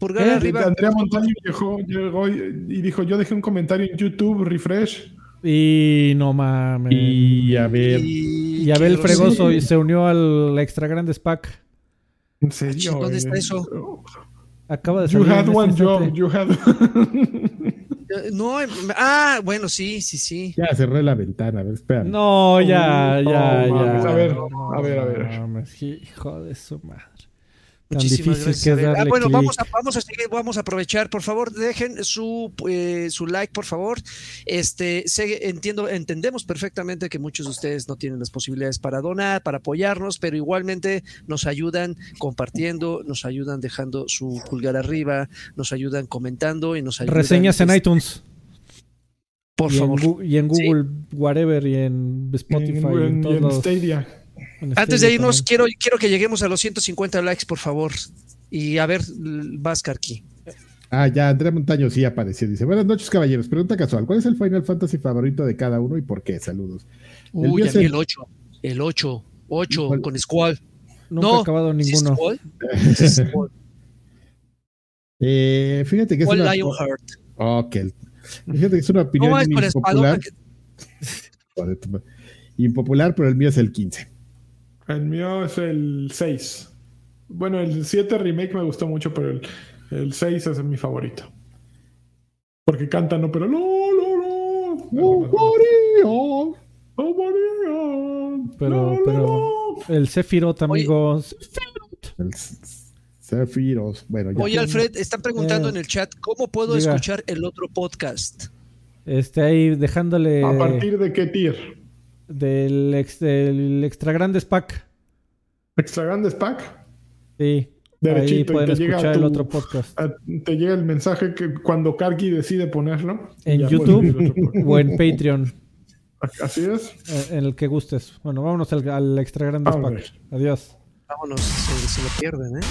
Pulgar ¿Eh? arriba. Andrea Montaño llegó, llegó y dijo: Yo dejé un comentario en YouTube, refresh. Y no mames. Y a ver. Y, Abel Fregoso y se unió al Extra Grandes Pack. ¿En serio? ¿Dónde está eso? Acaba de salir. You had one este job. You had. No, ah, bueno, sí, sí, sí. Ya cerré la ventana, a ver, espera. No, ya, ya, ya. A ver, a ver, a ver. hijo de su madre. Muchísimas gracias. ah, bueno, vamos a, vamos a seguir, vamos a aprovechar. Por favor, dejen su, eh, su like, por favor. Este, entiendo, entendemos perfectamente que muchos de ustedes no tienen las posibilidades para donar, para apoyarnos, pero igualmente nos ayudan compartiendo, nos ayudan dejando su pulgar arriba, nos ayudan comentando y nos ayudan. Reseñas en iTunes. Por favor. y en Google, whatever, y en Spotify, en, y en Stadia. Antes de irnos, quiero, quiero que lleguemos a los 150 likes, por favor. Y a ver, vas, Karki. Ah, ya, Andrea Montaño sí apareció. Dice: Buenas noches, caballeros. Pregunta casual: ¿Cuál es el Final Fantasy favorito de cada uno y por qué? Saludos. Uy, el, el 8. El 8. 8 con Squall. Nunca no, he acabado ninguno. eh, fíjate que es una. Lionheart. Ok. Fíjate que es una opinión no, es impopular. impopular, pero el mío es el 15. El mío es el 6. Bueno, el 7 remake me gustó mucho, pero el, el 6 es mi favorito. Porque canta, no, pero no, no, no. Pero, pero el Sephiroth, amigos. El Sephiroth. Bueno, ya. Oye, Alfred, están preguntando eh, en el chat cómo puedo escuchar el otro podcast. Este ahí dejándole. ¿A partir de qué tier? Del, del Extra Grandes Pack. ¿Extra Grandes Pack? Sí. Derechito, ahí pueden escuchar el otro podcast. te llega el mensaje que cuando Karki decide ponerlo. En YouTube o en Patreon. Así es. Eh, en el que gustes. Bueno, vámonos al, Extra Grandes Pack. Adiós. Vámonos, se, se lo pierden, ¿eh?